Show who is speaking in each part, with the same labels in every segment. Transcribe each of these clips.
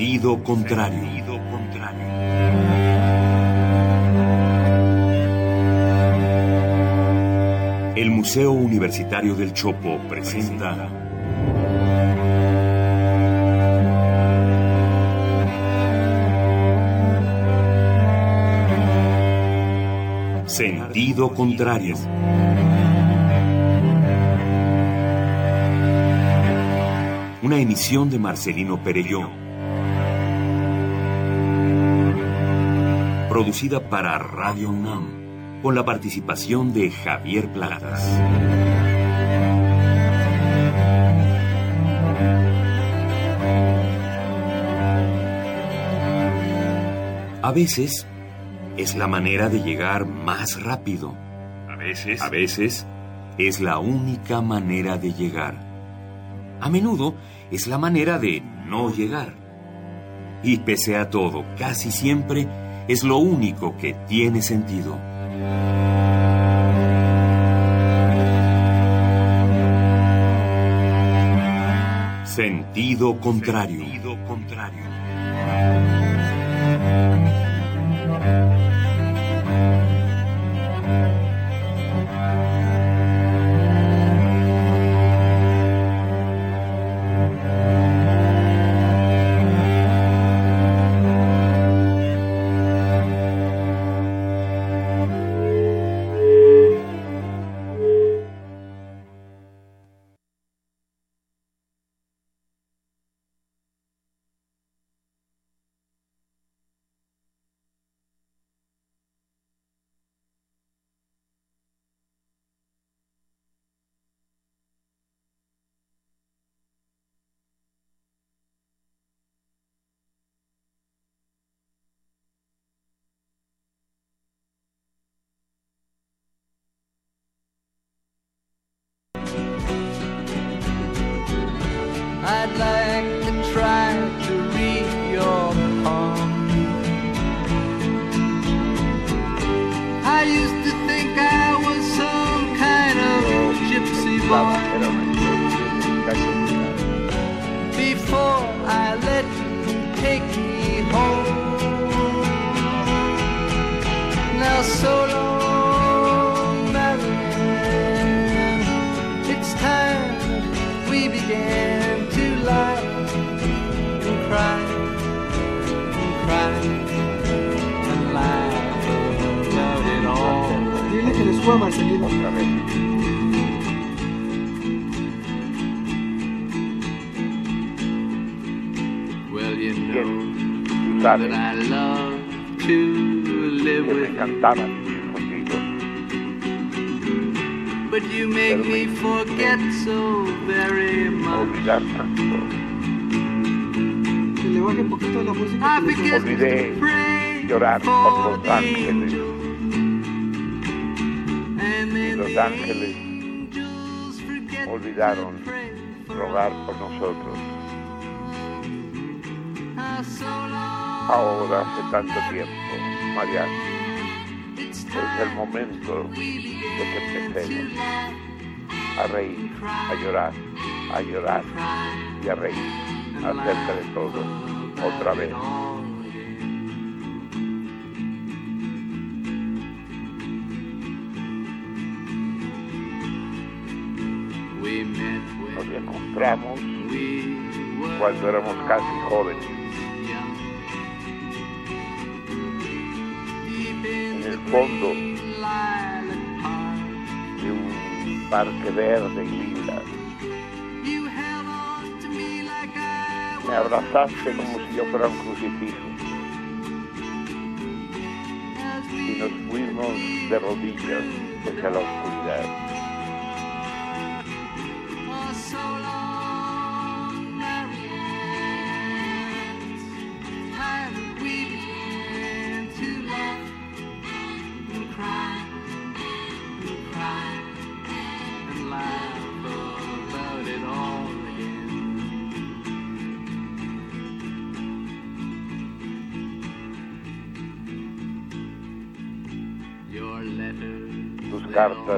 Speaker 1: Sentido contrario. contrario. El Museo Universitario del Chopo presenta Sentido contrario. Una emisión de Marcelino Perelló. Producida para Radio UNAM, con la participación de Javier Platas. A veces es la manera de llegar más rápido. A veces, a veces es la única manera de llegar. A menudo es la manera de no llegar. Y pese a todo, casi siempre es lo único que tiene sentido. Sentido contrario. Sentido contrario.
Speaker 2: Hace tanto tiempo, Mariano, es el momento de que empecemos a reír, a llorar, a llorar y a reír acerca de todo otra vez. Nos encontramos cuando éramos casi jóvenes fondo de un parque verde y lila.
Speaker 3: me
Speaker 2: abrazaste como si yo fuera un crucifijo y nos fuimos de rodillas hacia la oscuridad.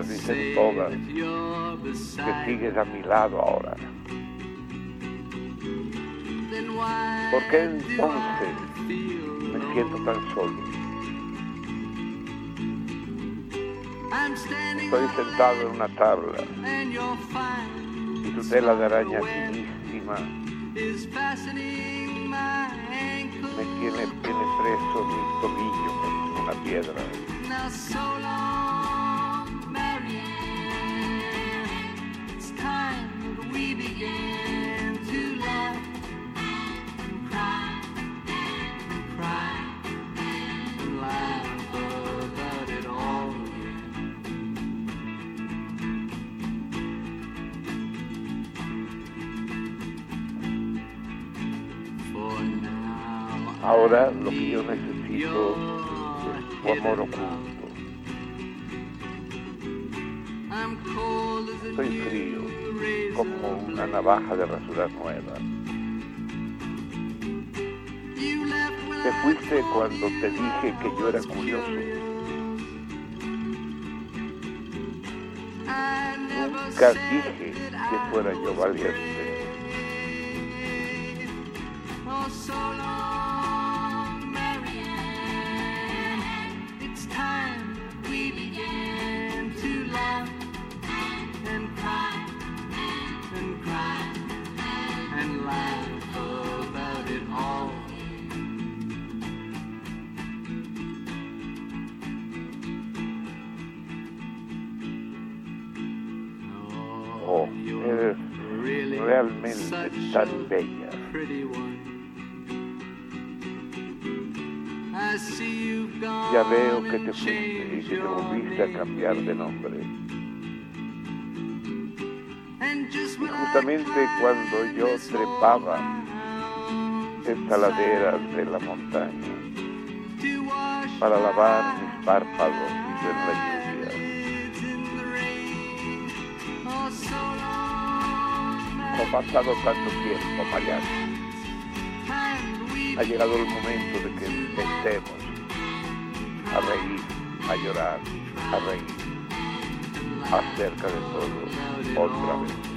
Speaker 2: Dicen todas Que sigues a mi lado ahora. ¿Por qué entonces me siento tan solo? Estoy sentado en una tabla y tu tela de araña finísima me tiene, tiene preso mi tobillo con una piedra.
Speaker 3: Time that we began to laugh and cry and cry and laugh about it all again. For now,
Speaker 2: Ahora lo que yo necesito es tu amor oculto.
Speaker 3: I'm cold
Speaker 2: Estoy frío, como una navaja de rasurar nueva. Te fuiste cuando te dije que yo era curioso. Nunca dije que fuera yo valiente. Que te y que te volviste a cambiar de nombre. Y justamente cuando yo trepaba esta ladera de la montaña para lavar mis párpados ver la lluvia, ha pasado tanto tiempo,
Speaker 3: we
Speaker 2: Ha llegado el momento de que empecemos a reír, a llorar, a reír acerca de todo otra vez.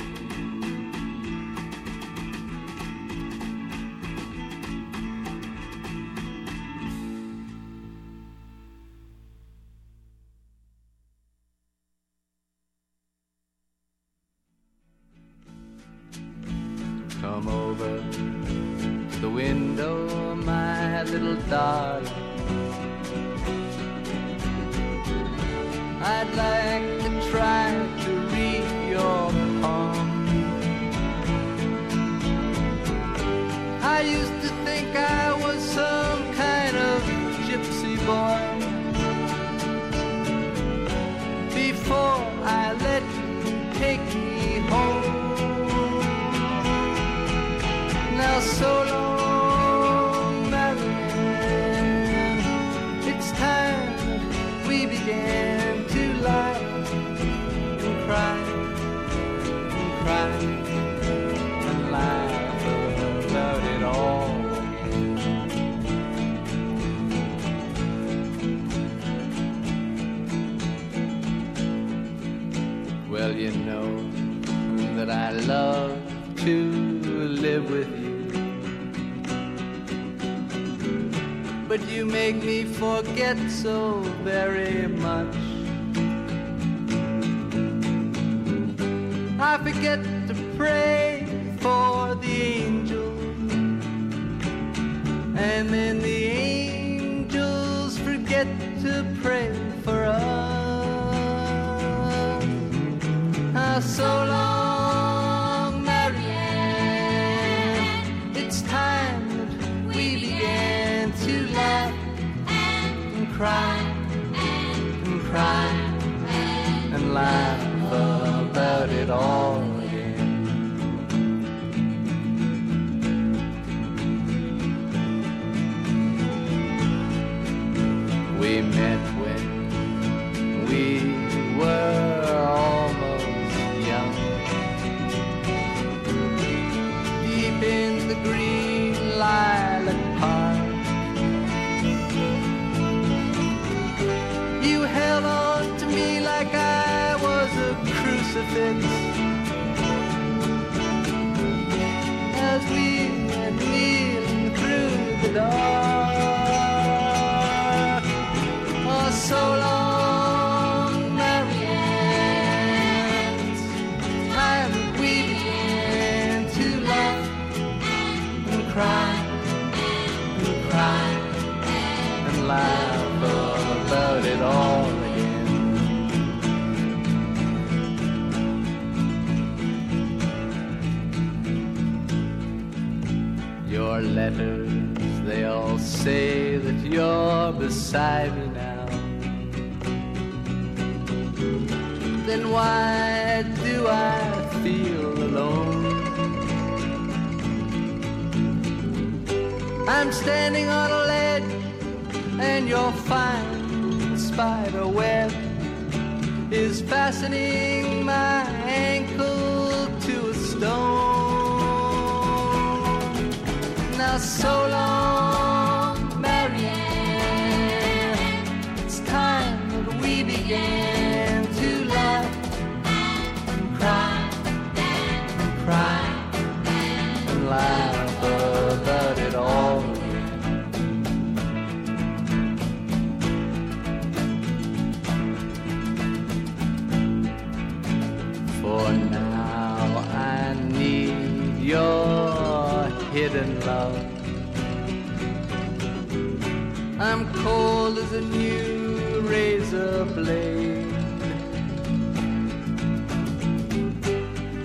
Speaker 2: Razor blade.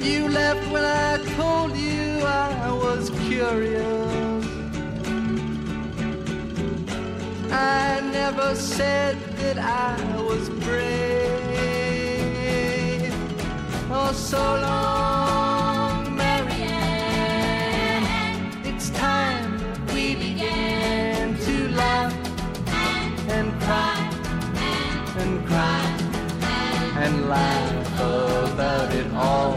Speaker 2: You left when I told you I was curious. I never said that I was brave. Oh, so long, laugh about it all.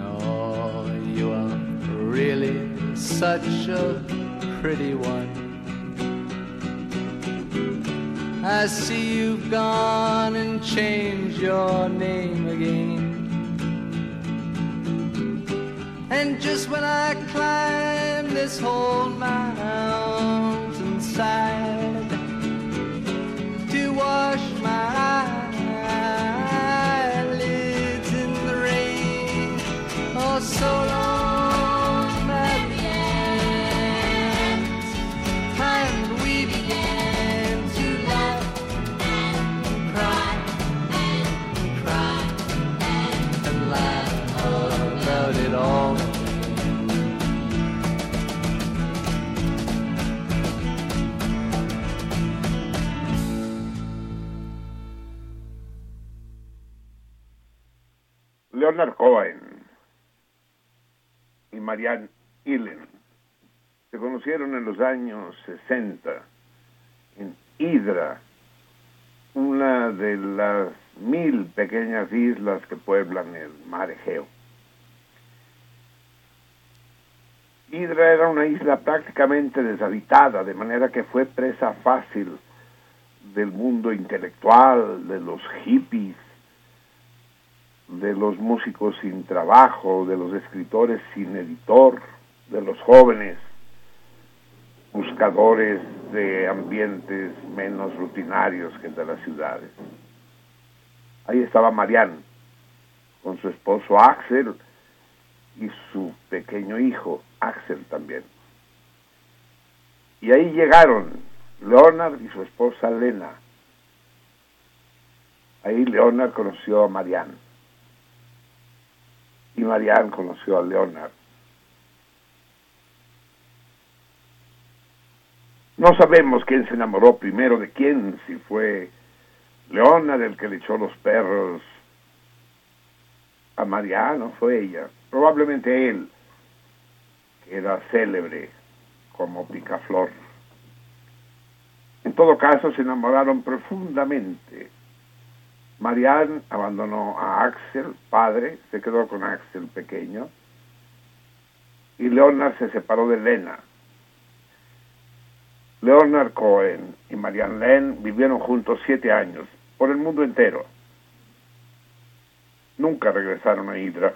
Speaker 2: Oh, you are really such a pretty one. I see you've gone and changed your name again. And just when I climb this whole mountainside
Speaker 4: Leonard Cohen y Marianne Illen se conocieron en los años 60 en Hydra, una de las mil pequeñas islas que pueblan el mar Egeo. Hydra era una isla prácticamente deshabitada, de manera que fue presa fácil del mundo intelectual, de los hippies, de los músicos sin trabajo, de los escritores sin editor, de los jóvenes buscadores de ambientes menos rutinarios que el de las ciudades. Ahí estaba Marianne con su esposo Axel y su pequeño hijo Axel también. Y ahí llegaron Leonard y su esposa Lena. Ahí Leonard conoció a Marianne y Marianne conoció a Leonard. No sabemos quién se enamoró primero de quién, si fue Leonard el que le echó los perros a Marianne o fue ella. Probablemente él, que era célebre como picaflor. En todo caso, se enamoraron profundamente. Marianne abandonó a Axel, padre, se quedó con Axel pequeño, y Leonard se separó de Lena. Leonard Cohen y Marianne Len vivieron juntos siete años, por el mundo entero. nunca regresaron a Hydra.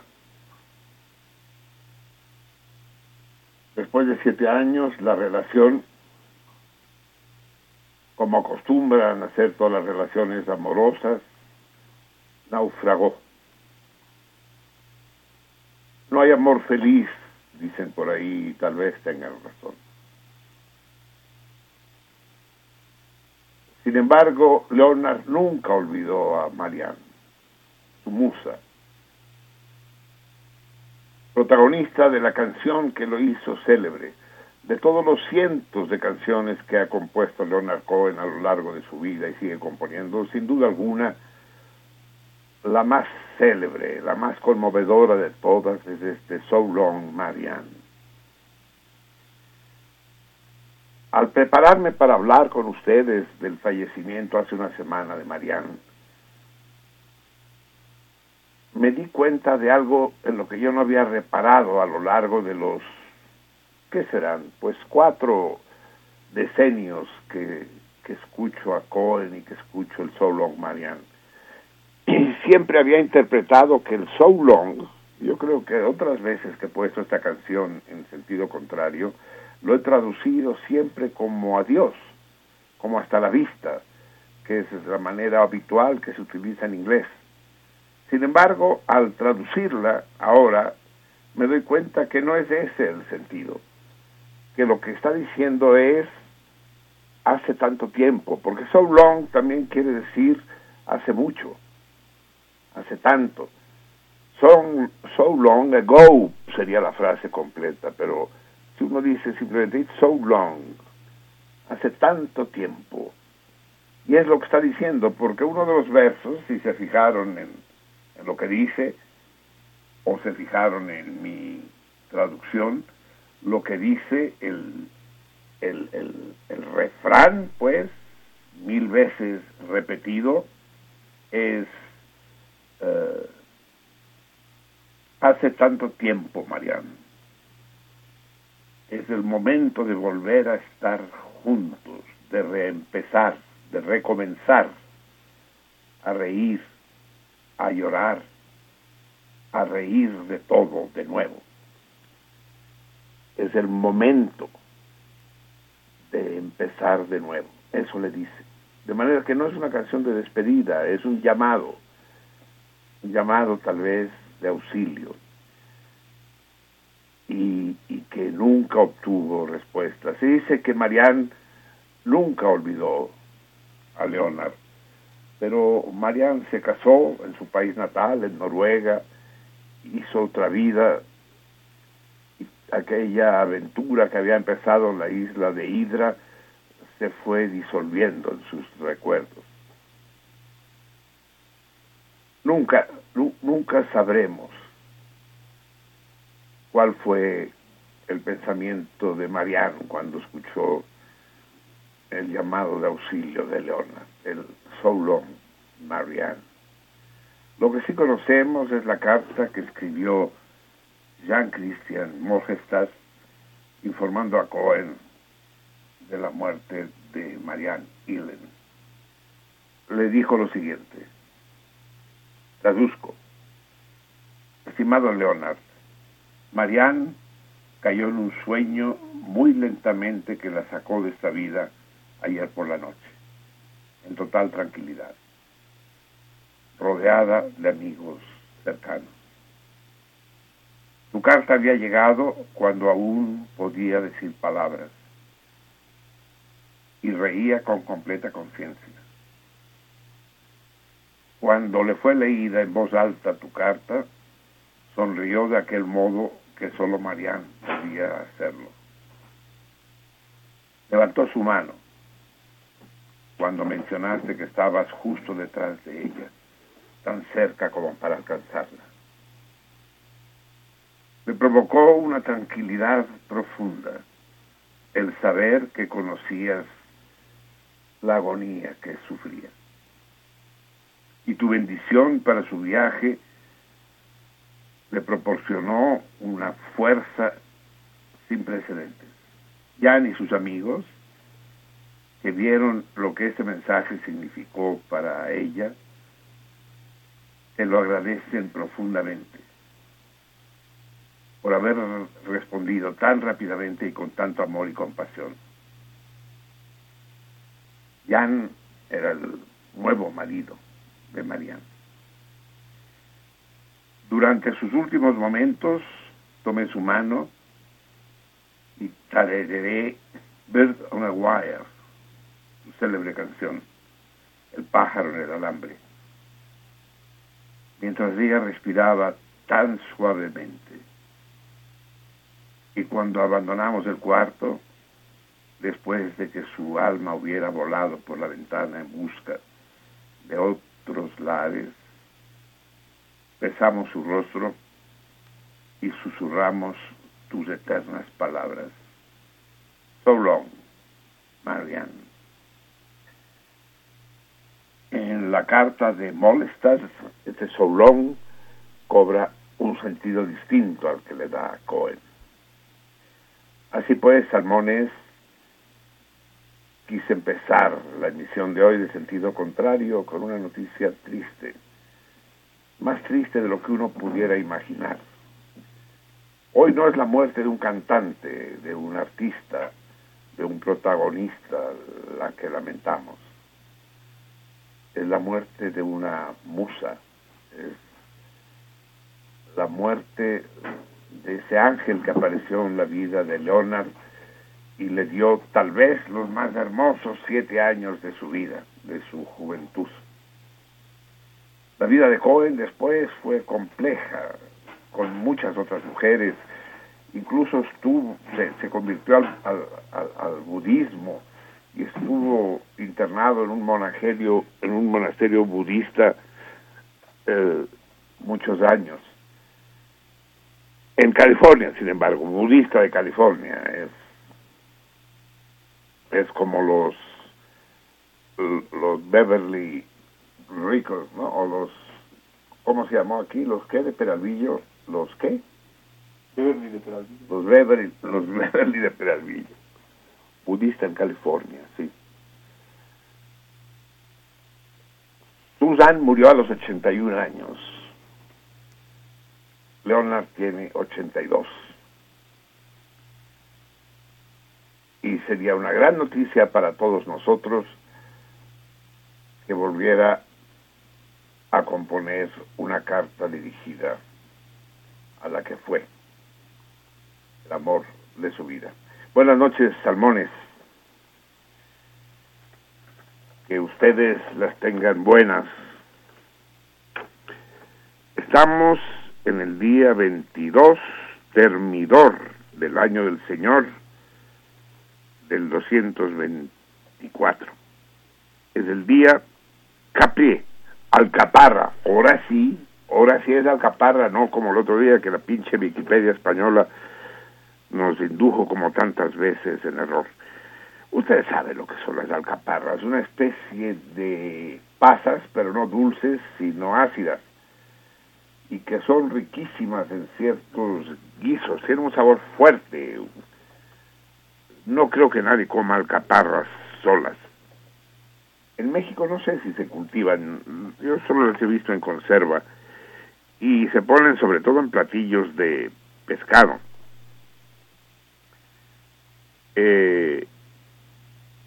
Speaker 4: Después de siete años, la relación, como acostumbran hacer todas las relaciones amorosas, naufragó. No hay amor feliz, dicen por ahí, y tal vez tengan razón. Sin embargo, Leonard nunca olvidó a Marianne, su musa, protagonista de la canción que lo hizo célebre, de todos los cientos de canciones que ha compuesto Leonard Cohen a lo largo de su vida y sigue componiendo, sin duda alguna, la más célebre, la más conmovedora de todas es este So Long Marianne. Al prepararme para hablar con ustedes del fallecimiento hace una semana de Marianne, me di cuenta de algo en lo que yo no había reparado a lo largo de los, ¿qué serán? Pues cuatro decenios que, que escucho a Cohen y que escucho el So Long Marianne. Siempre había interpretado que el So Long, yo creo que otras veces que he puesto esta canción en sentido contrario, lo he traducido siempre como adiós, como hasta la vista, que es la manera habitual que se utiliza en inglés. Sin embargo, al traducirla ahora, me doy cuenta que no es ese el sentido, que lo que está diciendo es hace tanto tiempo, porque so long también quiere decir hace mucho, hace tanto. So, so long ago sería la frase completa, pero si uno dice simplemente it's so long, hace tanto tiempo, y es lo que está diciendo, porque uno de los versos, si se fijaron en, lo que dice, o se fijaron en mi traducción, lo que dice el, el, el refrán, pues, mil veces repetido, es uh, hace tanto tiempo, Mariano. Es el momento de volver a estar juntos, de reempezar, de recomenzar, a reír, a llorar, a reír de todo de nuevo. Es el momento de empezar de nuevo. Eso le dice. De manera que no es una canción de despedida, es un llamado, un llamado tal vez de auxilio, y, y que nunca obtuvo respuesta. Se dice que Marianne nunca olvidó a Leonard, pero Marianne se casó en su país natal, en Noruega, hizo otra vida, y aquella aventura que había empezado en la isla de Hydra se fue disolviendo en sus recuerdos. Nunca, nu nunca sabremos cuál fue el pensamiento de Marianne cuando escuchó el llamado de auxilio de Leona, el So Marianne. Lo que sí conocemos es la carta que escribió Jean Christian Mogestas informando a Cohen de la muerte de Marianne Hillen. Le dijo lo siguiente, traduzco, estimado Leonard, Marianne cayó en un sueño muy lentamente que la sacó de esta vida ayer por la noche, en total tranquilidad, rodeada de amigos cercanos. Su carta había llegado cuando aún podía decir palabras y reía con completa conciencia. Cuando le fue leída en voz alta tu carta, sonrió de aquel modo que solo Marianne podía hacerlo. Levantó su mano cuando mencionaste que estabas justo detrás de ella, tan cerca como para alcanzarla. Me provocó una tranquilidad profunda el saber que conocías la agonía que sufría. Y tu bendición para su viaje le proporcionó una fuerza sin precedentes. Jan y sus amigos, que vieron lo que ese mensaje significó para ella, te lo agradecen profundamente por haber respondido tan rápidamente y con tanto amor y compasión. Jan era el nuevo marido de Marianne. Durante sus últimos momentos tomé su mano y tarareé Bird on a Wire, su célebre canción, El pájaro en el alambre, mientras ella respiraba tan suavemente. Y cuando abandonamos el cuarto, después de que su alma hubiera volado por la ventana en busca de otros lares, besamos su rostro y susurramos tus eternas palabras. So long, Marianne. En la carta de Molestas, este so long cobra un sentido distinto al que le da Cohen. Así pues, Salmones, quise empezar la emisión de hoy de sentido contrario con una noticia triste, más triste de lo que uno pudiera imaginar. Hoy no es la muerte de un cantante, de un artista, de un protagonista la que lamentamos. Es la muerte de una musa, es la muerte de ese ángel que apareció en la vida de Leonard y le dio tal vez los más hermosos siete años de su vida, de su juventud. La vida de Cohen después fue compleja, con muchas otras mujeres, incluso estuvo, se, convirtió al, al, budismo y estuvo internado en un monasterio, en un monasterio budista eh, muchos años. En California, sin embargo, budista de California, es, es como los los Beverly ricos, ¿no? O los, ¿cómo se llamó aquí? ¿Los qué de Peralvillo? ¿Los qué?
Speaker 5: Beverly de Peralvillo.
Speaker 4: Los Beverly, los Beverly de Peralvillo. Budista en California, sí. Susan murió a los 81 años. Leonard tiene 82. Y sería una gran noticia para todos nosotros que volviera a componer una carta dirigida a la que fue el amor de su vida. Buenas noches, salmones. Que ustedes las tengan buenas. Estamos en el día 22, termidor del año del Señor, del 224. Es el día Capri, Alcaparra, ahora sí, ahora sí es Alcaparra, no como el otro día que la pinche Wikipedia española nos indujo como tantas veces en error. Ustedes saben lo que son las alcaparras, una especie de pasas, pero no dulces, sino ácidas, y que son riquísimas en ciertos guisos, tienen un sabor fuerte. No creo que nadie coma alcaparras solas. En México no sé si se cultivan, yo solo las he visto en conserva y se ponen sobre todo en platillos de pescado. Eh,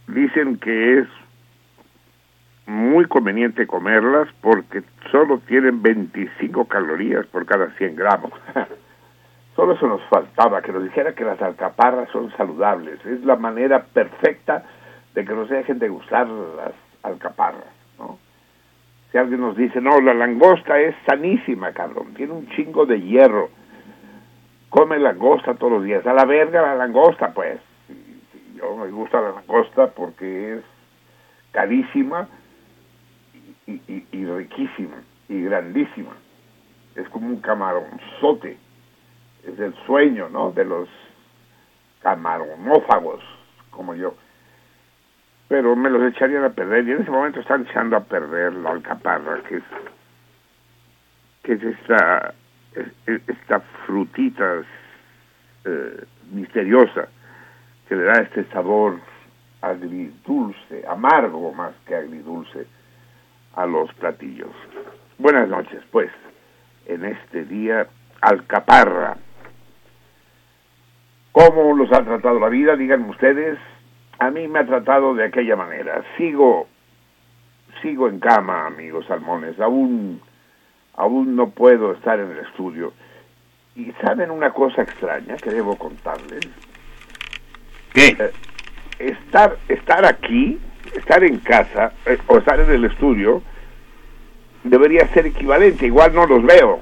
Speaker 4: dicen que es muy conveniente comerlas porque solo tienen 25 calorías por cada 100 gramos. solo eso nos faltaba, que nos dijera que las alcaparras son saludables. Es la manera perfecta de que nos dejen de gustar las alcaparras, ¿no? Si alguien nos dice, no, la langosta es sanísima, cabrón, tiene un chingo de hierro, come langosta todos los días, a la verga la langosta, pues. Yo me gusta la langosta porque es carísima y, y, riquísima y grandísima. Es como un camaronzote, es el sueño, ¿no? De los camaronófagos, como yo pero me los echarían a perder y en ese momento están echando a perder la alcaparra que es que es esta esta frutita eh, misteriosa que le da este sabor agridulce, amargo más que agridulce a los platillos. Buenas noches, pues, en este día alcaparra. ¿Cómo los ha tratado la vida? Díganme ustedes. A mí me ha tratado de aquella manera. Sigo, sigo en cama, amigos salmones. Aún, aún no puedo estar en el estudio. Y saben una cosa extraña que debo contarles.
Speaker 6: ¿Qué?
Speaker 4: Eh, estar, estar aquí, estar en casa eh, o estar en el estudio debería ser equivalente. Igual no los veo.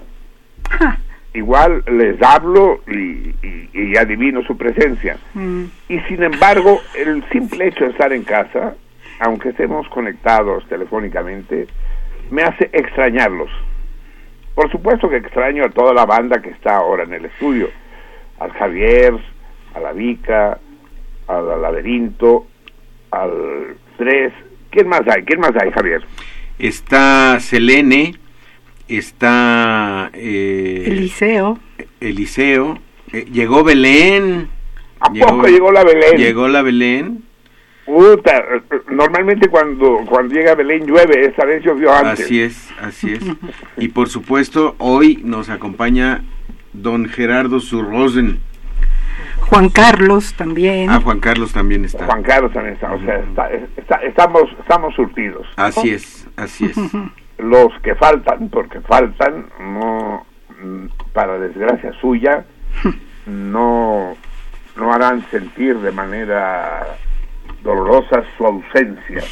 Speaker 4: Igual les hablo y, y- y adivino su presencia.
Speaker 7: Mm.
Speaker 4: Y sin embargo, el simple hecho de estar en casa, aunque estemos conectados telefónicamente, me hace extrañarlos. Por supuesto que extraño a toda la banda que está ahora en el estudio. Al Javier, a la Vica, al Laberinto, al Tres. ¿Quién más hay? ¿Quién más hay, Javier?
Speaker 6: Está Selene, está eh,
Speaker 7: Eliseo.
Speaker 6: Eliseo, eh, llegó Belén.
Speaker 4: ¿A poco llegó la Belén?
Speaker 6: Llegó la Belén.
Speaker 4: Puta, normalmente cuando, cuando llega Belén llueve, esta vez llovió antes.
Speaker 6: Así es, así es. Y por supuesto, hoy nos acompaña don Gerardo Surrosen.
Speaker 7: Juan Carlos también.
Speaker 6: Ah, Juan Carlos también está.
Speaker 4: Juan Carlos también está, o sea, está- está- estamos, estamos surtidos.
Speaker 6: Así es, así es.
Speaker 4: Los que faltan, porque faltan, no, para desgracia suya, no, no harán sentir de manera dolorosa su ausencia.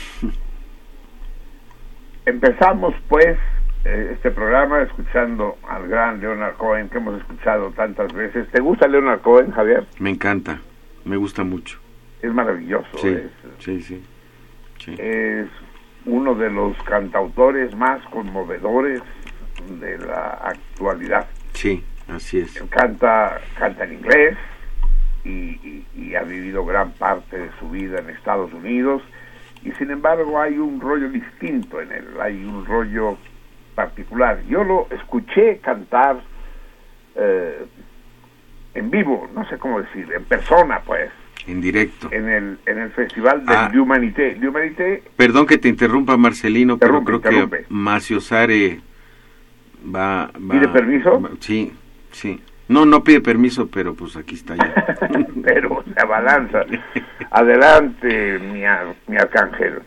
Speaker 4: Empezamos pues eh, este programa escuchando al gran Leonard Cohen que hemos escuchado tantas veces. ¿Te gusta Leonard Cohen, Javier?
Speaker 6: Me encanta, me gusta mucho.
Speaker 4: Es maravilloso.
Speaker 6: Sí,
Speaker 4: es-
Speaker 6: sí, sí. sí.
Speaker 4: es uno de los cantautores más conmovedores de la actualidad.
Speaker 6: Sí, así es.
Speaker 4: Canta, canta en inglés y, y- y ha vivido gran parte de su vida en Estados Unidos y sin embargo hay un rollo distinto en él, hay un rollo particular. Yo lo escuché cantar eh, en vivo, no sé cómo decir, en persona pues,
Speaker 6: En directo.
Speaker 4: en el, en el festival
Speaker 6: Ah.
Speaker 4: L'Humanité. L'Humanité
Speaker 6: Perdón que te interrumpa, Marcelino, pero creo que Macio Sare va, va...
Speaker 4: ¿Pide permiso?
Speaker 6: va- sí, sí. No, no pide permiso, pero pues aquí está ya.
Speaker 4: pero se abalanza. Adelante, mi, ar- mi arcángel.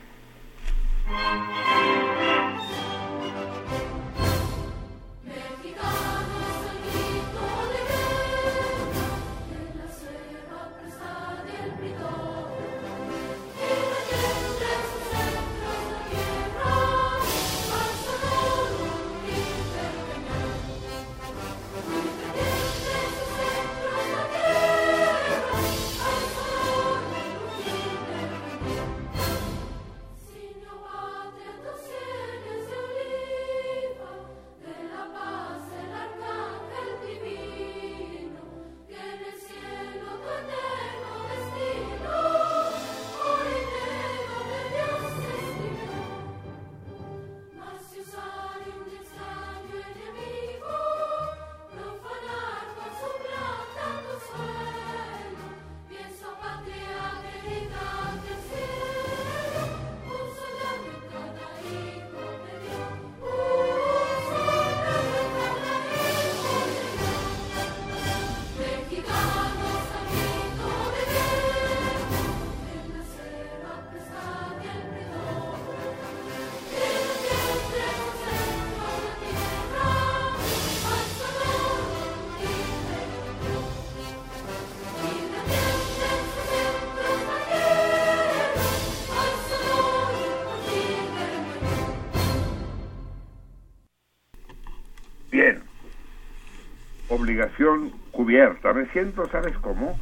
Speaker 4: Obligación cubierta. Me siento, ¿sabes cómo?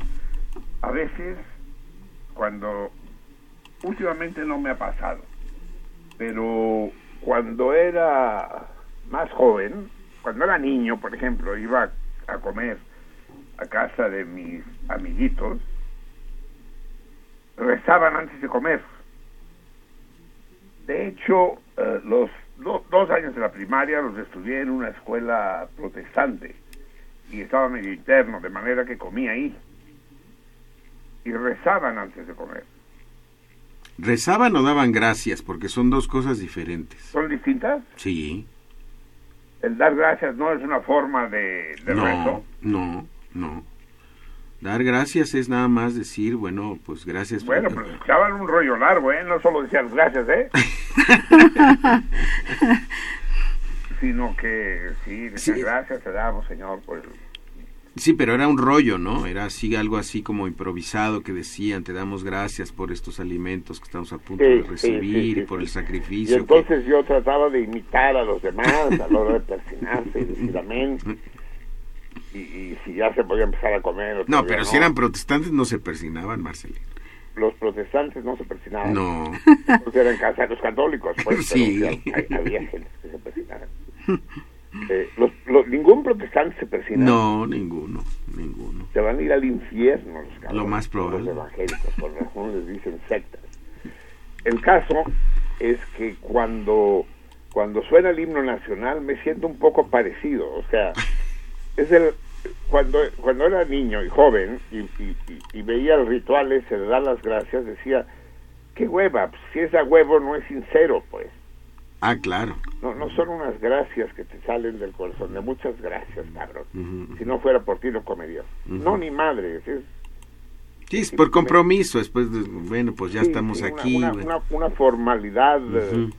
Speaker 4: A veces, cuando últimamente no me ha pasado, pero cuando era más joven, cuando era niño, por ejemplo, iba a comer a casa de mis amiguitos, rezaban antes de comer. De hecho, eh, los do- dos años de la primaria los estudié en una escuela protestante y estaba medio interno, de manera que comía ahí. Y rezaban antes de comer.
Speaker 6: ¿Rezaban o daban gracias? Porque son dos cosas diferentes.
Speaker 4: ¿Son distintas?
Speaker 6: Sí,
Speaker 2: El dar gracias no es una forma de, de
Speaker 6: no,
Speaker 2: rezo.
Speaker 6: no, no. Dar gracias es nada más decir, bueno, pues gracias.
Speaker 2: Bueno, pues escuchaban un rollo largo, ¿eh? No solo decían gracias, ¿eh? Sino que sí,
Speaker 6: Sí.
Speaker 2: gracias te damos, Señor, por el...
Speaker 6: Sí, pero era un rollo, ¿no? Era así algo así como improvisado que decían, te damos gracias por estos alimentos que estamos a punto
Speaker 4: Sí,
Speaker 6: de recibir
Speaker 4: sí,
Speaker 6: y por el
Speaker 4: Y
Speaker 6: sacrificio. que-
Speaker 4: entonces yo trataba de imitar a los demás a la hora de persinarse y decir amén. Y, y si ya se podía empezar a comer.
Speaker 6: No, pero si eran protestantes no se persinaban, Marcelino.
Speaker 4: Los protestantes no se persinaban.
Speaker 6: No.
Speaker 4: Porque eran casados católicos, pues.
Speaker 6: Sí.
Speaker 4: Hay- había gente que se persinaban. Eh, los, los- ningún protestante se persina.
Speaker 6: No, ninguno, ninguno.
Speaker 4: Se van a ir al infierno los cabrones,
Speaker 6: Lo más probable.
Speaker 4: Los evangélicos, por razón les dicen sectas. El caso es que cuando, cuando suena el himno nacional me siento un poco parecido. O sea, es el cuando, cuando era niño y joven y, y- y- y veía el ritual ese de dar las gracias, decía, qué hueva, pues, si es a huevo no es sincero, pues.
Speaker 6: Ah, claro.
Speaker 4: No, no son unas gracias que te salen del corazón, de muchas gracias, cabrón. Si no fuera por ti no comería. No, ni madre, es,
Speaker 6: Sí, es por compromiso. Después, de, bueno, pues ya
Speaker 4: Sí,
Speaker 6: estamos
Speaker 4: sí, una-
Speaker 6: aquí.
Speaker 4: Una,
Speaker 6: bueno.
Speaker 4: una- una formalidad, eh,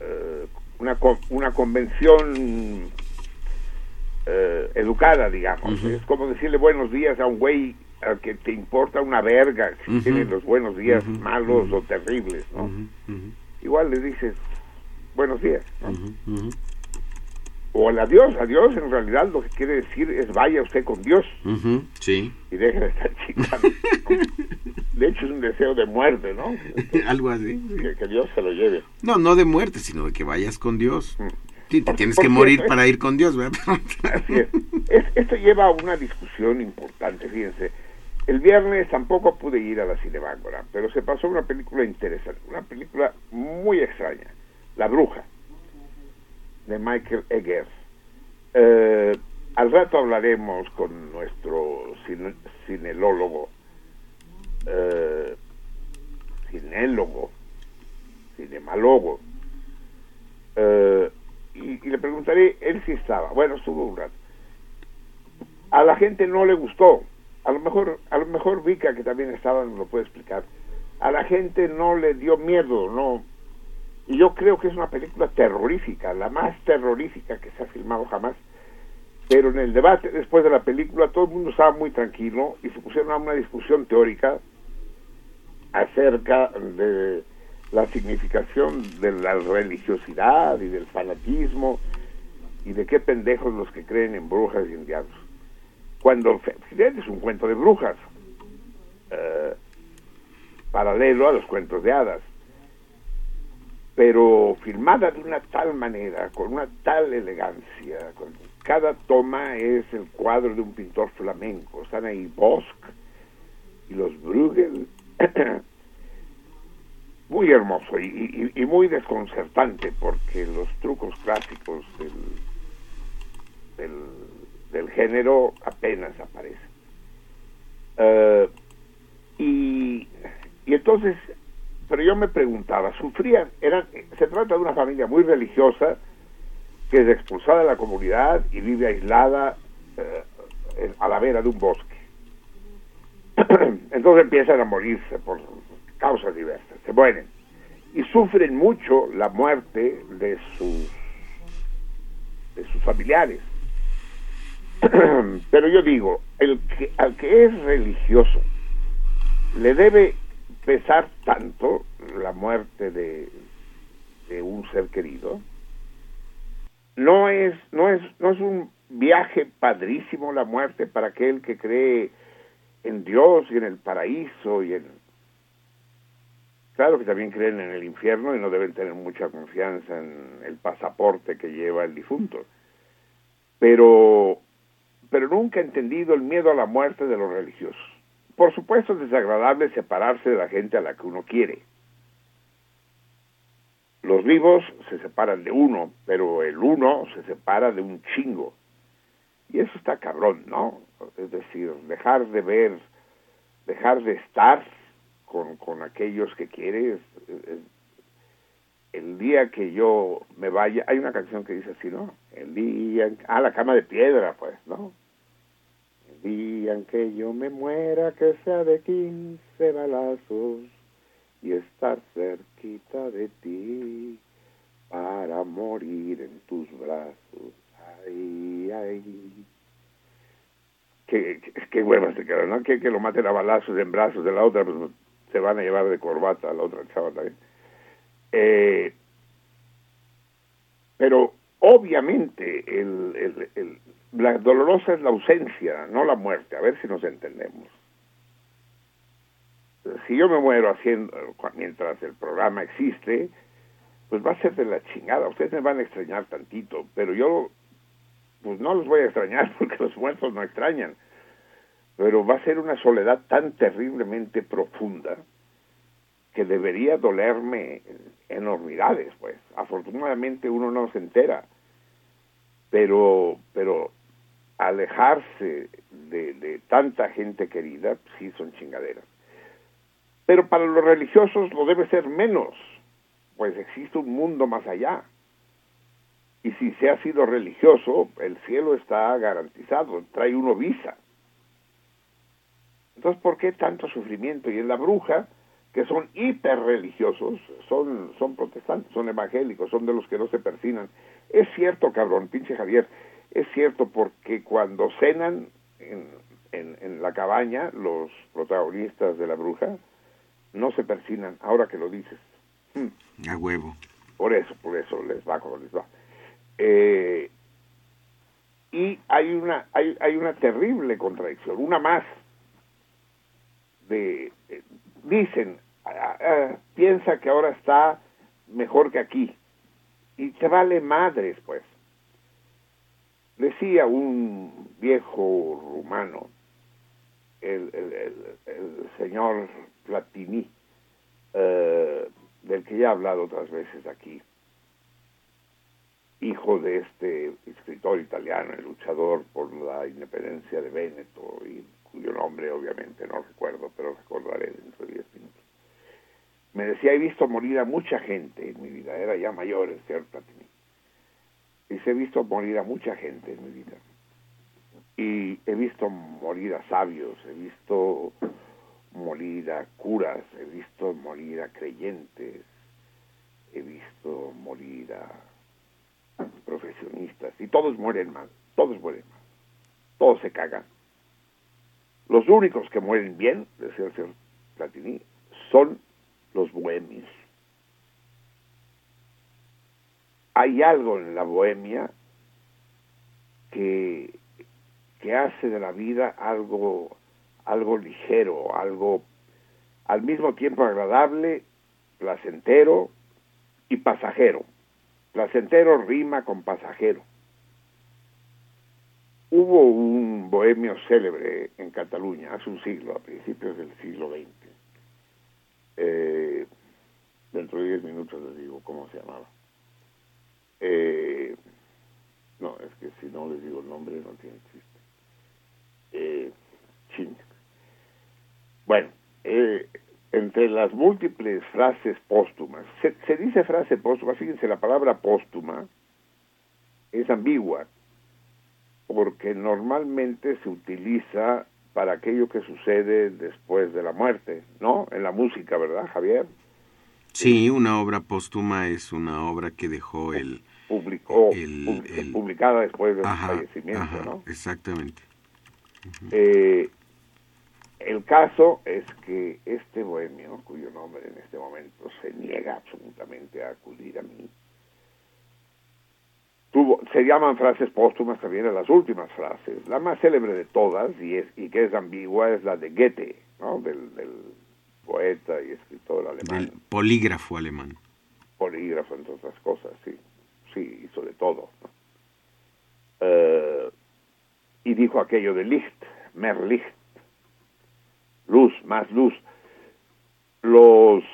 Speaker 4: eh, una, co- una convención eh, educada, digamos. Es como decirle buenos días a un güey al que te importa una verga si tiene los buenos días malos o terribles, ¿no? Igual le dices buenos días, O el adiós, adiós en realidad lo que quiere decir es vaya usted con Dios
Speaker 6: Sí,
Speaker 4: y deje de estar chingando. De hecho es un deseo de muerte, ¿no?
Speaker 6: algo así.
Speaker 4: Que, que Dios se lo lleve.
Speaker 6: No, no de muerte, sino de que vayas con Dios.
Speaker 4: Mm.
Speaker 6: Sí, te
Speaker 4: Por-
Speaker 6: tienes
Speaker 4: por
Speaker 6: que morir
Speaker 4: cierto,
Speaker 6: para ir con Dios, ¿verdad?
Speaker 4: Así es. Es- Esto lleva a una discusión importante, fíjense. El viernes tampoco pude ir a la Cinemágora, pero se pasó una película interesante, una película muy extraña, La Bruja, de Michael Eggers. Eh, al rato hablaremos con nuestro cine- cinelólogo, eh, cinemalógo, eh, y, le preguntaré, él sí estaba, bueno, estuvo un rato. A la gente no le gustó, a lo mejor, a lo mejor Vika, que también estaba, nos lo puede explicar. A la gente no le dio miedo, no. Y yo creo que es una película terrorífica, la más terrorífica que se ha filmado jamás. Pero en el debate después de la película todo el mundo estaba muy tranquilo y se pusieron a una discusión teórica acerca de la significación de la religiosidad y del fanatismo y de qué pendejos los que creen en brujas y en diablos. Cuando finalmente es un cuento de brujas, eh, paralelo a los cuentos de hadas, pero filmada de una tal manera, con una tal elegancia, cada toma es el cuadro de un pintor flamenco, están ahí Bosch y los Bruegel, muy hermoso y, muy desconcertante porque los trucos clásicos del, del, género apenas aparecen. Eh, y entonces, pero yo me preguntaba, sufrían, eran, se trata de una familia muy religiosa que es expulsada de la comunidad y vive aislada eh, a la vera de un bosque. Entonces empiezan a morirse por causas diversas, se mueren y sufren mucho la muerte de sus de sus familiares. Pero yo digo, el que al que es religioso le debe pesar tanto la muerte de, un ser querido. No es no es no es un viaje padrísimo la muerte para aquel que cree en Dios y en el paraíso y en claro que también creen en el infierno y no deben tener mucha confianza en el pasaporte que lleva el difunto pero pero nunca he entendido el miedo a la muerte de los religiosos por supuesto es desagradable separarse de la gente a la que uno quiere los vivos se separan de uno pero el uno se separa de un chingo y eso está cabrón, ¿no? Es decir, dejar de ver, dejar de estar con, con aquellos que quieres, es, el día que yo me vaya, hay una canción que dice así, ¿no? El día, ah, la cama de piedra, pues, ¿no? El que yo me muera, que sea de 15 balazos y estar cerquita de ti para morir en tus brazos. Ay, ay. Qué, qué, qué huevas se quedan, ¿no? Que, que lo maten a balazos en brazos de la otra, pues se van a llevar de corbata a la otra chava también. Eh, pero obviamente el, el- el- la dolorosa es la ausencia, no la muerte. A ver si nos entendemos. Si yo me muero haciendo, mientras el programa existe, pues va a ser de la chingada. Ustedes me van a extrañar tantito, pero yo, pues no los voy a extrañar porque los muertos no extrañan. Pero va a ser una soledad tan terriblemente profunda que debería dolerme enormidades, pues. Afortunadamente uno no se entera, pero, pero alejarse de, tanta gente querida, sí son chingaderas. Pero para los religiosos lo debe ser menos, pues existe un mundo más allá. Y si se ha sido religioso, el cielo está garantizado, trae uno visa. Entonces, ¿por qué tanto sufrimiento? Y en la bruja, que son hiperreligiosos, son, son protestantes, son evangélicos, son de los que no se persinan. Es cierto, cabrón, pinche Javier, es cierto porque cuando cenan en, en, en la cabaña, los protagonistas de la bruja, no se persinan, ahora que lo dices. Hmm.
Speaker 6: A huevo.
Speaker 4: Por eso, por eso les va como les va. Eh, y hay una, hay, hay una terrible contradicción, una más. De, eh, dicen, ah, ah, piensa que ahora está mejor que aquí. Y te vale madres, pues. Decía un viejo rumano, el, señor Platini, eh, del que ya he hablado otras veces aquí, hijo de este escritor italiano, el luchador por la independencia de Véneto, y cuyo nombre obviamente no recuerdo, pero recordaré dentro de 10 minutos. Me decía, he visto morir a mucha gente en mi vida, era ya mayor el señor Platini. He visto morir a mucha gente en mi vida. Y he visto morir a sabios, he visto morir a curas, he visto morir a creyentes, he visto morir a profesionistas, y todos mueren mal, todos mueren mal, todos se cagan. Los únicos que mueren bien, decía el señor Platini, son los bohemios. Hay algo en la bohemia que, que hace de la vida algo, algo ligero, algo al mismo tiempo agradable, placentero y pasajero. Placentero rima con pasajero. Hubo un bohemio célebre en Cataluña hace un siglo, a principios del siglo XX. Eh, dentro de diez minutos les digo cómo se llamaba. Eh, no, es que si no les digo el nombre no tiene chiste. Eh, chin. Bueno, eh, entre las múltiples frases póstumas, se, se dice frase póstuma, fíjense, la palabra póstuma es ambigua, porque normalmente se utiliza para aquello que sucede después de la muerte, ¿no? En la música, ¿verdad, Javier?
Speaker 6: Sí, una obra póstuma es una obra que dejó el...
Speaker 4: Publicó,
Speaker 6: El-
Speaker 4: pub-
Speaker 6: el-
Speaker 4: publicada después de su
Speaker 6: Ajá,
Speaker 4: fallecimiento,
Speaker 6: ajá,
Speaker 4: ¿no?
Speaker 6: exactamente.
Speaker 4: Eh, el caso es que este bohemio, cuyo nombre en este momento se niega absolutamente a acudir a mí, tuvo, se llaman frases póstumas también a las últimas frases. La más célebre de todas, y, es, y que es ambigua, es la de Goethe, ¿no? del, del poeta y escritor alemán,
Speaker 6: Del polígrafo alemán.
Speaker 4: polígrafo, entre otras cosas, sí, hizo de todo. Eh, y dijo aquello de Licht, mehr Licht, luz, más luz. Los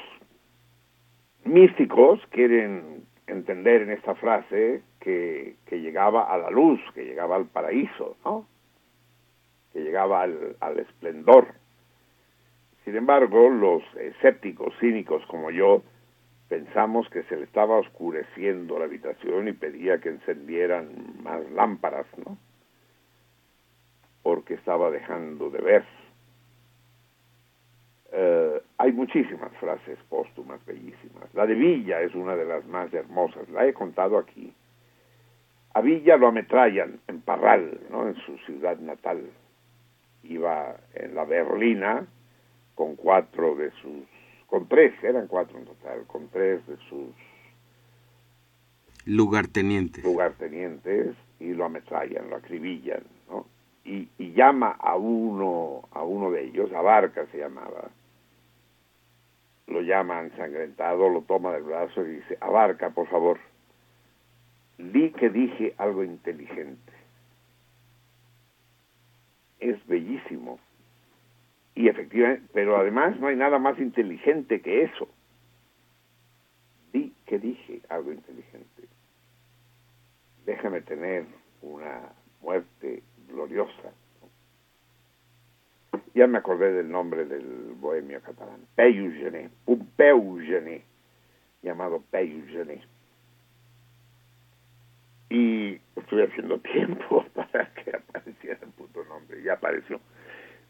Speaker 4: místicos quieren entender en esta frase que, que llegaba a la luz, que llegaba al paraíso, ¿no? que llegaba al esplendor. Sin embargo, los escépticos, cínicos como yo, pensamos que se le estaba oscureciendo la habitación y pedía que encendieran más lámparas, ¿no? Porque estaba dejando de ver. Eh, hay muchísimas frases póstumas bellísimas. La de Villa es una de las más hermosas, la he contado aquí. A Villa lo ametrallan en Parral, ¿no? en su ciudad natal. Iba en la berlina con cuatro de sus, con tres, eran cuatro en total, con tres de sus
Speaker 6: Lugarteniente.
Speaker 4: lugartenientes y lo ametrallan, lo acribillan, ¿no? Y, y llama a uno, a uno de ellos, Abarca se llamaba, lo llama ensangrentado, lo toma del brazo y dice, Abarca, por favor, di que dije algo inteligente. Es bellísimo. Y efectivamente, pero además no hay nada más inteligente que eso. Di que dije algo inteligente. Déjame tener una muerte gloriosa. Ya me acordé del nombre del bohemio catalán, Peyus Gené, un Peu Gené, llamado Peyus Gené. Y estuve haciendo tiempo para que apareciera el puto nombre, ya apareció.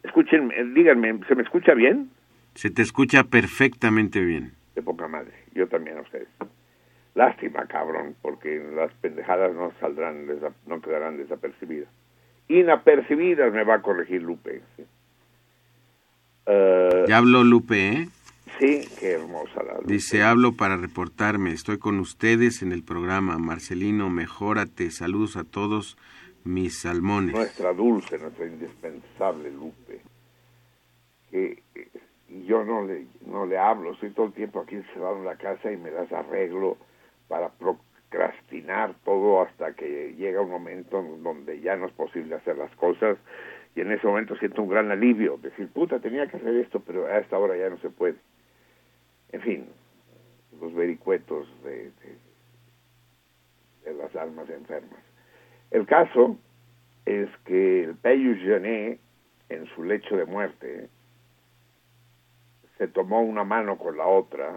Speaker 4: Escuchen, díganme, ¿se me escucha bien?
Speaker 6: Se te escucha perfectamente bien.
Speaker 4: De poca madre, yo también a ustedes. Lástima, cabrón, porque las pendejadas no saldrán, no quedarán desapercibidas. Inapercibidas me va a corregir Lupe. Sí, Eh,
Speaker 6: Ya habló Lupe, ¿eh?
Speaker 4: sí qué hermosa la Lupe.
Speaker 6: Dice, hablo para reportarme. Estoy con ustedes en el programa. Marcelino, mejórate. Saludos a todos mis salmones.
Speaker 4: nuestra dulce, nuestra indispensable Lupe, que eh, yo no le, no le hablo, estoy todo el tiempo aquí encerrado en la casa y me das arreglo para procrastinar todo hasta que llega un momento en donde ya no es posible hacer las cosas y en ese momento siento un gran alivio, decir, puta, tenía que hacer esto, pero a esta hora ya no se puede. En fin, los vericuetos de, de, de las almas enfermas. El caso es que el Peyus Genet, en su lecho de muerte, se tomó una mano con la otra,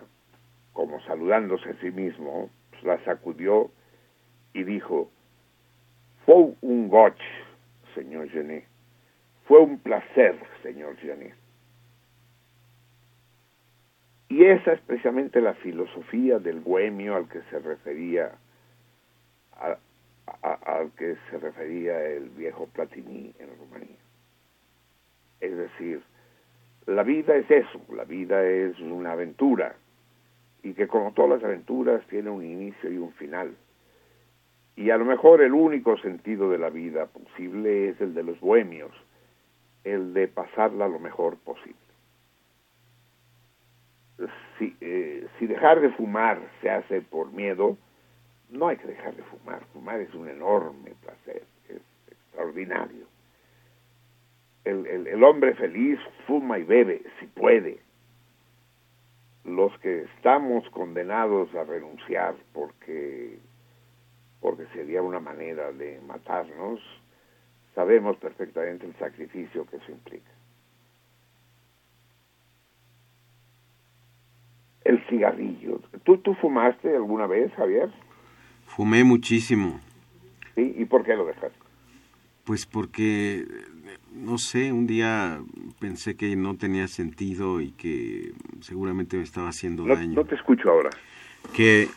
Speaker 4: como saludándose a sí mismo, pues, la sacudió y dijo, fue un goch, señor Genet, fue un placer, señor Genet. Y esa es precisamente la filosofía del bohemio al que se refería al que se refería el viejo Platini en Rumanía. Es decir, la vida es eso, la vida es una aventura y que como todas las aventuras tiene un inicio y un final. Y a lo mejor el único sentido de la vida posible es el de los bohemios, el de pasarla lo mejor posible. Si, eh, si dejar de fumar se hace por miedo, no hay que dejar de fumar. Fumar es un enorme placer, es extraordinario. El, el, el hombre feliz fuma y bebe, si puede. Los que estamos condenados a renunciar porque, porque sería una manera de matarnos, sabemos perfectamente el sacrificio que eso implica. El cigarrillo. ¿Tú, ¿Tú fumaste alguna vez, Javier?
Speaker 6: Fumé muchísimo.
Speaker 4: ¿Sí? ¿Y por qué lo dejaste?
Speaker 6: Pues porque, no sé, un día pensé que no tenía sentido y que seguramente me estaba haciendo
Speaker 4: No,
Speaker 6: daño.
Speaker 4: no te escucho ahora.
Speaker 6: Que,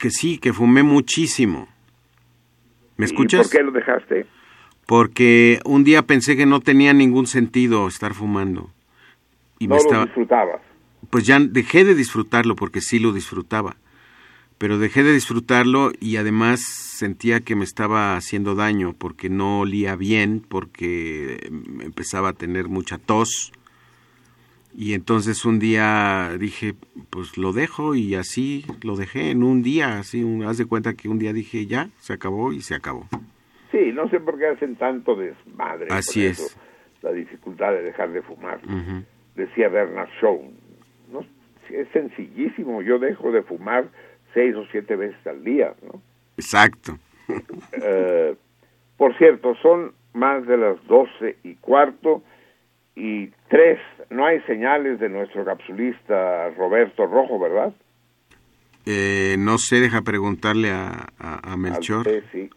Speaker 6: que sí, que fumé muchísimo. ¿Me escuchas?
Speaker 4: ¿Y por qué lo dejaste?
Speaker 6: Porque un día pensé que no tenía ningún sentido estar fumando. Y
Speaker 4: no
Speaker 6: me
Speaker 4: lo
Speaker 6: estaba...
Speaker 4: disfrutabas.
Speaker 6: Pues ya dejé de disfrutarlo porque sí lo disfrutaba. Pero dejé de disfrutarlo y además sentía que me estaba haciendo daño porque no olía bien, porque em, empezaba a tener mucha tos. Y entonces un día dije, pues lo dejo y así lo dejé en un día, así, un, haz de cuenta que un día dije, ya, se acabó y se acabó.
Speaker 4: Sí, no sé por qué hacen tanto desmadre.
Speaker 6: Así
Speaker 4: eso,
Speaker 6: es.
Speaker 4: La dificultad de dejar de fumar. Decía Bernard Shaw. No, es sencillísimo. Yo dejo de fumar seis o siete veces al día. ¿no?
Speaker 6: Exacto.
Speaker 4: Eh, por cierto, son más de las doce y cuarto y tres. No hay señales de nuestro capsulista Roberto Rojo, ¿verdad?
Speaker 6: Eh, no sé, deja preguntarle a, a- a Melchor.
Speaker 4: Sí.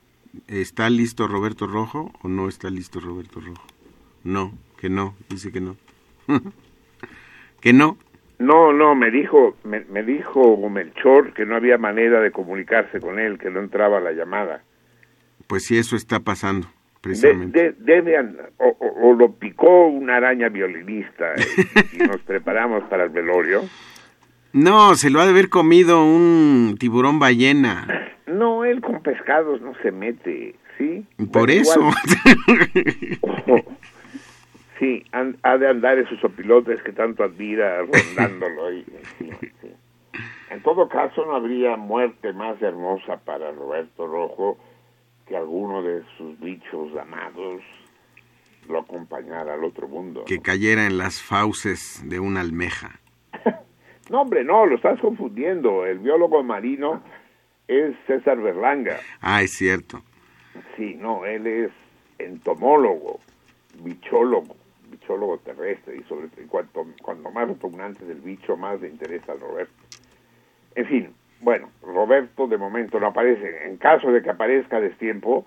Speaker 6: ¿Está listo Roberto Rojo o no está listo Roberto Rojo? No, que no, dice que no. que no.
Speaker 4: No, no, me dijo, me, me dijo Melchor que no había manera de comunicarse con él, que no entraba la llamada.
Speaker 6: Pues sí, eso está pasando, precisamente.
Speaker 4: de- debe o, o- o lo picó una araña violinista y, y nos preparamos para el velorio.
Speaker 6: No, se lo ha de haber comido un tiburón ballena.
Speaker 4: No, él con pescados no se mete, ¿sí?
Speaker 6: Por eso.
Speaker 4: igual- sí, han- ha de andar esos opilotes que tanto admira rondándolo. Y, sí, sí. En todo caso, no habría muerte más hermosa para Roberto Rojo que alguno de sus bichos amados lo acompañara al otro mundo.
Speaker 6: que cayera en las fauces de una almeja.
Speaker 4: No, hombre, no, lo estás confundiendo. El biólogo marino es César Berlanga.
Speaker 6: Ah, es cierto.
Speaker 4: Sí, no, él es entomólogo, bichólogo, bichólogo terrestre y sobre cuanto, cuando más repugnante del bicho, más le interesa a Roberto. En fin, bueno, Roberto de momento no aparece. En caso de que aparezca a destiempo,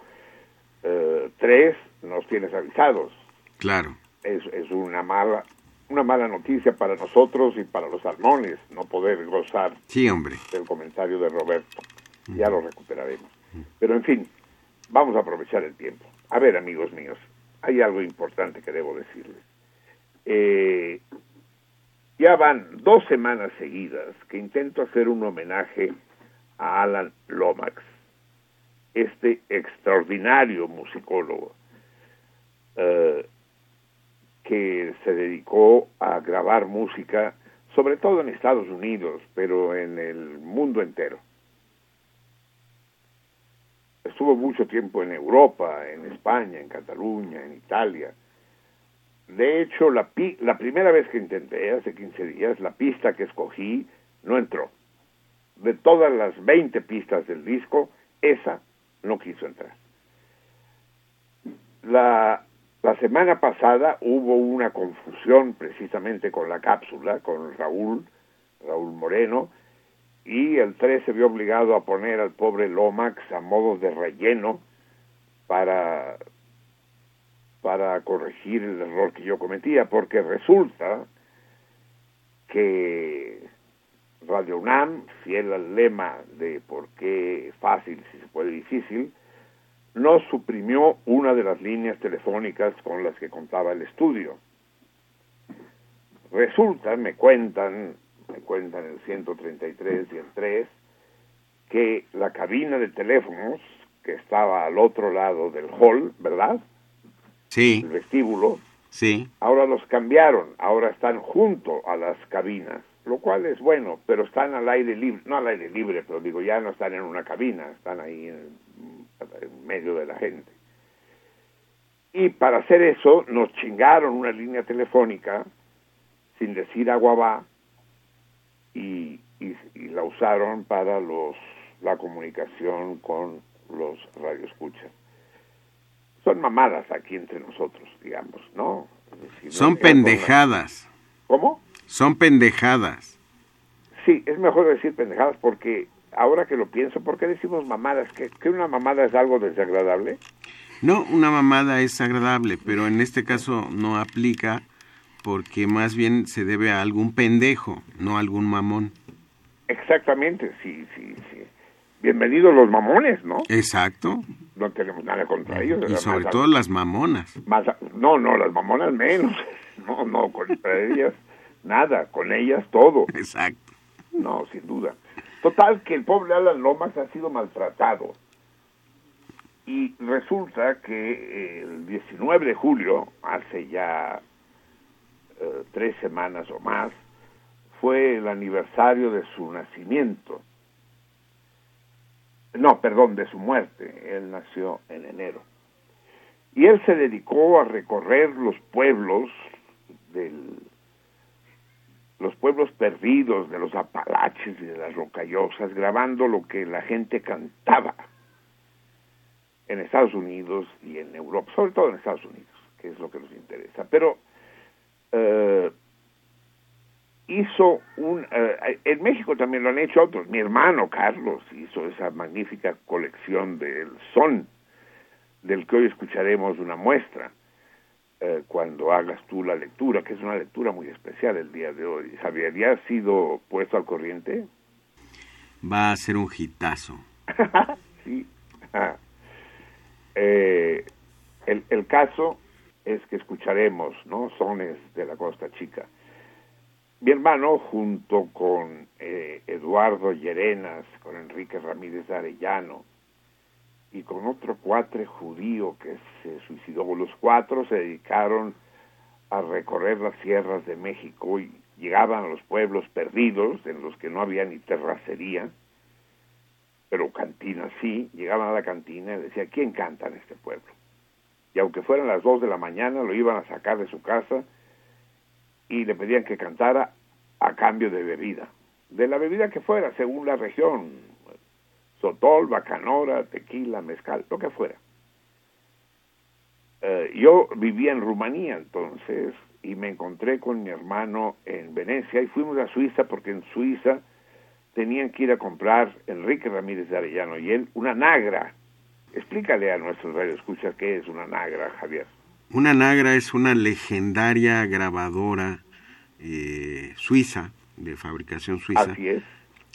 Speaker 4: eh, tres nos tienes avisados.
Speaker 6: Claro.
Speaker 4: Es, es una mala una mala noticia para nosotros y para los salmones no poder gozar
Speaker 6: Sí, hombre.
Speaker 4: del comentario de Roberto. Ya lo recuperaremos. Pero en fin, vamos a aprovechar el tiempo. A ver, amigos míos, hay algo importante que debo decirles. Eh, ya van dos semanas seguidas que intento hacer un homenaje a Alan Lomax, este extraordinario musicólogo eh, que se dedicó a grabar música, sobre todo en Estados Unidos, pero en el mundo entero. Estuvo mucho tiempo en Europa, en España, en Cataluña, en Italia. De hecho, la, pi- la primera vez que intenté, hace 15 días, la pista que escogí no entró. De todas las 20 pistas del disco, esa no quiso entrar. La, la semana pasada hubo una confusión precisamente con la cápsula, con Raúl, Raúl Moreno, y el 3 se vio obligado a poner al pobre Lomax a modo de relleno para, para corregir el error que yo cometía, porque resulta que Radio UNAM, fiel al lema de por qué fácil si se puede difícil, no suprimió una de las líneas telefónicas con las que contaba el estudio. Resulta, me cuentan, me cuentan el 133 y el 3, que la cabina de teléfonos que estaba al otro lado del hall, ¿verdad?
Speaker 6: Sí,
Speaker 4: El vestíbulo,
Speaker 6: sí.
Speaker 4: ahora los cambiaron, ahora están junto a las cabinas, lo cual es bueno, pero están al aire libre, no al aire libre, pero digo, ya no están en una cabina, están ahí en, en medio de la gente. Y para hacer eso nos chingaron una línea telefónica sin decir agua va y, y, y la usaron para los la comunicación con los radioescuchas. Son mamadas aquí entre nosotros, digamos, ¿no? Decir,
Speaker 6: Son pendejadas.
Speaker 4: ¿Cómo?
Speaker 6: Son pendejadas.
Speaker 4: Sí, es mejor decir pendejadas porque ahora que lo pienso, ¿por qué decimos mamadas? ¿Que, que una mamada es algo desagradable?
Speaker 6: No, una mamada es agradable, pero en este caso no aplica porque más bien se debe a algún pendejo, no a algún mamón.
Speaker 4: Exactamente, sí, sí, sí. Bienvenidos los mamones, ¿no?
Speaker 6: Exacto.
Speaker 4: No tenemos nada contra ellos.
Speaker 6: Y sobre
Speaker 4: Más-
Speaker 6: todo las mamonas.
Speaker 4: más- no, no, las mamonas menos. No, no, contra ellas nada, con ellas todo.
Speaker 6: Exacto.
Speaker 4: No, sin duda. Total, que el pobre Alan Lomax ha sido maltratado. Y resulta que el 19 de julio, hace ya eh, tres semanas o más, fue el aniversario de su nacimiento. No, perdón, de su muerte. Él nació en enero. Y él se dedicó a recorrer los pueblos del, los pueblos perdidos de los Apalaches y de las Rocallosas, grabando lo que la gente cantaba en Estados Unidos y en Europa, sobre todo en Estados Unidos, que es lo que nos interesa. Pero eh, hizo un, eh, en México también lo han hecho otros. Mi hermano Carlos hizo esa magnífica colección del son, del que hoy escucharemos una muestra eh, cuando hagas tú la lectura, que es una lectura muy especial el día de hoy. Javier, ¿ya has sido puesto al corriente?
Speaker 6: Va a ser un hitazo.
Speaker 4: sí. Eh, el, el caso es que escucharemos, ¿no? Sones de la Costa Chica. Mi hermano, junto con eh, Eduardo Llerenas, con Enrique Ramírez Arellano y con otro cuatre judío que se suicidó, los cuatro se dedicaron a recorrer las sierras de México y llegaban a los pueblos perdidos, en los que no había ni terracería, pero cantina sí, llegaban a la cantina y decía, ¿quién canta en este pueblo? Y aunque fueran las dos de la mañana, lo iban a sacar de su casa y le pedían que cantara a cambio de bebida, de la bebida que fuera, según la región, sotol, bacanora, tequila, mezcal, lo que fuera. Eh, yo vivía en Rumanía entonces y me encontré con mi hermano en Venecia y fuimos a Suiza porque en Suiza tenían que ir a comprar Enrique Ramírez de Arellano y él una nagra. Explícale a nuestros radioescuchas qué es una nagra, Javier.
Speaker 6: Una nagra es una legendaria grabadora eh, suiza, de fabricación suiza,
Speaker 4: es.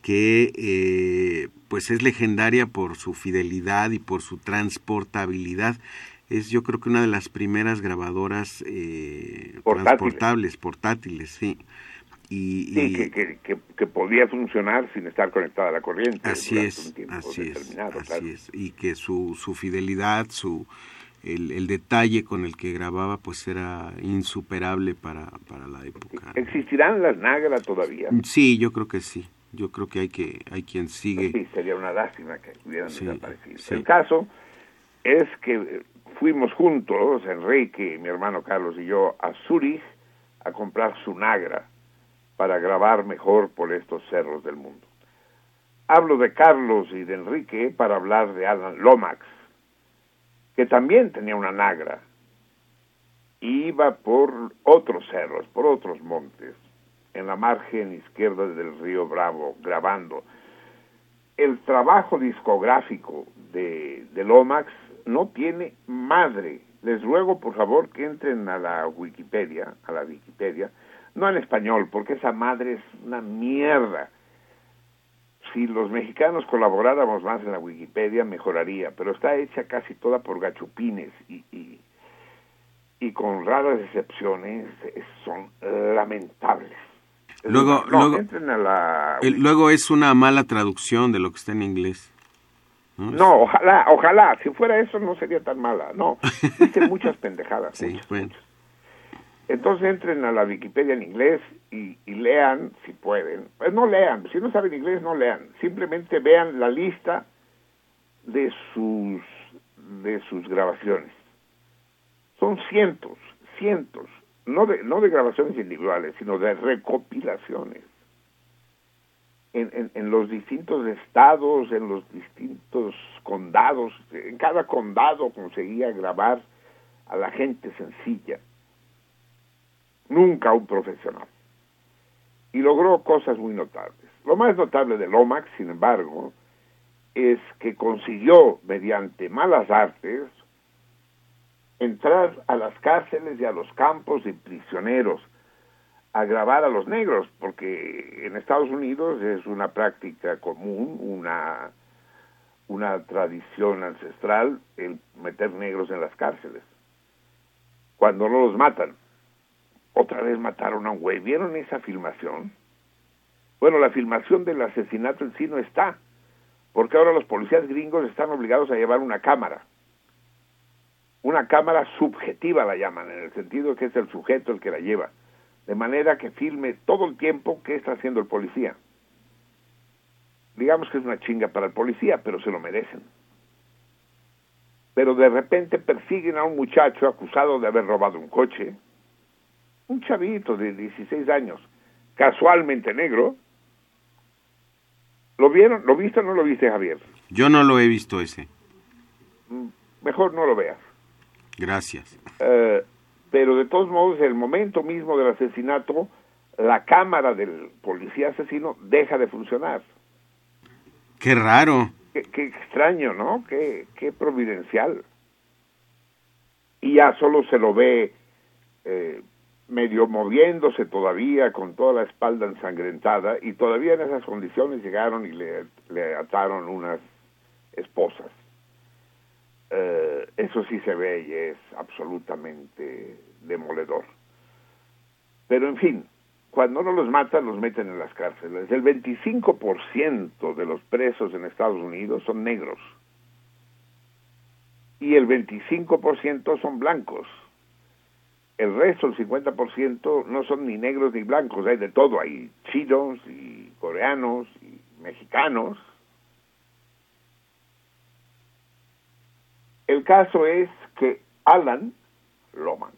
Speaker 6: que eh, pues es legendaria por su fidelidad y por su transportabilidad. Es yo creo que una de las primeras grabadoras eh,
Speaker 4: Portátiles.
Speaker 6: transportables, portátiles, sí. Y,
Speaker 4: Sí,
Speaker 6: y-
Speaker 4: que, que, que, que podía funcionar sin estar conectada a la corriente.
Speaker 6: Así es,
Speaker 4: un
Speaker 6: así es, así
Speaker 4: claro.
Speaker 6: es. Y que su, su fidelidad, su el, el detalle con el que grababa, pues era insuperable para, para la época.
Speaker 4: ¿Existirán las Nagra todavía?
Speaker 6: Sí, yo creo que sí. Yo creo que hay que hay quien sigue.
Speaker 4: Sí, sería una lástima que hubieran
Speaker 6: Sí,
Speaker 4: desaparecido.
Speaker 6: sí.
Speaker 4: El caso es que fuimos juntos, Enrique, mi hermano Carlos y yo, a Zurich a comprar su Nagra para grabar mejor por estos cerros del mundo. Hablo de Carlos y de Enrique para hablar de Alan Lomax, que también tenía una Nagra. Iba por otros cerros, por otros montes, en la margen izquierda del río Bravo, grabando. El trabajo discográfico de, de Lomax no tiene madre. Les ruego, por favor, que entren a la Wikipedia, a la Wikipedia, no en español, porque esa madre es una mierda. Si los mexicanos colaboráramos más en la Wikipedia, mejoraría, pero está hecha casi toda por gachupines y, y, y con raras excepciones son lamentables. Es
Speaker 6: Luego-
Speaker 4: no,
Speaker 6: luego-
Speaker 4: entren a la
Speaker 6: El- luego es una mala traducción de lo que está en inglés. ¿no?
Speaker 4: No, ojalá, ojalá. Si fuera eso no sería tan mala. No, dicen muchas pendejadas.
Speaker 6: Sí,
Speaker 4: muchas,
Speaker 6: bueno.
Speaker 4: muchas. Entonces entren a la Wikipedia en inglés y, y lean, si pueden. Pues no lean, si no saben inglés no lean. Simplemente vean la lista de sus de sus grabaciones. Son cientos, cientos, no de no de grabaciones individuales, sino de recopilaciones en, en, en los distintos estados, en los distintos condados. En cada condado conseguía grabar a la gente sencilla, nunca un profesional. Y logró cosas muy notables. Lo más notable de Lomax, sin embargo, es que consiguió, mediante malas artes, entrar a las cárceles y a los campos de prisioneros a grabar a los negros, porque en Estados Unidos es una práctica común, una, una tradición ancestral el meter negros en las cárceles, cuando no los matan. Otra vez mataron a un güey. ¿Vieron esa filmación? Bueno, la filmación del asesinato en sí no está, porque ahora los policías gringos están obligados a llevar una cámara. Una cámara subjetiva la llaman, en el sentido que es el sujeto el que la lleva de manera que filme todo el tiempo que está haciendo el policía. Digamos que es una chinga para el policía, pero se lo merecen. Pero de repente persiguen a un muchacho acusado de haber robado un coche, un chavito de 16 años, casualmente negro. ¿Lo vieron? ¿Lo viste o no lo viste, Javier?
Speaker 6: Yo no lo he visto ese.
Speaker 4: Mm, Mejor no lo veas.
Speaker 6: Gracias.
Speaker 4: Eh, pero de todos modos, el momento mismo del asesinato, la cámara del policía asesino deja de funcionar.
Speaker 6: Qué raro.
Speaker 4: Qué, qué extraño, ¿no? Qué, qué providencial. Y ya solo se lo ve eh, medio moviéndose todavía con toda la espalda ensangrentada y todavía en esas condiciones llegaron y le, le ataron unas esposas. Eh, eso sí se ve y es absolutamente demoledor. Pero en fin, cuando no los matan, los meten en las cárceles. El 25% de los presos en Estados Unidos son negros. Y el 25% son blancos. El resto, el 50%, no son ni negros ni blancos. Hay de todo. Hay chinos y coreanos y mexicanos. El caso es que Alan Lomax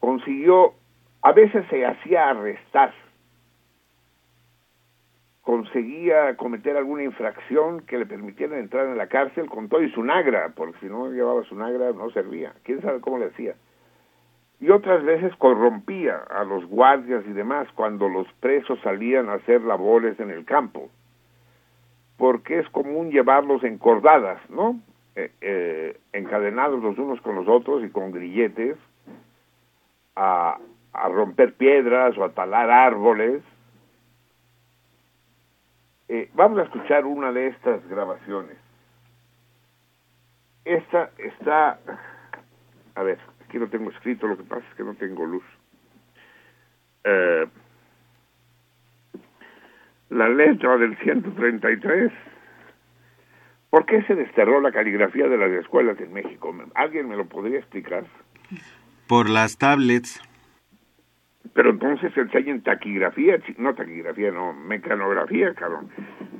Speaker 4: consiguió a veces se hacía arrestar, conseguía cometer alguna infracción que le permitiera entrar en la cárcel con todo y su nagra, porque si no llevaba su nagra no servía, quién sabe cómo le hacía. Y otras veces corrompía a los guardias y demás cuando los presos salían a hacer labores en el campo, porque es común llevarlos encordadas, ¿no? Eh, eh, encadenados los unos con los otros y con grilletes a, a romper piedras o a talar árboles. Eh, vamos a escuchar una de estas grabaciones. Esta está, a ver, aquí lo tengo escrito, lo que pasa es que no tengo luz. Eh, la letra del 133. ¿Por qué se desterró la caligrafía de las escuelas en México? ¿Alguien me lo podría explicar?
Speaker 6: Por las tablets.
Speaker 4: Pero entonces enseñan taquigrafía, no taquigrafía, no, mecanografía, cabrón.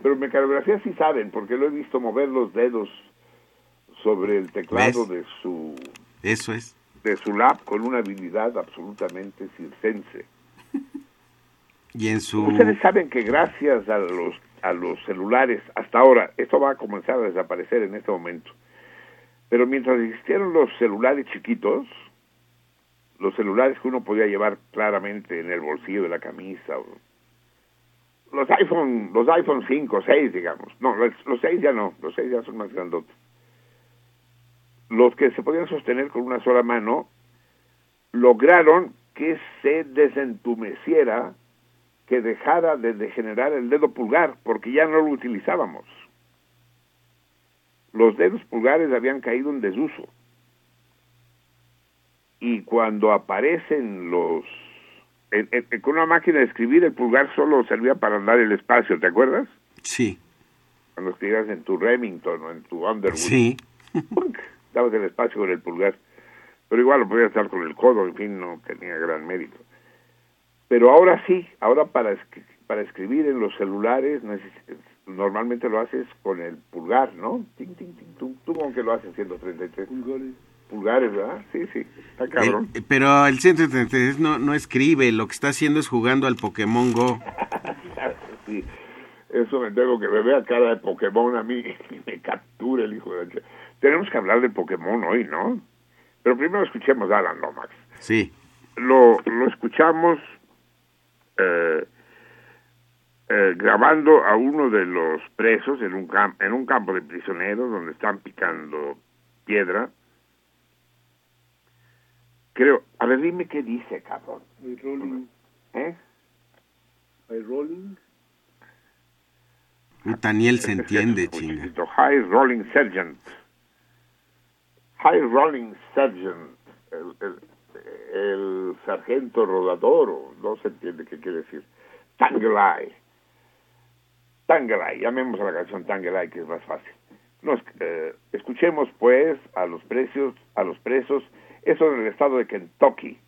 Speaker 4: Pero mecanografía sí saben, porque lo he visto mover los dedos sobre el teclado
Speaker 6: ¿Ves?
Speaker 4: de su
Speaker 6: Eso es.
Speaker 4: De su lap con una habilidad absolutamente circense.
Speaker 6: Y en su...
Speaker 4: Ustedes saben que gracias a los a los celulares hasta ahora, esto va a comenzar a desaparecer en este momento. Pero mientras existieron los celulares chiquitos, los celulares que uno podía llevar claramente en el bolsillo de la camisa, o- los iPhone, los iPhone 5, 6, digamos. No, los, los 6 ya no, los 6 ya son más grandotes. Los que se podían sostener con una sola mano lograron que se desentumeciera, que dejara de degenerar el dedo pulgar, porque ya no lo utilizábamos. Los dedos pulgares habían caído en desuso. Y cuando aparecen los... en- en- con una máquina de escribir, el pulgar solo servía para andar el espacio, ¿te acuerdas?
Speaker 6: Sí,
Speaker 4: Cuando escribías en tu Remington o en tu Underwood.
Speaker 6: sí.
Speaker 4: dabas el espacio con el pulgar. Pero igual lo podías dar con el codo, en fin, no tenía gran mérito. Pero ahora sí, ahora para, para escribir en los celulares normalmente lo haces con el pulgar, ¿no? Ting, ting, ting, tú, tú con que lo haces 133
Speaker 8: Pulgares.
Speaker 4: pulgares, ¿verdad? Sí, sí, está cabrón.
Speaker 6: El- pero el 133 no, no escribe, lo que está haciendo es jugando al Pokémon Go.
Speaker 4: sí, eso me tengo que beber a cara de Pokémon a mí y me captura el hijo de... Tenemos que hablar de Pokémon hoy, ¿no? Pero primero escuchemos a Alan Lomax.
Speaker 6: Sí,
Speaker 4: lo, lo escuchamos eh, eh, grabando a uno de los presos en un, cam- en un campo de prisioneros donde están picando piedra. Creo, a ver, dime qué dice, cabrón.
Speaker 8: Hay rolling.
Speaker 4: ¿Eh?
Speaker 8: Hay rolling.
Speaker 6: Daniel se entiende, chinga.
Speaker 4: High Rolling Sergeant. High Rolling Sergeant. El, el, el sargento rodador, no se entiende qué quiere decir. Tangelai. Tangelai. Llamemos a la canción Tangelai, que es más fácil. Nos, eh, escuchemos, pues, a los precios, a los presos, eso en el estado de Kentucky,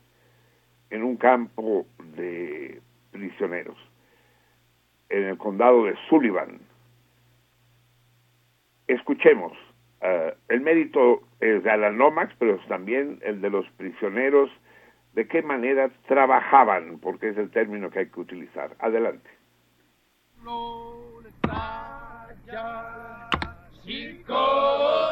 Speaker 4: en un campo de prisioneros en el condado de Sullivan. Escuchemos, eh, el mérito Alan Lomax, pero también el de los prisioneros, de qué manera trabajaban, porque es el término que hay que utilizar. Adelante.
Speaker 3: I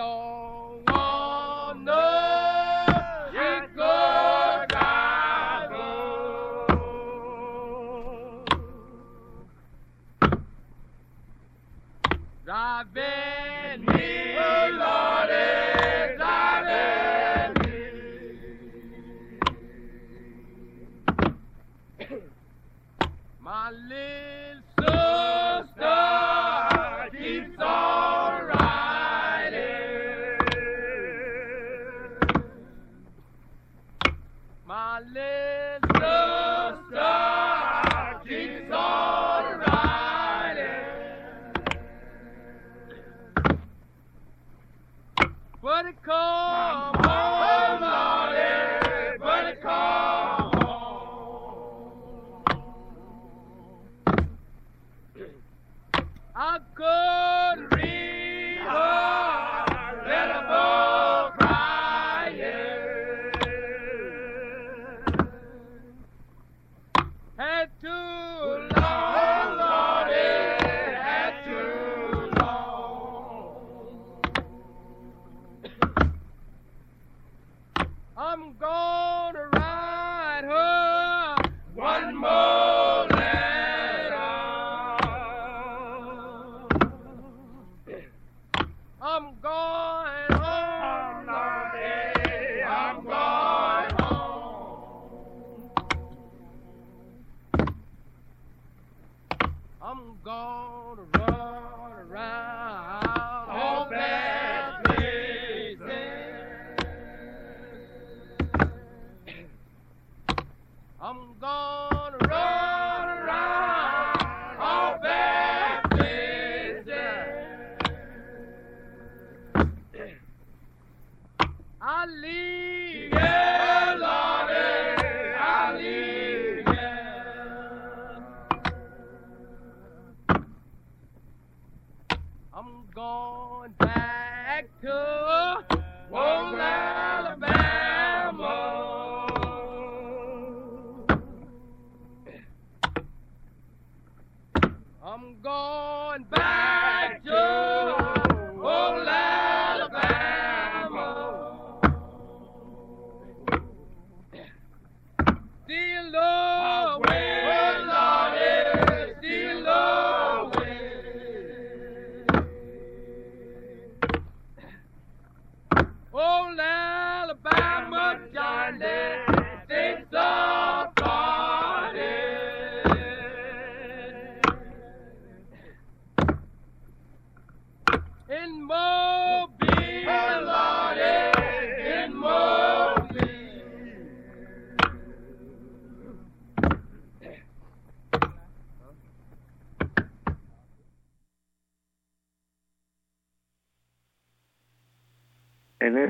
Speaker 3: I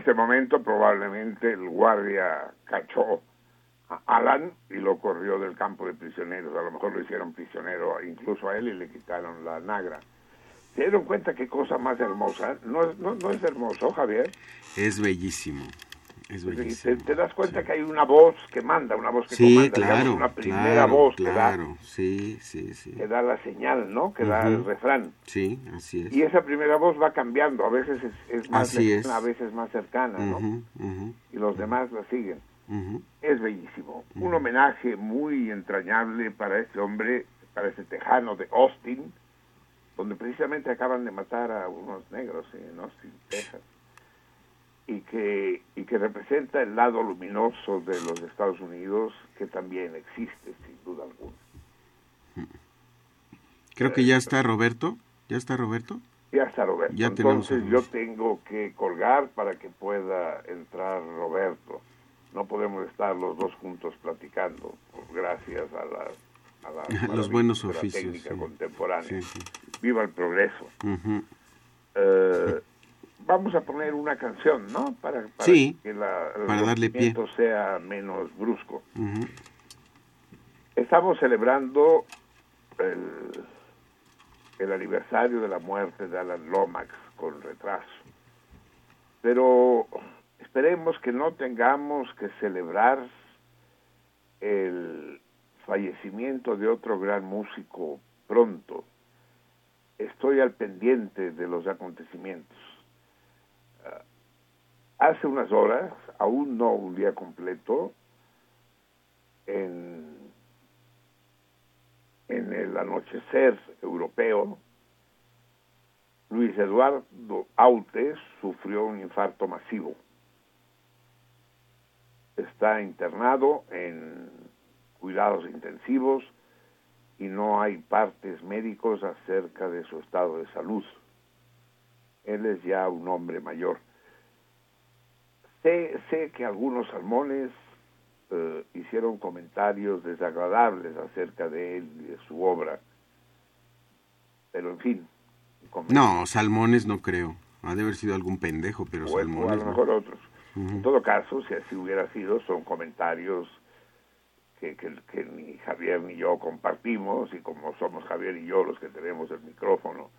Speaker 4: Ese momento probablemente el guardia cachó a Alan y lo corrió del campo de prisioneros. A lo mejor lo hicieron prisionero incluso a él y le quitaron la nagra. ¿Se dieron cuenta qué cosa más hermosa? ¿No, no, no es hermoso, Javier?
Speaker 6: Es bellísimo. Es
Speaker 4: Te,
Speaker 6: bellísimo.
Speaker 4: te das cuenta que hay una voz que manda, una voz que
Speaker 6: Sí,
Speaker 4: comanda, digamos,
Speaker 6: claro.
Speaker 4: una primera
Speaker 6: claro,
Speaker 4: voz que da,
Speaker 6: claro. Sí, sí, sí.
Speaker 4: que da la señal, ¿no? Que da el refrán.
Speaker 6: Sí, así es.
Speaker 4: Y esa primera voz va cambiando, a veces es, es más
Speaker 6: Así es.
Speaker 4: a veces más cercana, ¿no? Y los demás la siguen. Es bellísimo. Un homenaje muy entrañable para este hombre, para este tejano de Austin, donde precisamente acaban de matar a unos negros en Austin, Texas, y que, y que representa el lado luminoso de los Estados Unidos, que también existe, sin duda alguna.
Speaker 6: Creo que ya está Roberto. ¿Ya está Roberto?
Speaker 4: Ya está Roberto.
Speaker 6: Ya
Speaker 4: Entonces yo tengo que colgar para que pueda entrar Roberto. No podemos estar los dos juntos platicando, pues, gracias a las a
Speaker 6: Los buenos
Speaker 4: la
Speaker 6: oficios,
Speaker 4: técnica
Speaker 6: sí.
Speaker 4: contemporánea.
Speaker 6: Sí, sí.
Speaker 4: Viva el progreso. Eh, vamos a poner una canción, ¿no? Para, para
Speaker 6: Sí,
Speaker 4: que la, el
Speaker 6: para darle pie.
Speaker 4: movimiento sea menos brusco. Estamos celebrando el, el aniversario de la muerte de Alan Lomax con retraso. Pero esperemos que no tengamos que celebrar el fallecimiento de otro gran músico pronto. Estoy al pendiente de los acontecimientos. Hace unas horas, aún no un día completo, en, en el anochecer europeo, Luis Eduardo Aute sufrió un infarto masivo. Está internado en cuidados intensivos y no hay partes médicos acerca de su estado de salud. Él es ya un hombre mayor. Sé, sé que algunos salmones eh, hicieron comentarios desagradables acerca de él y de su obra, pero en fin.
Speaker 6: No, salmones no creo. Ha de haber sido algún pendejo, pero
Speaker 4: o, o a
Speaker 6: salmones
Speaker 4: lo
Speaker 6: no.
Speaker 4: mejor otros. En todo caso, si así hubiera sido, son comentarios que, que, que ni Javier ni yo compartimos, y como somos Javier y yo los que tenemos el micrófono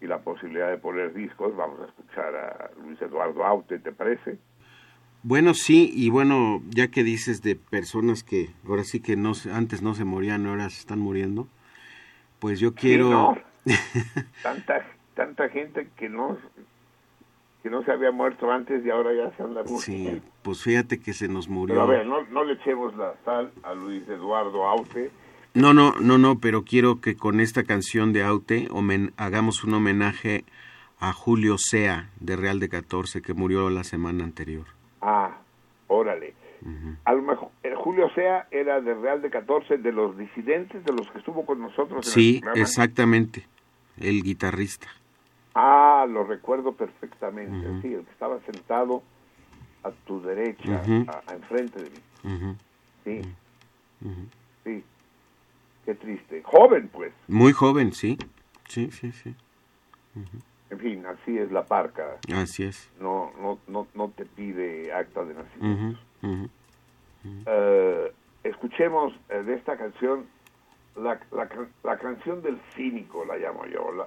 Speaker 4: y la posibilidad de poner discos, vamos a escuchar a Luis Eduardo Aute, ¿te parece?
Speaker 6: Bueno, sí, y bueno, ya que dices de personas que ahora sí que no antes no se morían, ahora se están muriendo, pues yo quiero...
Speaker 4: ¿no? Tanta, tanta gente que no, que no se había muerto antes y ahora ya se anda muriendo.
Speaker 6: sí, pues fíjate que se nos murió.
Speaker 4: Pero a ver, no, no le echemos la sal a Luis Eduardo Aute.
Speaker 6: No, no, no, no, pero quiero que con esta canción de Aute homen- hagamos un homenaje a Julio Sea de Real de 14 que murió la semana anterior.
Speaker 4: Ah, órale. A lo mejor eh, Julio Sea era de Real de 14, de los disidentes, de los que estuvo con nosotros en
Speaker 6: Sí,
Speaker 4: el
Speaker 6: exactamente, el guitarrista.
Speaker 4: Ah, lo recuerdo perfectamente.
Speaker 6: Ujú.
Speaker 4: Sí, el que estaba sentado a tu derecha, a, a enfrente de mí. Sí, sí. Qué triste. Joven, pues.
Speaker 6: Muy joven, sí, sí, sí, sí,
Speaker 4: En fin, así es la parca.
Speaker 6: así es.
Speaker 4: No, no, no, no te pide acta de nacimiento. Eh, escuchemos eh, de esta canción la, la, la canción del cínico, la llamo yo, la,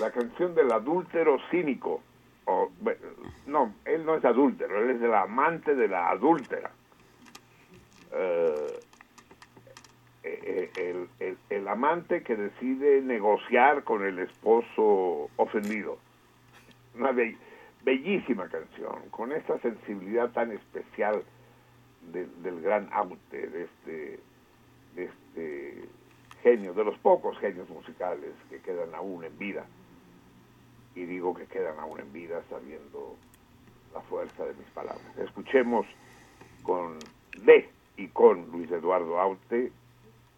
Speaker 4: la canción del adúltero cínico. O, no, él no es adúltero, él es el amante de la adúltera. Eh, el, el- amante que decide negociar con el esposo ofendido. Una be- bellísima canción, con esta sensibilidad tan especial de- del gran Aute, de este, de este genio, de los pocos genios musicales que quedan aún en vida. Y digo que quedan aún en vida sabiendo la fuerza de mis palabras. Escuchemos con de y con Luis Eduardo Aute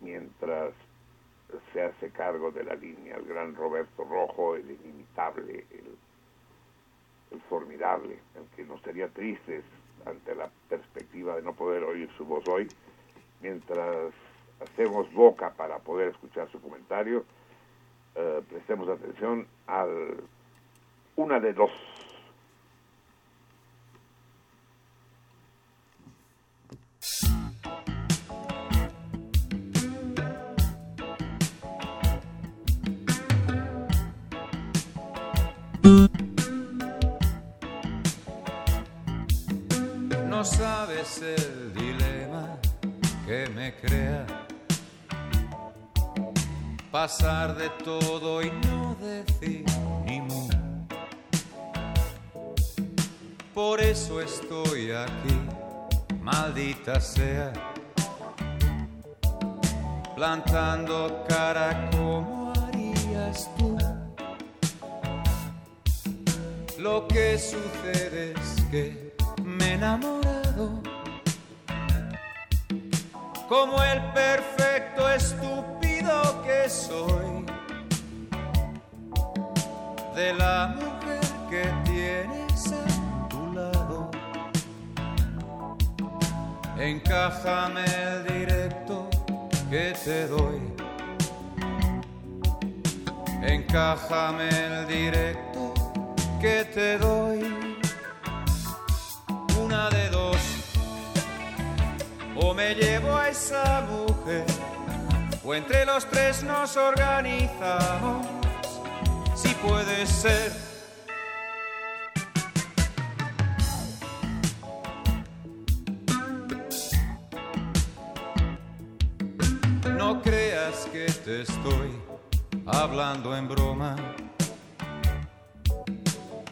Speaker 4: mientras se hace cargo de la línea el gran Roberto Rojo, el inimitable, el, formidable, el que nos sería tristes ante la perspectiva de no poder oír su voz hoy, mientras hacemos boca para poder escuchar su comentario, eh, prestemos atención al una de dos.
Speaker 9: No sabes el dilema que me crea pasar de todo y no decir ni mu. Por eso estoy aquí, maldita sea, plantando cara como Lo que sucede es que me he enamorado como el perfecto estúpido que soy de la mujer que tienes a tu lado. Encájame el directo que te doy. Encájame el directo que te doy. Una de dos. O me llevo a esa mujer, o entre los tres nos organizamos, si puede ser. No creas que te estoy hablando en broma,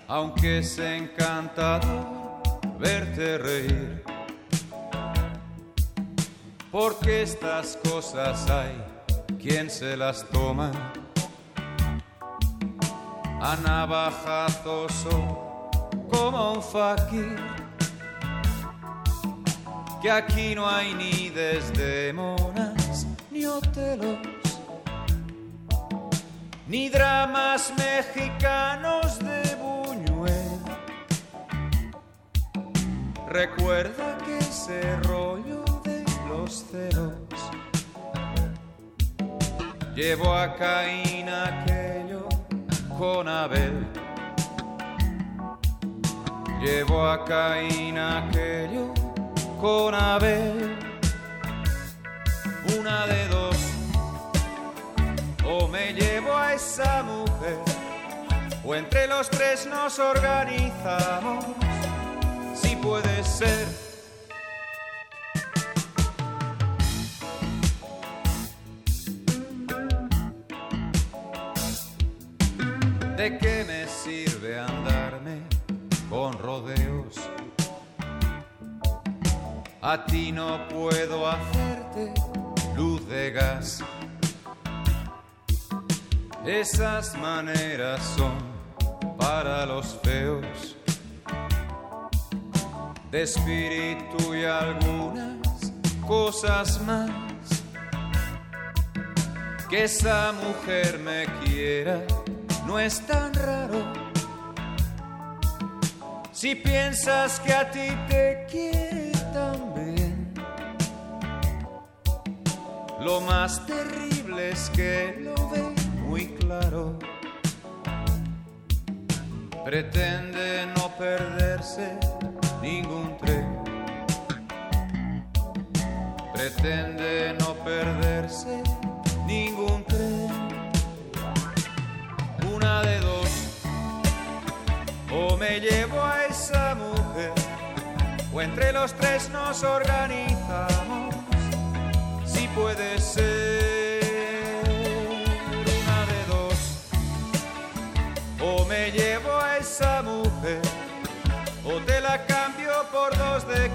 Speaker 9: aunque es encantador verte reír. Porque estas cosas hay quien se las toma a navajazoso como un fakir. Que aquí no hay ni desdemonas ni hotelos ni dramas mexicanos de Recuerda que ese rollo de los celos llevó a Caín aquello con Abel. Llevó a Caín aquello con Abel. Una de dos, o me llevo a esa mujer, o entre los tres nos organizamos, puede ser. ¿De qué me sirve andarme con rodeos? A ti no puedo hacerte luz de gas. Esas maneras son para los feos. De espíritu y algunas cosas más. Que esa mujer me quiera no es tan raro. Si piensas que a ti te quiere también, lo más terrible es que lo ve muy claro. Pretende no perderse Pretende no perderse ningún tren. Una de dos. O me llevo a esa mujer, o entre los tres nos organizamos, si puede ser una de dos. O me llevo a esa mujer, o te la cambio por dos de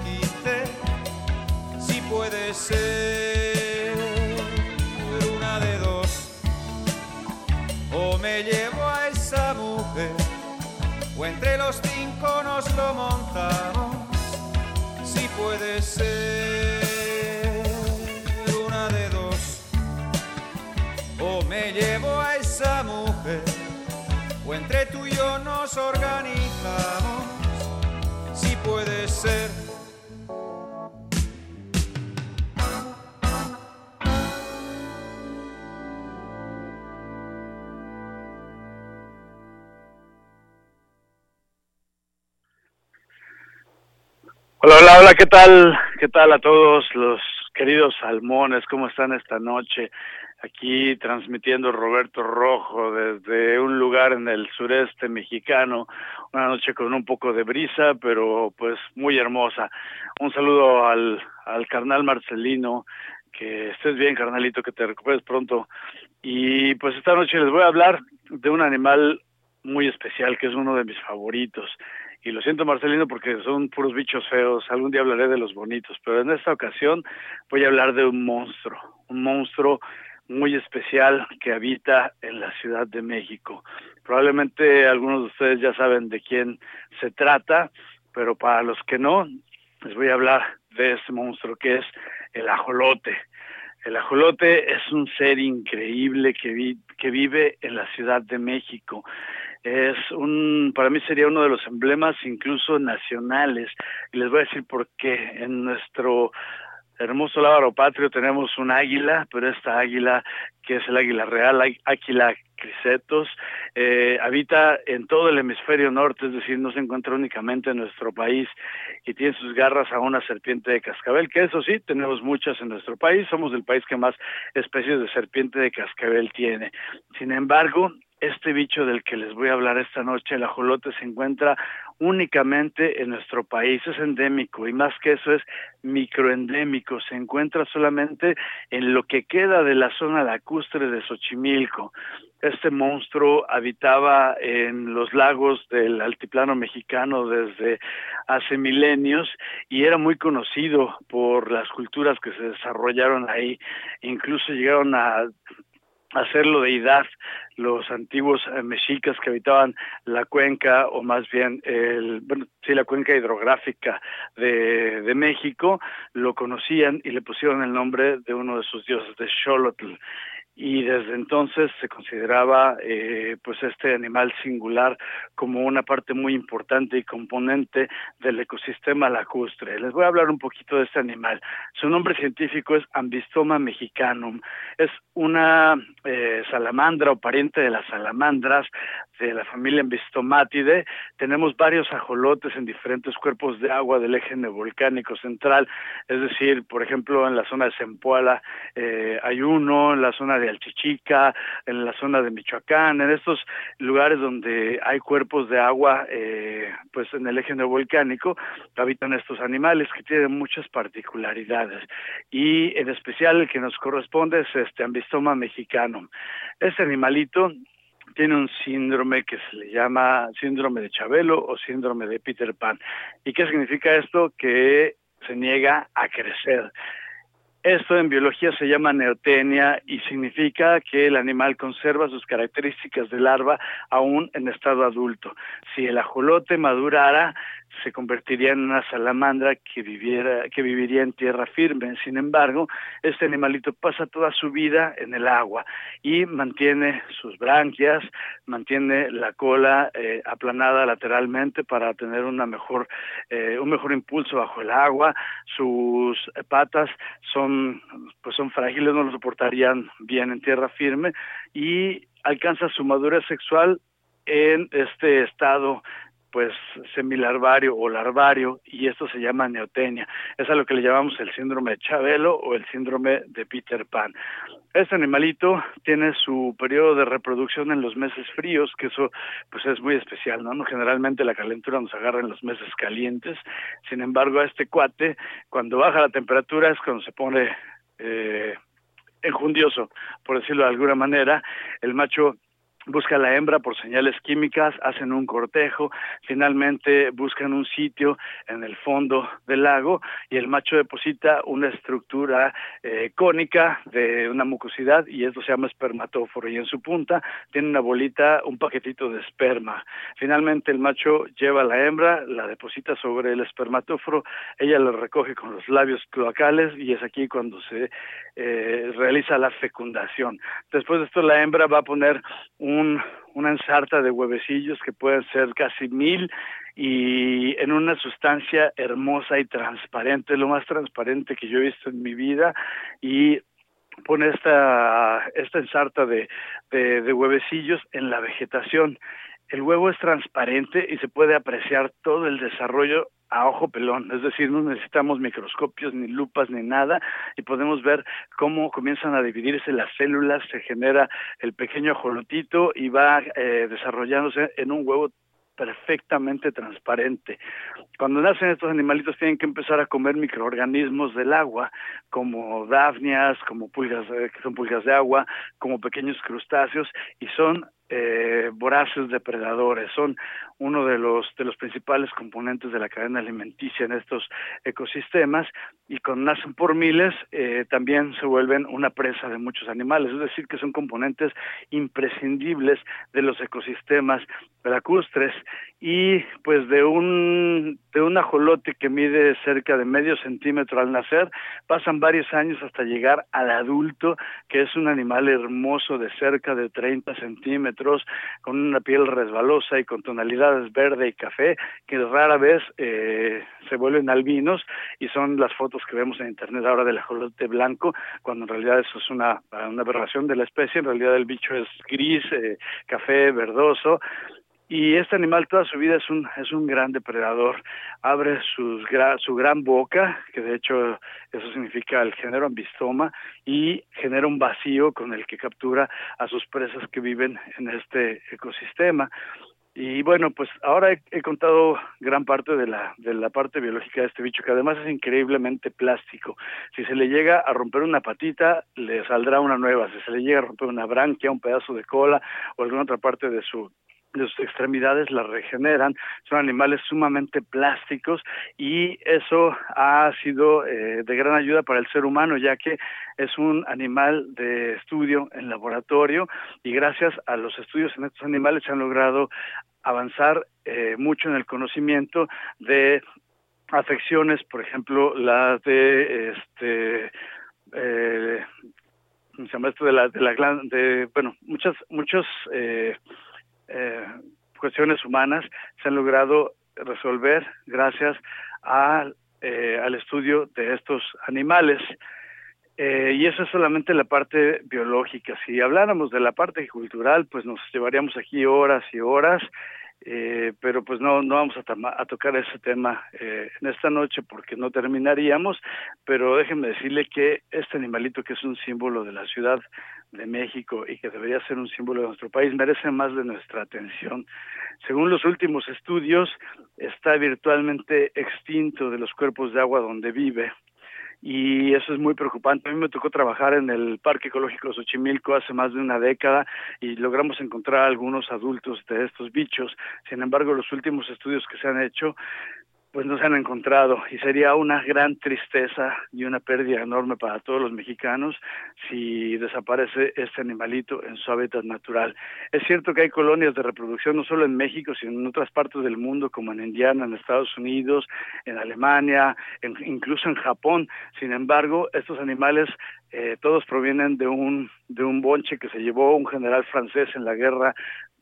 Speaker 9: puede ser una de dos. O me llevo a esa mujer, o entre los cinco nos lo montamos, si puede ser una de dos. O me llevo a esa mujer, o entre tú y yo nos organizamos, si puede ser.
Speaker 10: Hola, hola, hola, ¿qué tal? ¿Qué tal a todos los queridos salmones? ¿Cómo están esta noche? Aquí transmitiendo Roberto Rojo desde un lugar en el sureste mexicano, una noche con un poco de brisa, pero pues muy hermosa. Un saludo al, al carnal Marcelino, que estés bien, carnalito, que te recuperes pronto. Y pues esta noche les voy a hablar de un animal muy especial, que es uno de mis favoritos. Y lo siento, Marcelino, porque son puros bichos feos. Algún día hablaré de los bonitos, pero en esta ocasión voy a hablar de un monstruo, un monstruo muy especial que habita en la Ciudad de México. Probablemente algunos de ustedes ya saben de quién se trata, pero para los que no, les voy a hablar de este monstruo que es el ajolote. El ajolote es un ser increíble que, que vive en la Ciudad de México es un, para mí sería uno de los emblemas incluso nacionales. Y les voy a decir por qué. En nuestro hermoso lábaro patrio tenemos un águila, pero esta águila, que es el águila real, Águila cricetos, eh, habita en todo el hemisferio norte, es decir, no se encuentra únicamente en nuestro país y tiene sus garras a una serpiente de cascabel, que eso sí, tenemos muchas en nuestro país, somos el país que más especies de serpiente de cascabel tiene. Sin embargo, este bicho del que les voy a hablar esta noche, el ajolote, se encuentra únicamente en nuestro país, es endémico y más que eso es microendémico, se encuentra solamente en lo que queda de la zona lacustre de Xochimilco. Este monstruo habitaba en los lagos del altiplano mexicano desde hace milenios y era muy conocido por las culturas que se desarrollaron ahí. Incluso llegaron a hacerlo deidad los antiguos eh, mexicas que habitaban la cuenca o más bien el bueno sí la cuenca hidrográfica de, de México lo conocían y le pusieron el nombre de uno de sus dioses de Xolotl y desde entonces se consideraba eh, pues este animal singular como una parte muy importante y componente del ecosistema lacustre. Les voy a hablar un poquito de este animal. Su nombre científico es Ambistoma mexicanum. Es una eh, salamandra o pariente de las salamandras de la familia Ambistomatidae. Tenemos varios ajolotes en diferentes cuerpos de agua del eje neovolcánico central, es decir, por ejemplo, en la zona de Zempoala eh, hay uno, en la zona de Alchichica, en la zona de Michoacán, en estos lugares donde hay cuerpos de agua, eh, pues en el eje neovolcánico habitan estos animales que tienen muchas particularidades y en especial el que nos corresponde es este Ambistoma mexicanum. Este animalito tiene un síndrome que se le llama síndrome de Chabelo o síndrome de Peter Pan. ¿Y qué significa esto? Que se niega a crecer. Esto en biología se llama neotenia y significa que el animal conserva sus características de larva aún en estado adulto. Si el ajolote madurara, se convertiría en una salamandra que viviera que viviría en tierra firme. Sin embargo, este animalito pasa toda su vida en el agua y mantiene sus branquias, mantiene la cola eh, aplanada lateralmente para tener una mejor eh, un mejor impulso bajo el agua. Sus patas son pues son frágiles, no lo soportarían bien en tierra firme y alcanza su madurez sexual en este estado pues semilarvario o larvario y esto se llama neotenia. Es a lo que le llamamos el síndrome de Chabelo o el síndrome de Peter Pan. Este animalito tiene su periodo de reproducción en los meses fríos, que eso pues es muy especial, ¿no? generalmente la calentura nos agarra en los meses calientes. Sin embargo, a este cuate cuando baja la temperatura es cuando se pone eh, enjundioso, por decirlo de alguna manera. El macho busca a la hembra por señales químicas, hacen un cortejo, finalmente buscan un sitio en el fondo del lago y el macho deposita una estructura eh, cónica de una mucosidad y esto se llama espermatóforo y en su punta tiene una bolita, un paquetito de esperma. Finalmente el macho lleva a la hembra, la deposita sobre el espermatóforo, ella lo recoge con los labios cloacales y es aquí cuando se eh, realiza la fecundación. Después de esto la hembra va a poner un, una ensarta de huevecillos que pueden ser casi mil y en una sustancia hermosa y transparente, lo más transparente que yo he visto en mi vida y pone esta, esta ensarta de, de, de huevecillos en la vegetación. El huevo es transparente y se puede apreciar todo el desarrollo a ojo pelón, es decir, no necesitamos microscopios ni lupas ni nada y podemos ver cómo comienzan a dividirse las células, se genera el pequeño ajolotito y va eh, desarrollándose en un huevo perfectamente transparente. Cuando nacen estos animalitos tienen que empezar a comer microorganismos del agua, como dafnias, como pulgas, eh, que son pulgas de agua, como pequeños crustáceos, y son eh, voraces depredadores, son uno de los de los principales componentes de la cadena alimenticia en estos ecosistemas y cuando nacen por miles eh, también se vuelven una presa de muchos animales, es decir que son componentes imprescindibles de los ecosistemas lacustres. Y pues de un de un ajolote que mide cerca de medio centímetro al nacer pasan varios años hasta llegar al adulto que es un animal hermoso de cerca de 30 centímetros centímetros, con una piel resbalosa y con tonalidades verde y café, que rara vez eh, se vuelven albinos y son las fotos que vemos en internet ahora del ajolote blanco, cuando en realidad eso es una, una aberración de la especie, en realidad el bicho es gris, eh, café, verdoso, y este animal toda su vida es un es un gran depredador abre sus su gran boca que de hecho eso significa el género ambistoma y genera un vacío con el que captura a sus presas que viven en este ecosistema y bueno, pues ahora he, he contado gran parte de la, de la parte biológica de este bicho, que además es increíblemente plástico. Si se le llega a romper una patita, le saldrá una nueva. Si se le llega a romper una branquia, un pedazo de cola o alguna otra parte de su de sus extremidades la regeneran, son animales sumamente plásticos y eso ha sido eh, de gran ayuda para el ser humano, ya que es un animal de estudio en laboratorio y gracias a los estudios en estos animales se han logrado avanzar eh, mucho en el conocimiento de afecciones, por ejemplo, las de este eh, ¿cómo se llama esto de la de la de bueno muchas muchos eh, eh, cuestiones humanas se han logrado resolver gracias a, eh, al estudio de estos animales. Eh, y eso es solamente la parte biológica. Si habláramos de la parte cultural, pues nos llevaríamos aquí horas y horas, eh, pero pues no, no vamos a, tocar ese tema eh, en esta noche porque no terminaríamos, pero déjenme decirle que este animalito que es un símbolo de la ciudad de México y que debería ser un símbolo de nuestro país merece más de nuestra atención. Según los últimos estudios, está virtualmente extinto de los cuerpos de agua donde vive y eso es muy preocupante. A mí me tocó trabajar en el Parque Ecológico Xochimilco hace más de una década y logramos encontrar algunos adultos de estos bichos. Sin embargo, los últimos estudios que se han hecho pues no se han encontrado y sería una gran tristeza y una pérdida enorme para todos los mexicanos si desaparece este animalito en su hábitat natural. Es cierto que hay colonias de reproducción no solo en México, sino en otras partes del mundo como en Indiana, en Estados Unidos, en Alemania, en- incluso en Japón. Sin embargo, estos animales eh, todos provienen de un de un bonche que se llevó un general francés en la guerra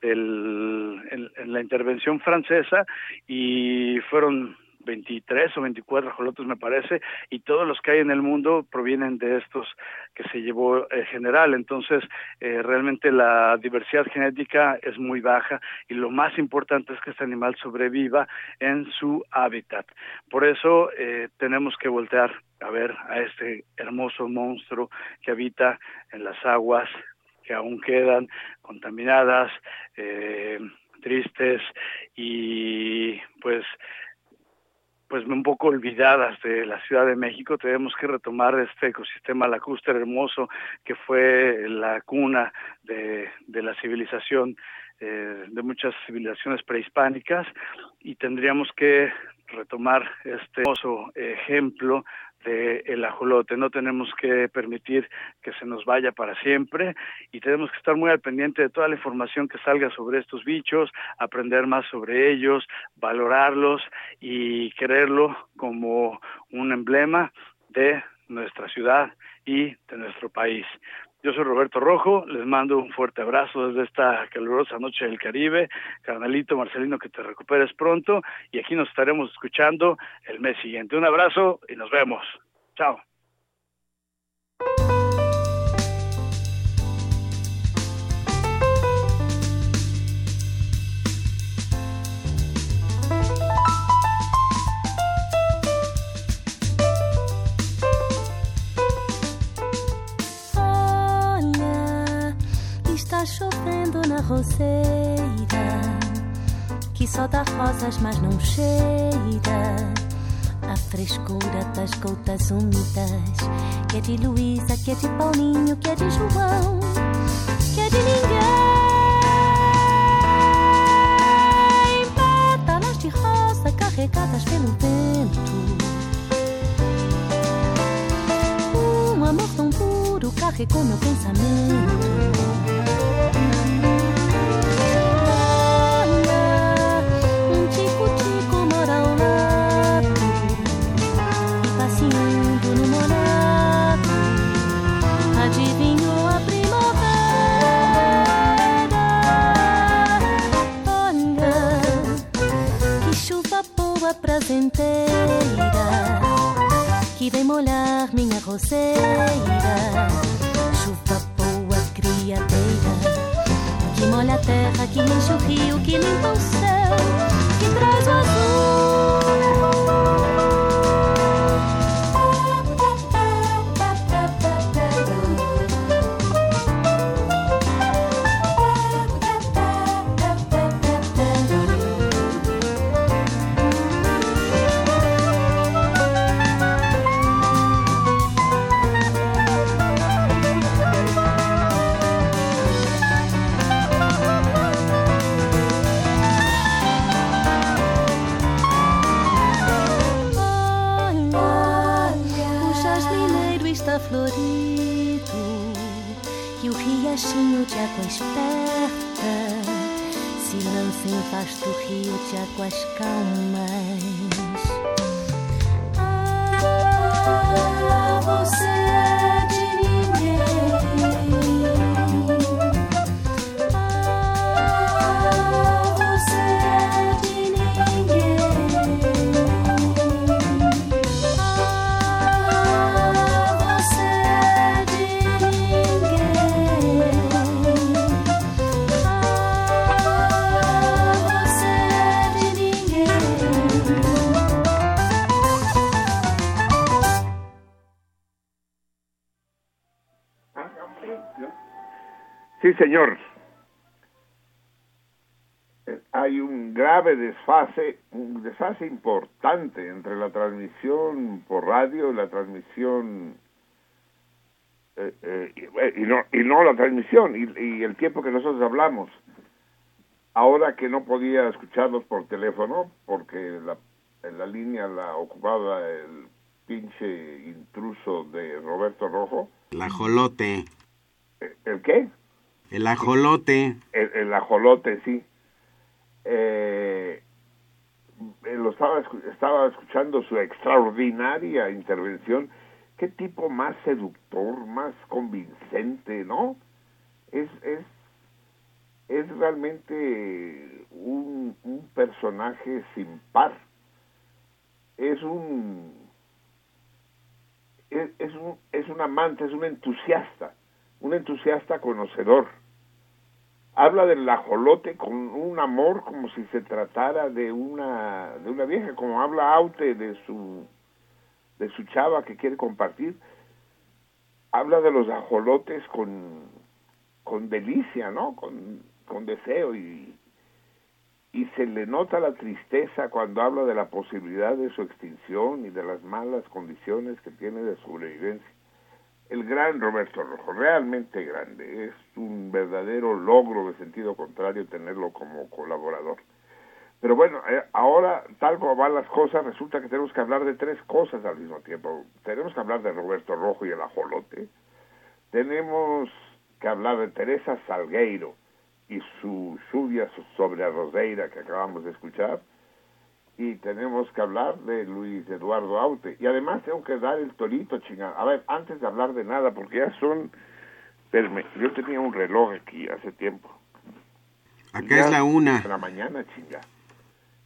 Speaker 10: del, en, la intervención francesa y fueron 23 o 24 ajolotes me parece y todos los que hay en el mundo provienen de estos que se llevó el general. Entonces eh, realmente la diversidad genética es muy baja y lo más importante es que este animal sobreviva en su hábitat. Por eso eh, tenemos que voltear a ver a este hermoso monstruo que habita en las aguas que aún quedan contaminadas, eh, tristes y pues pues un poco olvidadas de la Ciudad de México, tenemos que retomar este ecosistema lacustre hermoso que fue la cuna de, la civilización, eh, de muchas civilizaciones prehispánicas, y tendríamos que retomar este hermoso ejemplo de el ajolote. No tenemos que permitir que se nos vaya para siempre y tenemos que estar muy al pendiente de toda la información que salga sobre estos bichos, aprender más sobre ellos, valorarlos y quererlo como un emblema de nuestra ciudad y de nuestro país. Yo soy Roberto Rojo, les mando un fuerte abrazo desde esta calurosa noche del Caribe. Carnalito Marcelino, que te recuperes pronto y aquí nos estaremos escuchando el mes siguiente. Un abrazo y nos vemos. Chao.
Speaker 11: Na roseira que só dá rosas, mas não cheira a frescura das gotas úmidas que é de Luísa, que é de Paulinho, que é de João, que é de ninguém. Pétalas de rosa carregadas pelo vento. Um amor tão puro carregou meu pensamento. centeira que vem molhar minha roseira. Chuva boa, criadeira, que molha a terra, que enche o rio, que limpa o céu, que traz o azul. tão esperta. Silêncio faz-te rio de águas
Speaker 4: calma. Señor. Hay un grave desfase, un desfase importante entre la transmisión por radio y la transmisión eh, eh, y, eh, y no, y no la transmisión y, y el tiempo que nosotros hablamos. Ahora que no podía escucharlos por teléfono porque la, en la línea la ocupaba el pinche intruso de Roberto Rojo.
Speaker 6: El ajolote.
Speaker 4: Eh, ¿El qué?
Speaker 6: El ajolote.
Speaker 4: El, ajolote, sí. Eh, eh, lo estaba, estaba escuchando su extraordinaria intervención. Qué tipo más seductor, más convincente, ¿no? Es, es, es realmente un, un personaje sin par. Es un, es un, es un amante, es un entusiasta, un entusiasta conocedor habla del ajolote con un amor como si se tratara de una de una vieja como habla Aute de su de su chava que quiere compartir habla de los ajolotes con con delicia no con con deseo y y se le nota la tristeza cuando habla de la posibilidad de su extinción y de las malas condiciones que tiene de sobrevivencia el gran Roberto Rojo, realmente grande. Es un verdadero logro de sentido contrario tenerlo como colaborador. Pero bueno, eh, ahora, tal como van las cosas, resulta que tenemos que hablar de tres cosas al mismo tiempo. Tenemos que hablar de Roberto Rojo y el ajolote. Tenemos que hablar de Teresa Salgueiro y su lluvia sobre Roseira que acabamos de escuchar. Y tenemos que hablar de Luis Eduardo Aute. Y además tengo que dar el torito, chingada. A ver, antes de hablar de nada, porque ya son... Espérame, yo tenía un reloj aquí hace tiempo.
Speaker 6: Acá
Speaker 4: Ya
Speaker 6: es la una.
Speaker 4: de la mañana, chinga.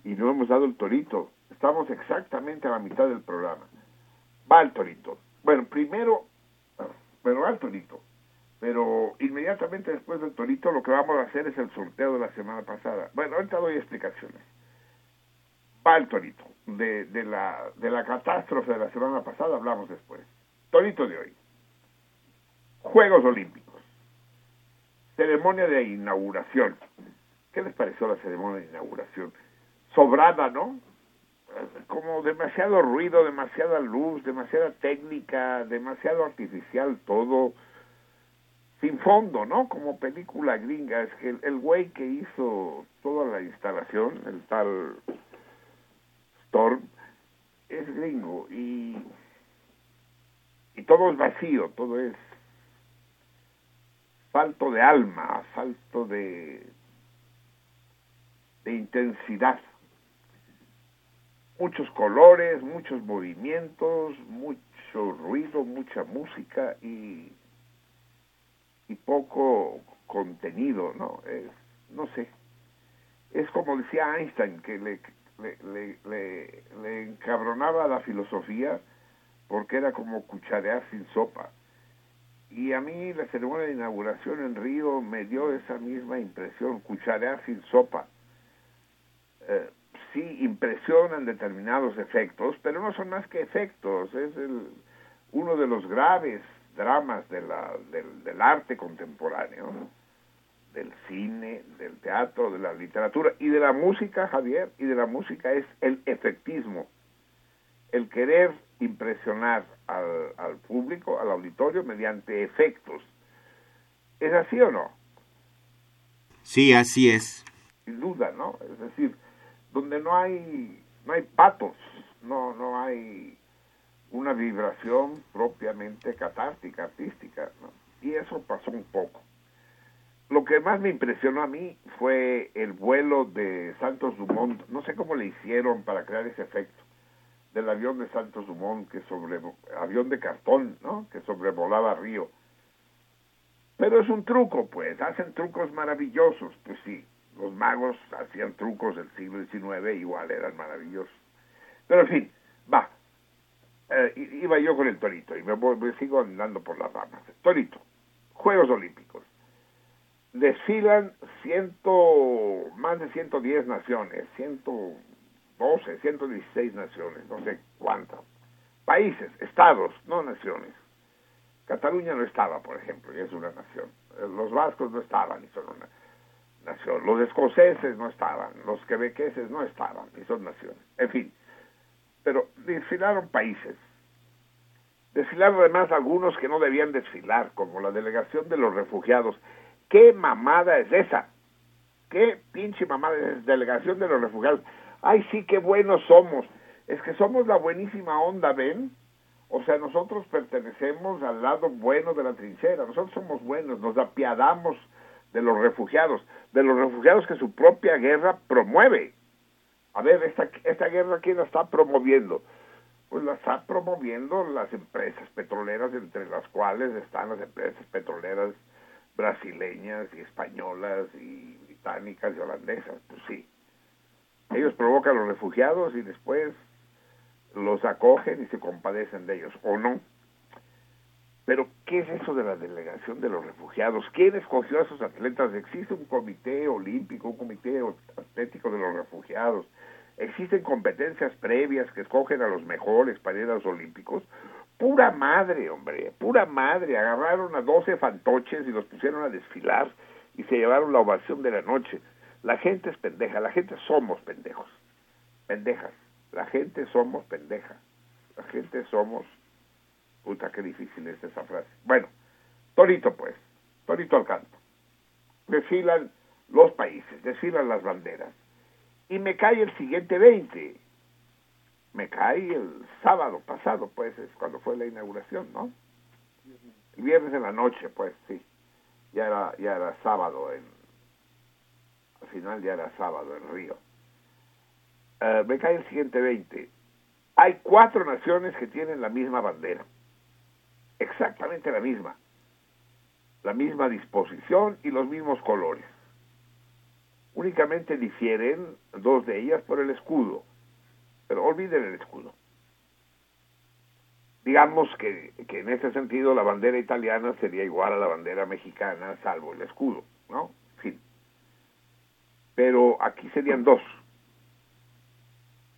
Speaker 4: Y no hemos dado el torito. Estamos exactamente a la mitad del programa. Va el torito. Bueno, primero, pero va el torito. Pero inmediatamente después del torito lo que vamos a hacer es el sorteo de la semana pasada. Bueno, ahorita doy explicaciones. Va el torito. De, de, la, de la catástrofe de la semana pasada hablamos después. Torito de hoy. Juegos Olímpicos. Ceremonia de inauguración. ¿Qué les pareció la ceremonia de inauguración? Sobrada, ¿no? Como demasiado ruido, demasiada luz, demasiada técnica, demasiado artificial todo, sin fondo, ¿no? Como película gringa. Es que el güey que hizo toda la instalación, el tal Storm, es gringo y, y todo es vacío, todo es falto de alma, falto de, de intensidad. Muchos colores, muchos movimientos, mucho ruido, mucha música y, y poco contenido, ¿no? Es, no sé. Es como decía Einstein, que le, le, le, le, le encabronaba la filosofía porque era como cucharear sin sopa. Y a mí la ceremonia de inauguración en Río me dio esa misma impresión, cucharear sin sopa. Eh, sí impresionan determinados efectos, pero no son más que efectos, es el, uno de los graves dramas del, del arte contemporáneo, del cine, del teatro, de la literatura y de la música, Javier, y de la música es el efectismo, el querer impresionar al, al público, al auditorio, mediante efectos. ¿Es así o no?
Speaker 6: Sí, así es.
Speaker 4: Sin duda, ¿no? Es decir, donde no hay, no hay patos, no, no hay una vibración propiamente catártica, artística, ¿no? y eso pasó un poco. Lo que más me impresionó a mí fue el vuelo de Santos Dumont, no sé cómo le hicieron para crear ese efecto, del avión de Santos Dumont, que sobre, avión de cartón, ¿no? que sobrevolaba Río. Pero es un truco, pues, hacen trucos maravillosos, pues sí, los magos hacían trucos del siglo XIX, igual eran maravillosos. Pero en fin, va, eh, iba yo con el torito y me, me sigo andando por las ramas. Torito, Juegos Olímpicos. Desfilan ciento, más de 110 naciones, 112, 116 naciones, no sé cuántas. Países, estados, no naciones. Cataluña no estaba, por ejemplo, y es una nación. Eh, Los vascos no estaban y son una nación. Los escoceses no estaban, los quebequeses no estaban y son naciones. En fin, pero desfilaron países. Desfilaron además algunos que no debían desfilar, como la delegación de los refugiados. ¿Qué mamada es esa? ¿Qué pinche mamada es delegación de los refugiados? Ay, sí, qué buenos somos. Es que somos la buenísima onda, ¿ven? O sea, nosotros pertenecemos al lado bueno de la trinchera. Nosotros somos buenos, nos apiadamos de los refugiados, de los refugiados que su propia guerra promueve. A ver, esta, esta guerra, ¿quién la está promoviendo? Pues la está promoviendo las empresas petroleras, entre las cuales están las empresas petroleras brasileñas y españolas y británicas y holandesas. Pues sí. Ellos provocan a los refugiados y después los acogen y se compadecen de ellos, ¿o no? Pero, ¿qué es eso de la delegación de los refugiados? ¿Quién escogió a esos atletas? ¿Existe un comité olímpico, un comité atlético de los refugiados? ¿Existen competencias previas que escogen a los mejores para los olímpicos? Pura madre, hombre, pura madre. Agarraron a 12 fantoches y los pusieron a desfilar y se llevaron la ovación de la noche. La gente es pendeja, la gente somos pendejos. Pendejas. La gente somos pendeja. La gente somos... Puta, qué difícil es esa frase. Bueno, Torito pues, Torito al canto. Desfilan los países, desfilan las banderas. Y me cae el siguiente 20. Me cae el sábado pasado, pues, es cuando fue la inauguración, ¿no? El viernes en la noche, pues, sí. Ya era, ya era sábado en... Al final ya era sábado en Río. Eh, me cae el siguiente 20. Hay cuatro naciones que tienen la misma bandera. Exactamente la misma. La misma disposición y los mismos colores. Únicamente difieren dos de ellas por el escudo. Pero olviden el escudo. Digamos que, que en ese sentido la bandera italiana sería igual a la bandera mexicana, salvo el escudo, ¿no? Pero aquí serían dos.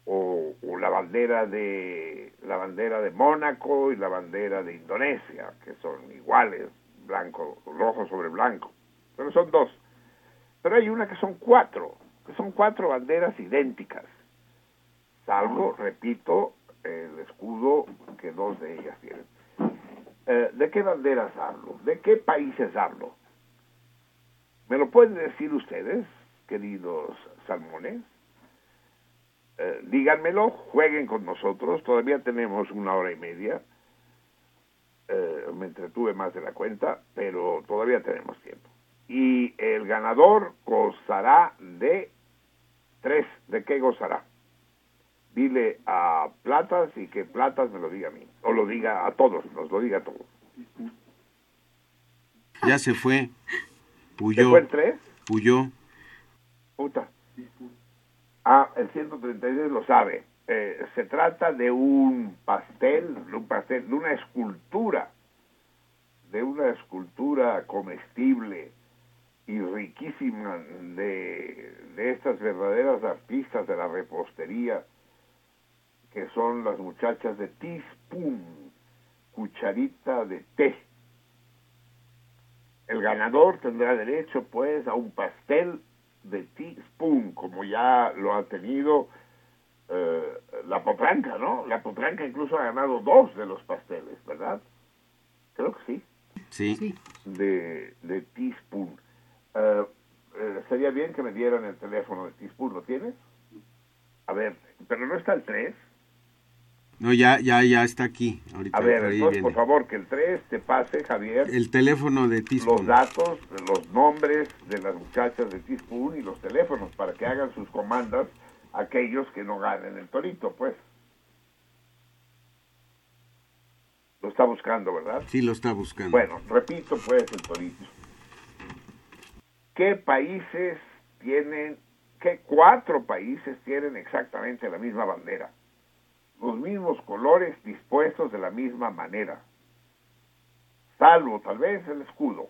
Speaker 4: O, o la bandera de la bandera de Mónaco y la bandera de Indonesia, que son iguales, blanco, rojo sobre blanco. Pero son dos. Pero hay una que son cuatro, que son cuatro banderas idénticas, salvo, repito, el escudo que dos de ellas tienen. Eh, ¿De qué banderas hablo? ¿De qué países hablo? ¿Me lo pueden decir ustedes, queridos salmones? Eh, díganmelo, jueguen con nosotros, todavía tenemos una hora y media. Eh, me entretuve más de la cuenta, pero todavía tenemos tiempo. Y el ganador gozará de tres. ¿De qué gozará? Dile a Platas y que Platas me lo diga a mí. O lo diga a todos, nos lo diga a todos.
Speaker 6: Ya se fue.
Speaker 4: ¿Se
Speaker 6: Puyó.
Speaker 4: fue el tres?
Speaker 6: Puyó.
Speaker 4: Puta. Ah, el 136 lo sabe. Eh, se trata de un pastel, de un pastel, de una escultura, de una escultura comestible y riquísima de, de estas verdaderas artistas de la repostería, que son las muchachas de Teaspoon, cucharita de té. El ganador tendrá derecho, pues, a un pastel de teaspoon, como ya lo ha tenido eh, la potranca, ¿no? La potranca incluso ha ganado dos de los pasteles, ¿verdad? Creo que sí,
Speaker 6: Sí.
Speaker 4: de, de teaspoon. Eh, eh, sería bien que me dieran el teléfono de teaspoon, ¿lo tienes? A ver, pero no está el 3.
Speaker 6: No, ya, ya, ya está aquí. Ahorita
Speaker 4: A ver, entonces, por favor, que el 3 te pase, Javier,
Speaker 6: El teléfono de
Speaker 4: los
Speaker 6: Teaspoon.
Speaker 4: datos, los nombres de las muchachas de Teaspoon y los teléfonos para que hagan sus comandas aquellos que no ganen el torito, pues. Lo está buscando, ¿verdad?
Speaker 6: Sí, lo está buscando.
Speaker 4: Bueno, repito pues el torito. ¿Qué países tienen, qué cuatro países tienen exactamente la misma bandera? Los mismos colores dispuestos de la misma manera. Salvo tal vez el escudo.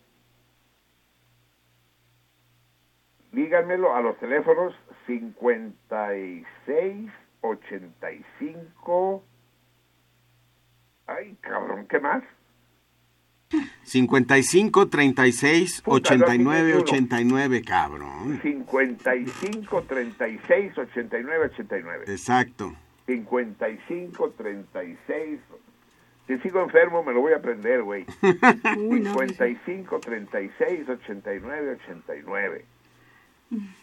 Speaker 4: Díganmelo a los teléfonos 56 85 Ay, cabrón, ¿qué más?
Speaker 6: 55 36
Speaker 4: Puta, no,
Speaker 6: 89
Speaker 4: ninguno.
Speaker 6: 89, cabrón.
Speaker 4: 55 36 89 89.
Speaker 6: Exacto.
Speaker 4: 55 36 Si sigo enfermo me lo voy a aprender, güey.
Speaker 7: Uy, no,
Speaker 4: 55 36 89 89.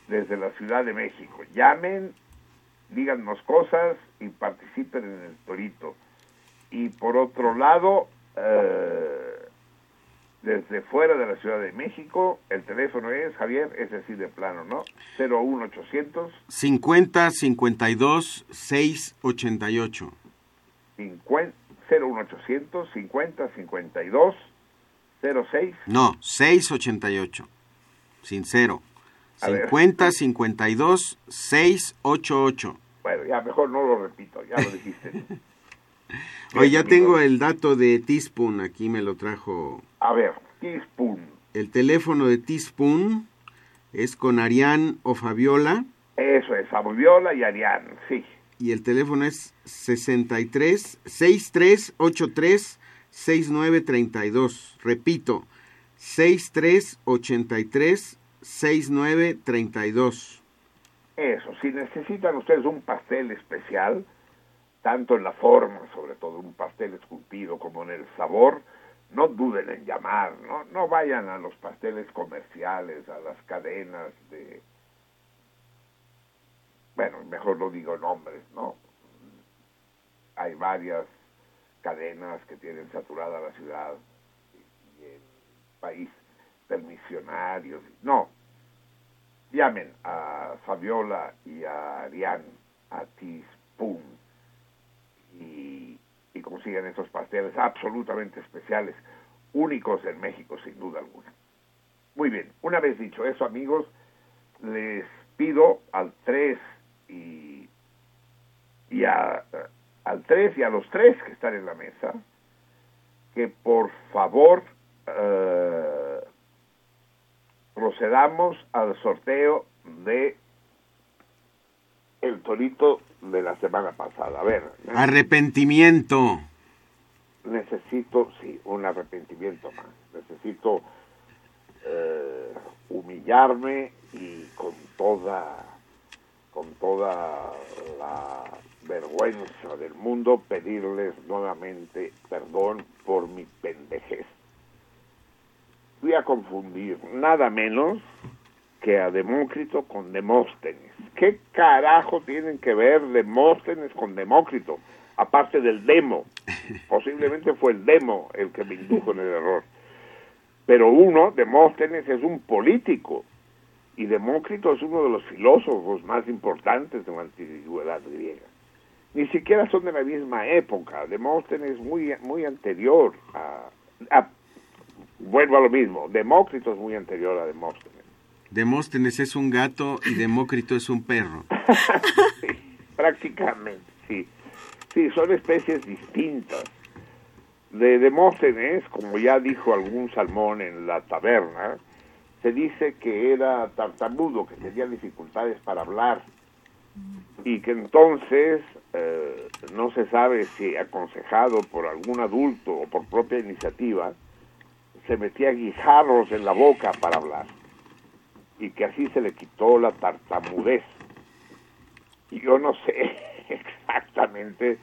Speaker 4: Desde la Ciudad de México. Llamen, díganos cosas y participen en el torito. Y por otro lado, eh, desde fuera de la Ciudad de México, el teléfono es, Javier, es decir, de plano, ¿no? 01800
Speaker 6: 50 52 6 88.
Speaker 4: 50, 01800 50 52 06
Speaker 6: No, 6 88. Sin cero.
Speaker 4: A ver.
Speaker 6: 50 52 6 88.
Speaker 4: Bueno, ya mejor no lo repito, ya lo dijiste.
Speaker 6: Oye, ya
Speaker 4: amigo.
Speaker 6: tengo el dato de Teaspoon, aquí me lo trajo.
Speaker 4: A ver, Teaspoon.
Speaker 6: El teléfono de Teaspoon es con Arián o Fabiola
Speaker 4: Eso es, Fabiola y Arián, sí.
Speaker 6: y el teléfono es 63 6383 6932. Repito, 6383 6932.
Speaker 4: Eso, si necesitan ustedes un pastel especial, tanto en la forma, sobre todo un pastel esculpido, como en el sabor, no duden en llamar, ¿no? No vayan a los pasteles comerciales, a las cadenas de... Bueno, mejor no digo nombres, ¿no? Hay varias cadenas que tienen saturada la ciudad y el país permisionarios. No, llamen a Fabiola y a Arián, a Teaspoon, y, y consigan estos pasteles absolutamente especiales, únicos en México sin duda alguna. Muy bien, una vez dicho eso amigos, les pido al 3 y, y a, al 3 y a los tres que están en la mesa, que por favor eh, procedamos al sorteo de el torito de la semana pasada. A ver,
Speaker 6: Arrepentimiento.
Speaker 4: necesito, sí, un arrepentimiento más. Necesito eh, humillarme y con toda, con toda la vergüenza del mundo pedirles nuevamente perdón por mi pendejez. Fui a confundir nada menos que a Demócrito con Demóstenes. ¿Qué carajo tienen que ver Demóstenes con Demócrito? Aparte del demo. Posiblemente fue el demo el que me indujo en el error. Pero uno, Demóstenes, es un político y Demócrito es uno de los filósofos más importantes de la antigüedad griega. Ni siquiera son de la misma época. Demóstenes es muy, muy anterior a, a- Vuelvo a lo mismo. Demócrito es muy anterior a Demóstenes.
Speaker 6: Demóstenes es un gato y Demócrito es un perro.
Speaker 4: Sí, prácticamente, sí. Sí, son especies distintas. De Demóstenes, como ya dijo algún salmón en la taberna, se dice que era tartamudo, que tenía dificultades para hablar y que entonces eh, no se sabe si aconsejado por algún adulto o por propia iniciativa, se metía guijarros en la boca para hablar y que así se le quitó la tartamudez. Y yo no sé exactamente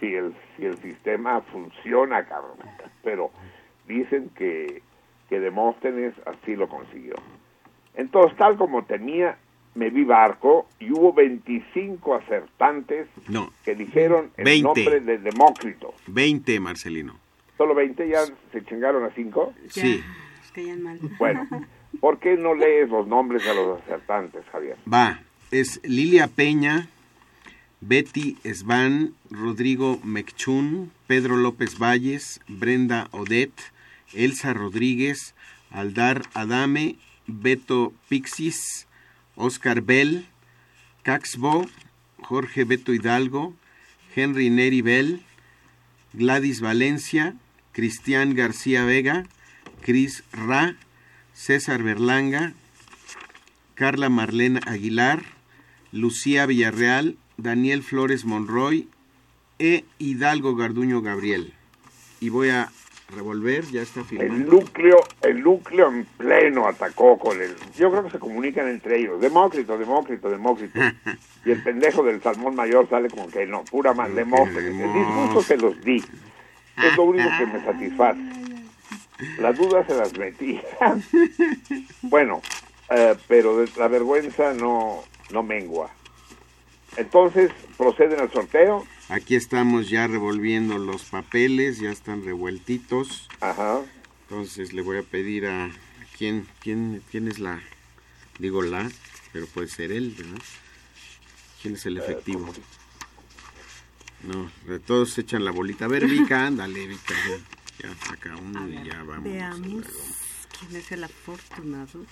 Speaker 4: si el, si el sistema funciona, cabrón, pero dicen que, que Demóstenes así lo consiguió. Entonces, tal como tenía me vi barco y hubo 25 acertantes
Speaker 6: No,
Speaker 4: que dijeron el
Speaker 6: 20.
Speaker 4: nombre de Demócrito.
Speaker 6: 20, Marcelino.
Speaker 4: Solo 20 ya se chingaron a 5.
Speaker 6: Sí.
Speaker 12: Mal.
Speaker 4: Bueno, ¿por qué no lees los nombres de los acertantes, Javier?
Speaker 6: Va, es Lilia Peña, Betty Svan, Rodrigo Mecchún, Pedro López Valles, Brenda Odet, Elsa Rodríguez, Aldar Adame, Beto Pixis, Oscar Bell, Caxbo, Jorge Beto Hidalgo, Henry Neri Bell, Gladys Valencia, Cristian García Vega, Cris Ra, César Berlanga, Carla Marlena Aguilar, Lucía Villarreal, Daniel Flores Monroy e Hidalgo Garduño Gabriel. Y voy a revolver, ya está
Speaker 4: El
Speaker 6: firmando.
Speaker 4: núcleo, el núcleo en pleno atacó con el... Yo creo que se comunican entre ellos. Demócrito, Demócrito, Demócrito. y el pendejo del salmón mayor sale como que no, pura más Demócrito. El discurso se los di. Es lo único que me satisface. Las dudas se las metí. bueno, eh, pero la vergüenza no, no mengua. Entonces, proceden al sorteo.
Speaker 6: Aquí estamos ya revolviendo los papeles, ya están revueltitos.
Speaker 4: Ajá.
Speaker 6: Entonces le voy a pedir a, a quién, quién, quién es la, digo la, pero puede ser él, ¿verdad? ¿Quién es el efectivo? No, de todos echan la bolita. A ver, Vika, ándale, Vika. Ya, saca uno y ya vamos.
Speaker 12: Veamos quién es el afortunado.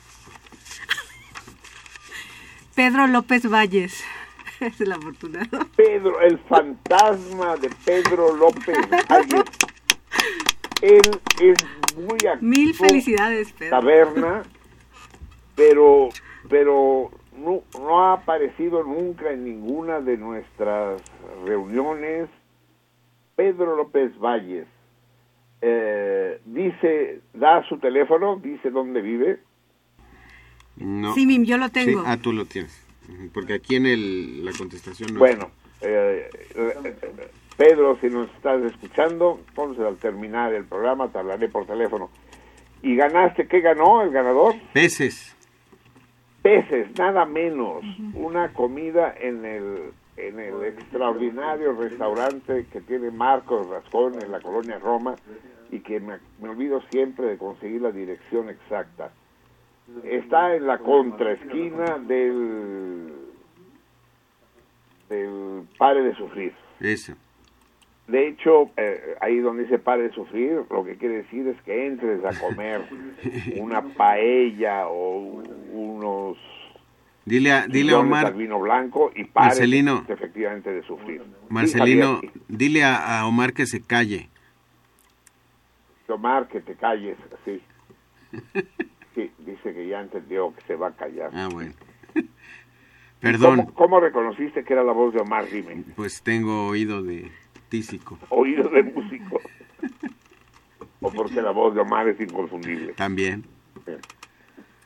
Speaker 12: Pedro López Valles es el afortunado.
Speaker 4: Pedro, el fantasma de Pedro López Valles. Él es muy activo.
Speaker 12: Mil felicidades, Pedro.
Speaker 4: Taberna, pero, pero no, no ha aparecido nunca en ninguna de nuestras reuniones. Pedro López Valles eh, dice, da su teléfono, dice dónde vive.
Speaker 6: No.
Speaker 12: Sí, Mim, yo lo tengo.
Speaker 6: Sí, ah, tú lo tienes. Porque aquí en el, la contestación no
Speaker 4: Bueno, eh, eh, Pedro, si nos estás escuchando, entonces al terminar el programa te hablaré por teléfono. ¿Y ganaste? ¿Qué ganó el ganador?
Speaker 6: Peces.
Speaker 4: Peces, nada menos. Una comida en el, en el extraordinario restaurante que tiene Marcos Rascón en la colonia Roma y que me, me olvido siempre de conseguir la dirección exacta. Está en la contraesquina del, del Pare de Sufrir.
Speaker 6: Eso.
Speaker 4: De hecho, eh, ahí donde dice pare de sufrir, lo que quiere decir es que entres a comer una paella o unos
Speaker 6: Dile a, dile a Omar,
Speaker 4: al vino blanco y pares
Speaker 6: Marcelino.
Speaker 4: efectivamente de sufrir.
Speaker 6: Marcelino,
Speaker 4: Sí,
Speaker 6: dile a, a Omar que se calle.
Speaker 4: Omar, que te calles, sí. Sí, dice que ya entendió que se va a callar.
Speaker 6: Ah, bueno. Perdón,
Speaker 4: ¿Cómo, cómo reconociste que era la voz de Omar? Dime.
Speaker 6: pues tengo oído de tísico.
Speaker 4: Oído de músico. o porque la voz de Omar es inconfundible.
Speaker 6: También.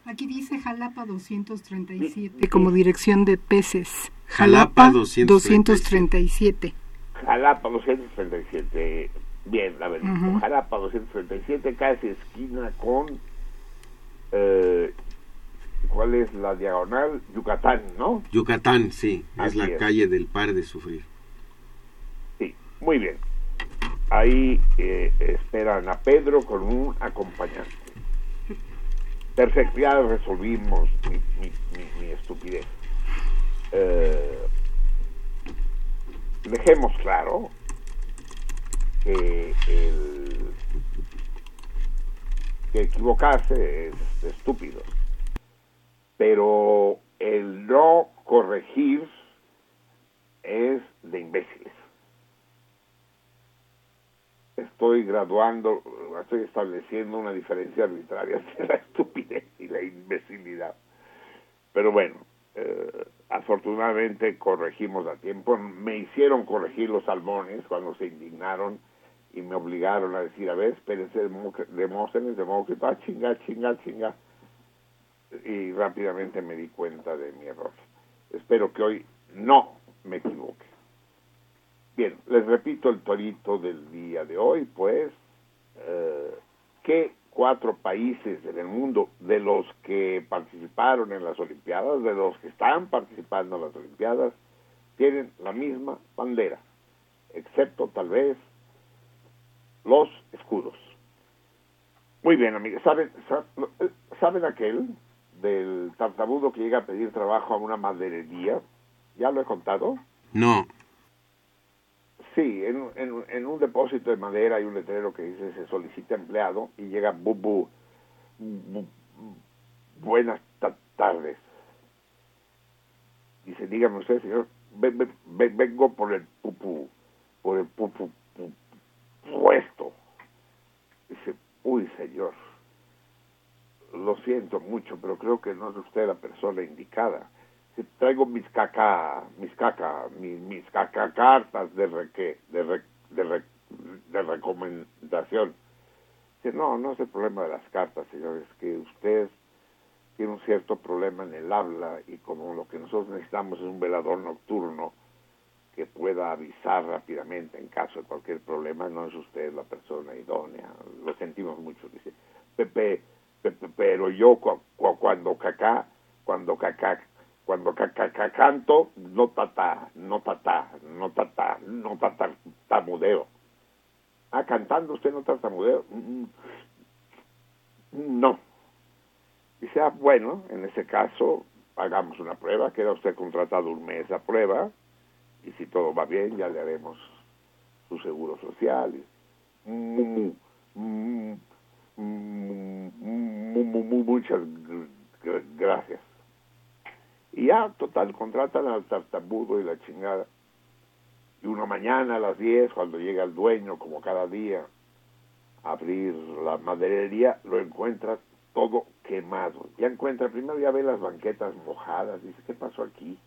Speaker 7: Aquí dice Jalapa 237 como dirección de peces.
Speaker 6: Jalapa
Speaker 7: Jalapa
Speaker 6: 237.
Speaker 7: 237.
Speaker 4: Jalapa 237. Bien, la verdad.
Speaker 7: Ujú.
Speaker 4: Jalapa 237, casi esquina con. eh, ¿Cuál es la diagonal? Yucatán, ¿no?
Speaker 6: Yucatán, sí, es la
Speaker 4: es.
Speaker 6: calle del par de sufrir.
Speaker 4: Sí, muy bien. Ahí eh, esperan a Pedro con un acompañante. Perfecto, ya resolvimos mi, estupidez. Eh, dejemos claro que el que equivocarse es estúpido, pero el no corregir es de imbéciles. Estoy graduando, estoy estableciendo una diferencia arbitraria entre la estupidez y la imbecilidad. Pero bueno, eh, afortunadamente corregimos a tiempo. Me hicieron corregir los salmones cuando se indignaron y me obligaron a decir, a ver, espérense, Demóstenes, Demócrito, ah, chinga, chinga, chinga. Y rápidamente me di cuenta de mi error. Espero que hoy no me equivoque. Bien, les repito el torito del día de hoy, pues, eh, ¿qué cuatro países en el mundo de los que participaron en las Olimpiadas, de los que están participando en las Olimpiadas, tienen la misma bandera, excepto tal vez los escudos. Muy bien, amigos. ¿Saben, sa- ¿Saben aquel del tartamudo que llega a pedir trabajo a una maderería? ¿Ya lo he contado?
Speaker 6: No.
Speaker 4: Sí, en, en, en un depósito de madera hay un letrero que dice se solicita empleado y llega bu, bu, bu- buenas ta- tardes. Dice, dígame usted, señor, ve- ve- ve- vengo por el pupu, por el pupu pu- puesto. Dice, uy, señor, lo siento mucho, pero creo que no es usted la persona indicada. Traigo mis caca, mis caca, mis, mis caca cartas de reque, de, re- de, re- de recomendación. Dice, no, no es el problema de las cartas, señor, es que usted tiene un cierto problema en el habla y como lo que nosotros necesitamos es un velador nocturno que pueda avisar rápidamente en caso de cualquier problema, no es usted la persona idónea. Lo sentimos mucho, dice. Pepe, Pepe, pero yo cu- cu- cuando cacá, cuando cacá, cuando canto, no tata, no tata, no tata, no tata, tamudeo. Ah, cantando usted no tartamudeo. Mm, No. Dice, ah, bueno, en ese caso, hagamos una prueba, queda usted contratado un mes a prueba, y si todo va bien, ya le haremos su seguro social. Mu- mu- mu- mu- mu- mu- Muchas gr- gr- gracias. Y ya, total, contratan al tartamudo y la chingada. Y una mañana a las 10, cuando llega el dueño, como cada día, a abrir la maderería, lo encuentra todo quemado. Ya encuentra, primero ya ve las banquetas mojadas, dice, ¿qué pasó aquí?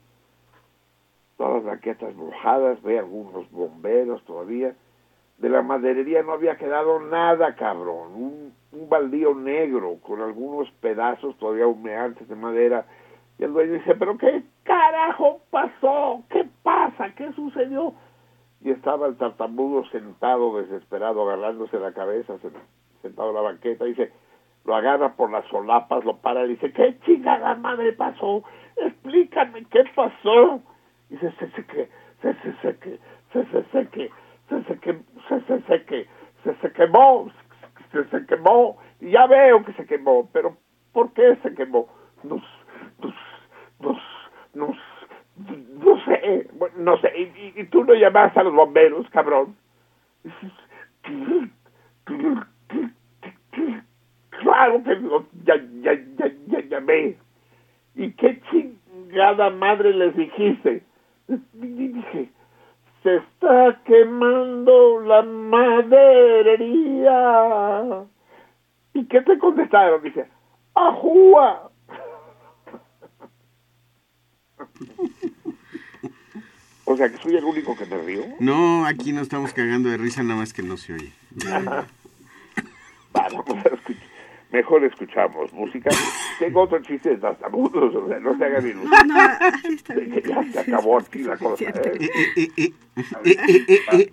Speaker 4: Todas las banquetas mojadas, ve algunos bomberos todavía. De la maderería no había quedado nada, cabrón. Un, un baldío negro con algunos pedazos todavía humeantes de madera. Y el dueño dice, ¿pero qué carajo pasó? ¿Qué pasa? ¿Qué sucedió? Y estaba el tartamudo sentado, desesperado, agarrándose la cabeza, sen- sentado en la banqueta. Dice, lo agarra por las solapas, lo para y dice, ¿qué chingada madre pasó? Explícame, ¿qué pasó? Dice, se seque, se se seque, se se seque, se seque, se se seque, se se quemó, se se quemó. Y ya veo que se quemó, pero ¿por qué se quemó? No, s- no, s- no, s- no, sé, no sé. Y, tú no llamaste a los bomberos, cabrón. Claro que lo- ya, ya, ya, ya llamé. ¿Y qué chingada madre les dijiste? Dije, se está quemando la maderería. ¿Y qué te contestaron? Dice, ¡ajúa! O sea, que soy el único que me río.
Speaker 6: No, aquí no estamos cagando de risa, nada más que no se oye.
Speaker 4: Vamos a escuchar. Mejor escuchamos música. Tengo otro chiste de tartamudos, o sea, no se hagan ilusiones. De que ya se acabó aquí la cosa. ¿eh?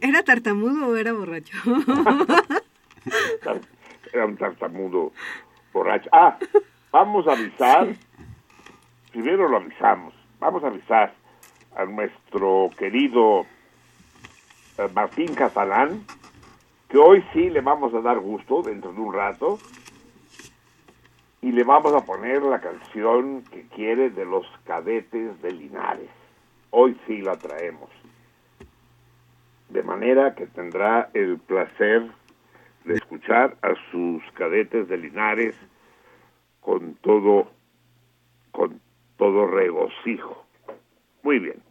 Speaker 12: ¿Era tartamudo o era borracho?
Speaker 4: Era un tartamudo borracho. Ah, vamos a avisar. Primero lo avisamos. Vamos a avisar a nuestro querido eh, Martín Catalán que hoy sí le vamos a dar gusto dentro de un rato y le vamos a poner la canción que quiere de los cadetes de Linares. Hoy sí la traemos. De manera que tendrá el placer de escuchar a sus cadetes de Linares con todo con todo regocijo. Muy bien.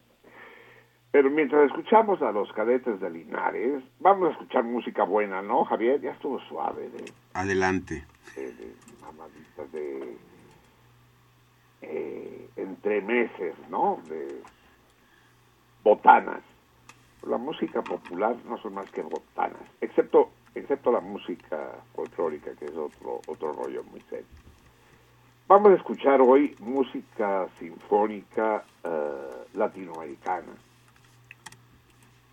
Speaker 4: Pero mientras escuchamos a los cadetes de Linares, vamos a escuchar música buena, ¿no, Javier? Ya estuvo suave de,
Speaker 6: Adelante.
Speaker 4: de, de mamaditas de eh, entremeses, ¿no? De botanas. La música popular no son más que botanas, excepto excepto la música folclórica, que es otro otro rollo muy serio. Vamos a escuchar hoy música sinfónica eh, latinoamericana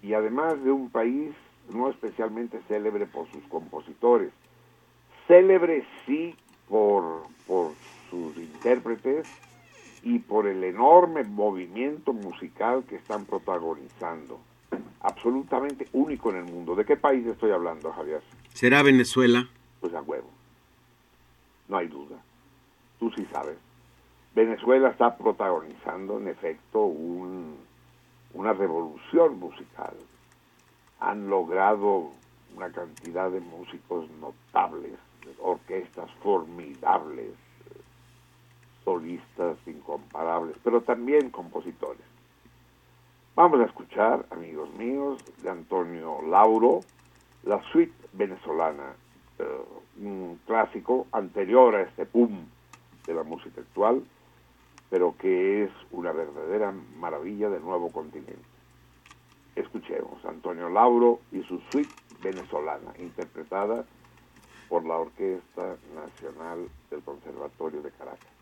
Speaker 4: y además de un país no especialmente célebre por sus compositores, célebre sí por, por sus intérpretes y por el enorme movimiento musical que están protagonizando. Absolutamente único en el mundo. ¿De qué país estoy hablando, Javier?
Speaker 6: ¿Será Venezuela?
Speaker 4: Pues a huevo. No hay duda. Tú sí sabes. Venezuela está protagonizando, en efecto, un, una revolución musical. Han logrado una cantidad de músicos notables, orquestas formidables, solistas incomparables, pero también compositores. Vamos a escuchar, amigos míos, de Antonio Lauro, la suite venezolana, eh, un clásico anterior a este boom de la música actual, pero que es una verdadera maravilla del nuevo continente. Escuchemos Antonio Lauro y su suite venezolana, interpretada por la Orquesta Nacional del Conservatorio de Caracas.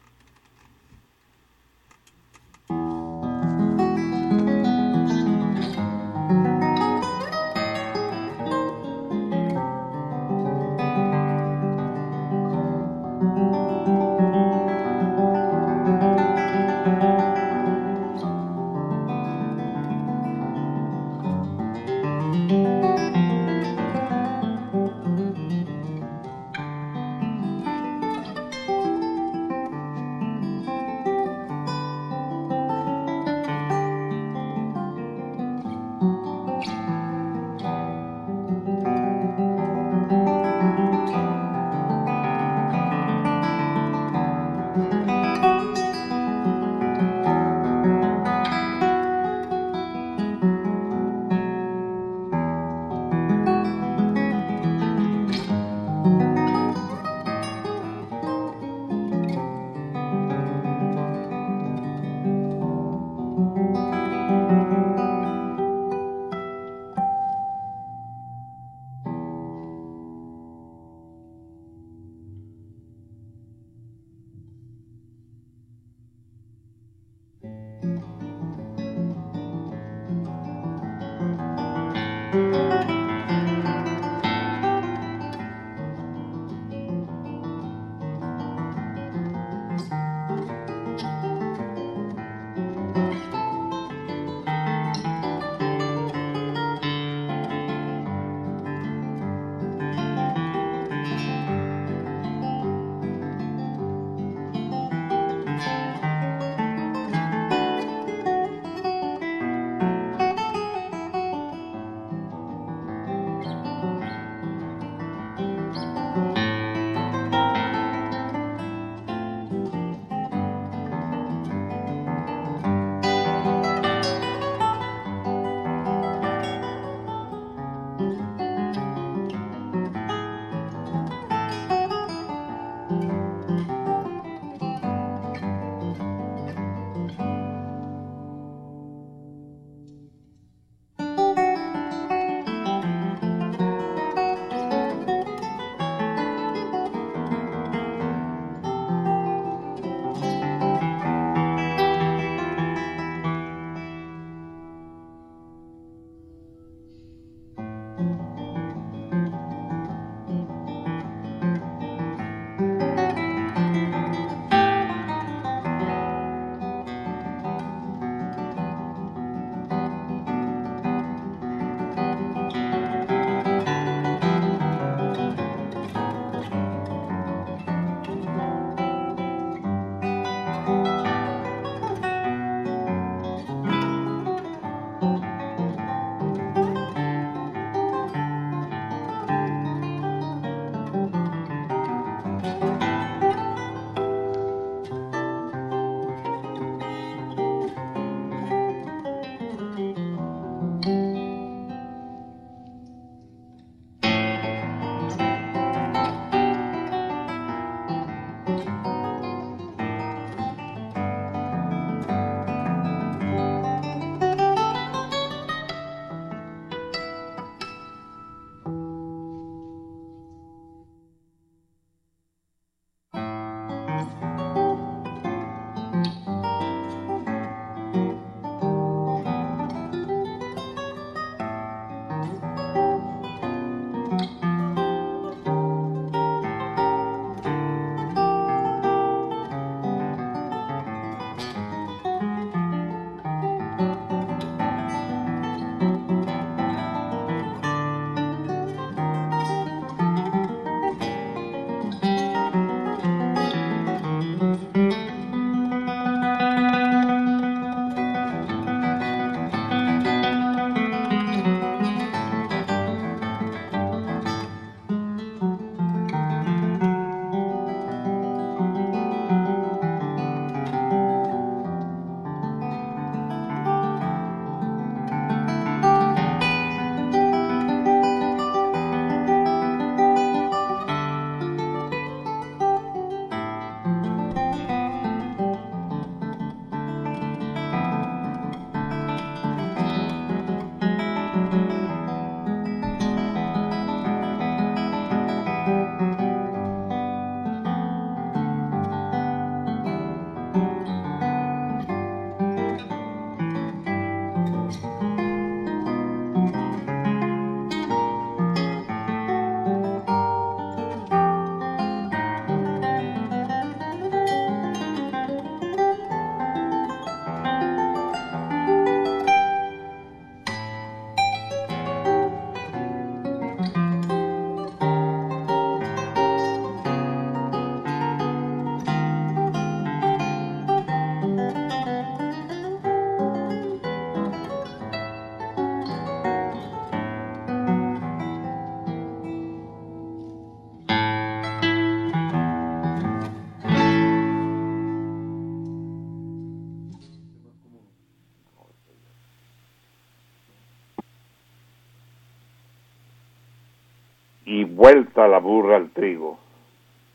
Speaker 4: Vuelta la burra al trigo.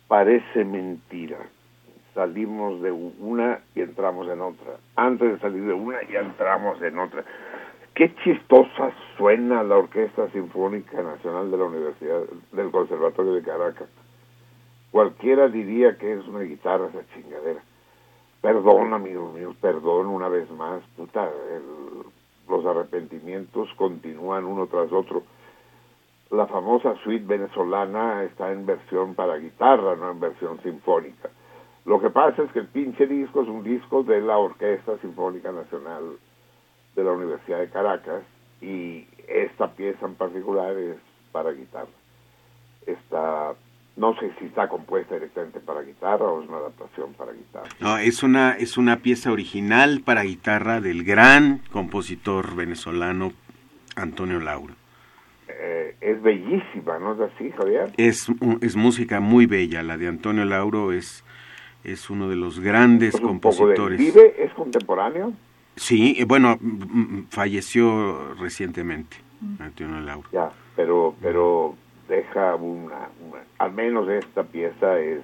Speaker 4: Parece mentira. Salimos de una y entramos en otra. Antes de salir de una ya entramos en otra. Qué chistosa suena la Orquesta Sinfónica Nacional de la Universidad del Conservatorio de Caracas. Cualquiera diría que es una guitarra esa chingadera. Perdón, amigos míos, perdón una vez más. Puta, los arrepentimientos continúan uno tras otro. La famosa suite venezolana está en versión para guitarra, no en versión sinfónica. Lo que pasa es que el pinche disco es un disco de la Orquesta Sinfónica Nacional de la Universidad de Caracas y esta pieza en particular es para guitarra. Está, no sé si está compuesta directamente para guitarra o es una adaptación para guitarra.
Speaker 6: No, es una, es una pieza original para guitarra del gran compositor venezolano Antonio Lauro.
Speaker 4: Eh, es bellísima, ¿no es así, Javier?
Speaker 6: Es, es música muy bella, la de Antonio Lauro es, es uno de los grandes
Speaker 4: Es de
Speaker 6: compositores.
Speaker 4: ¿Vive? ¿Es contemporáneo?
Speaker 6: Sí, eh, bueno, mm, mm, falleció recientemente Antonio Lauro.
Speaker 4: Ya, pero, pero deja una, una- al menos esta pieza es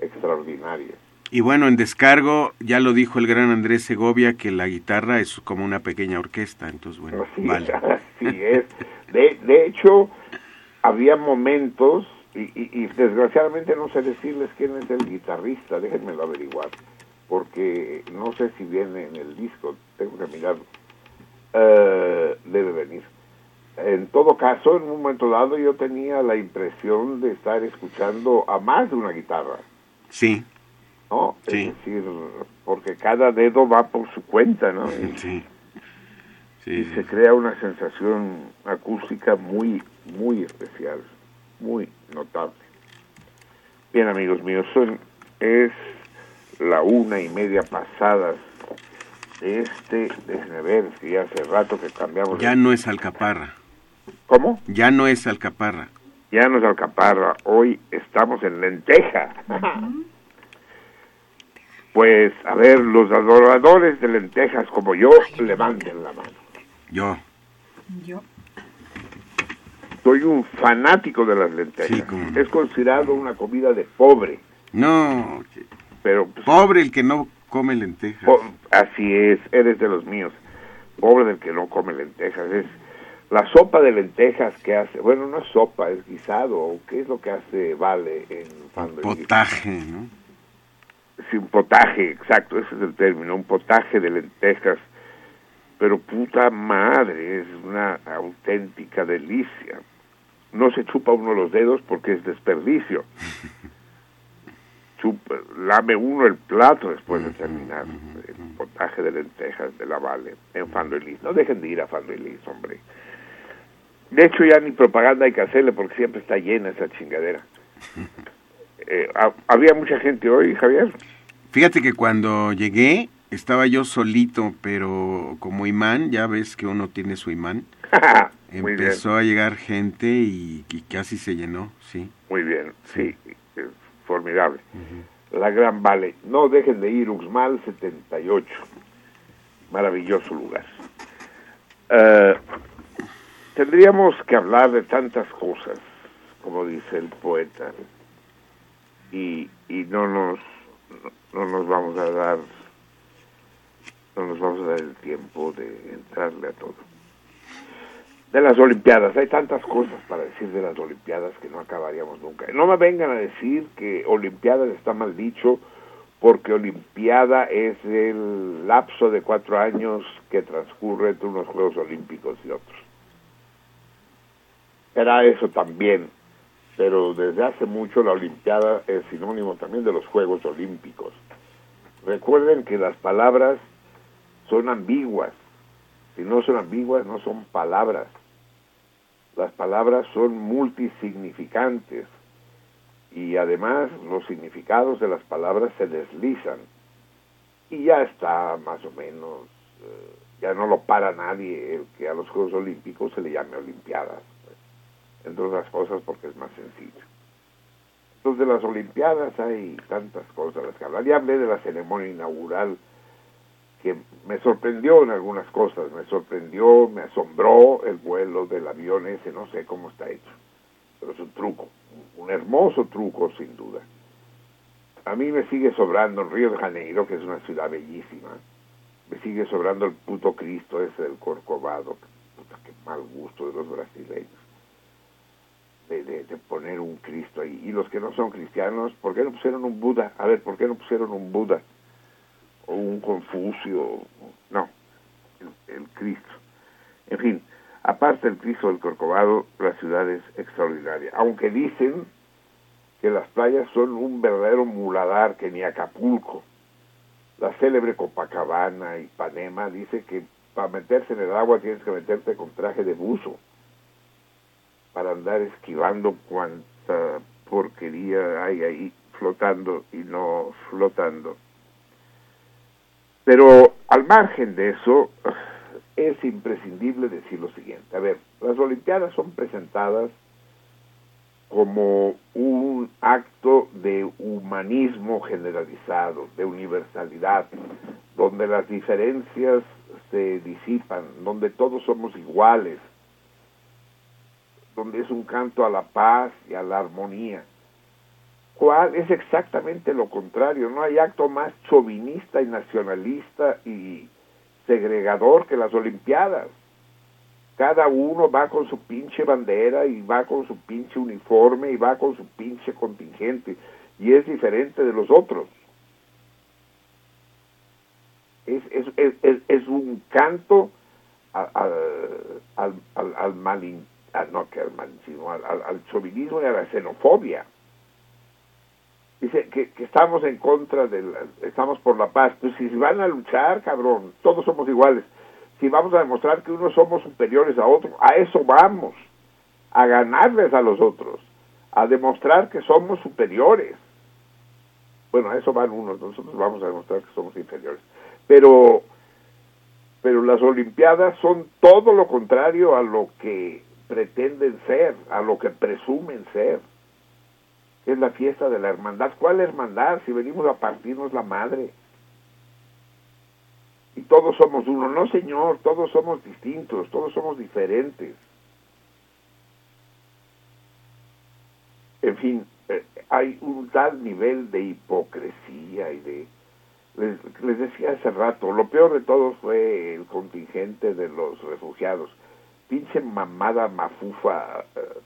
Speaker 4: extraordinaria.
Speaker 6: Y bueno, en descargo ya lo dijo el gran Andrés Segovia que la guitarra es como una pequeña orquesta, entonces bueno,
Speaker 4: Así,
Speaker 6: vale.
Speaker 4: así es. De, de hecho, había momentos, y, y- y desgraciadamente no sé decirles quién es el guitarrista, déjenmelo averiguar, porque no sé si viene en el disco, tengo que mirarlo. Eh, debe venir. En todo caso, en un momento dado yo tenía la impresión de estar escuchando a más de una guitarra,
Speaker 6: Sí,
Speaker 4: ¿no?
Speaker 6: Sí.
Speaker 4: Es decir, porque cada dedo va por su cuenta, ¿no? Y-
Speaker 6: sí.
Speaker 4: y se crea una sensación acústica muy, muy especial, muy notable. Bien, amigos míos, son, es la una y media pasadas de este, déjenme ver, es que ya hace rato que cambiamos.
Speaker 6: Ya
Speaker 4: de-
Speaker 6: no es Alcaparra.
Speaker 4: ¿Cómo?
Speaker 6: Ya no es Alcaparra.
Speaker 4: Ya no es Alcaparra, hoy estamos en lenteja. Pues, a ver, los adoradores de lentejas como yo, levanten la mano.
Speaker 6: Yo.
Speaker 7: Yo.
Speaker 4: Soy un fanático de las lentejas.
Speaker 6: Sí.
Speaker 4: Es considerado una comida de pobre,
Speaker 6: No,
Speaker 4: pero pues,
Speaker 6: pobre el que no come lentejas.
Speaker 4: po- así es, eres de los míos. Pobre del que no come lentejas. Es la sopa de lentejas que hace, bueno, no es sopa, es guisado. ¿Qué es lo que hace Vale en Fando?
Speaker 6: Potaje, ¿no?
Speaker 4: Sí, un potaje, exacto, ese es el término, un potaje de lentejas. Pero puta madre, es una auténtica delicia. No se chupa uno los dedos porque es desperdicio. Chupa, lame uno el plato después de terminar el potaje de lentejas de la Vale en Fando y Liz. No dejen de ir a Fando y Liz, hombre. De hecho, ya ni propaganda hay que hacerle porque siempre está llena esa chingadera. Eh, ha- ¿Había mucha gente hoy, Javier?
Speaker 6: Fíjate que cuando llegué estaba yo solito, pero como imán, ya ves que uno tiene su imán, empezó a llegar gente y, y casi se llenó, sí.
Speaker 4: Muy bien, sí, es formidable. La Gran Vale. No dejen de ir, Uxmal 78. Maravilloso lugar. Eh, tendríamos que hablar de tantas cosas, como dice el poeta, y, y no nos no nos vamos a dar no nos vamos a dar el tiempo de entrarle a todo. De las Olimpiadas, hay tantas cosas para decir de las Olimpiadas que no acabaríamos nunca. No me vengan a decir que Olimpiadas está mal dicho porque Olimpiada es el lapso de cuatro años que transcurre entre unos Juegos Olímpicos y otros. Era eso también, pero desde hace mucho la Olimpiada es sinónimo también de los Juegos Olímpicos. Recuerden que las palabras son ambiguas. Si no son ambiguas, no son palabras. Las palabras son multisignificantes y además los significados de las palabras se deslizan. Y ya está más o menos, eh, ya no lo para nadie el que a los Juegos Olímpicos se le llame Olimpiadas, pues, entre otras cosas porque es más sencillo. Entonces de las Olimpiadas hay tantas cosas las que hablar. Ya hablé de la ceremonia inaugural que me sorprendió en algunas cosas, me sorprendió, me asombró el vuelo del avión ese, no sé cómo está hecho. pero es un truco, un hermoso truco sin duda. A mí me sigue sobrando el Río de Janeiro, que es una ciudad bellísima, me sigue sobrando el puto Cristo ese del Corcovado, puta, qué mal gusto de los brasileños. De, de, de poner un Cristo ahí. Y los que no son cristianos, ¿por qué no pusieron un Buda? A ver, ¿por qué no pusieron un Buda? O un Confucio. No, el, Cristo. En fin, aparte del Cristo del Corcovado, la ciudad es extraordinaria. Aunque dicen que las playas son un verdadero muladar que ni Acapulco. La célebre Copacabana y Panema dice que para meterse en el agua tienes que meterte con traje de buzo para andar esquivando cuanta porquería hay ahí flotando y no flotando. Pero al margen de eso, es imprescindible decir lo siguiente. A ver, las Olimpiadas son presentadas como un acto de humanismo generalizado, de universalidad, donde las diferencias se disipan, donde todos somos iguales, donde es un canto a la paz y a la armonía. ¿Cuál es exactamente lo contrario? No hay acto más chauvinista y nacionalista y segregador que las Olimpiadas. Cada uno va con su pinche bandera y va con su pinche uniforme y va con su pinche contingente y es diferente de los otros. Es, un canto al, al, al, al- no que al malinchismo, al, al, al chauvinismo y a la xenofobia. Dice que, que estamos en contra del, estamos por la paz. Pues si van a luchar, cabrón, todos somos iguales. Si vamos a demostrar que unos somos superiores a otros, a eso vamos, a ganarles a los otros, a demostrar que somos superiores. Bueno, a eso van unos, nosotros vamos a demostrar que somos inferiores. Pero, pero las Olimpiadas son todo lo contrario a lo que pretenden ser, a lo que presumen ser es la fiesta de la hermandad. ¿Cuál hermandad? Si venimos a partirnos la madre. Y todos somos uno. No, señor, todos somos distintos, todos somos diferentes. En fin, eh, hay un tal nivel de hipocresía y de... Les, decía hace rato, lo peor de todo fue el contingente de los refugiados. Pinche mamada mafufa. eh,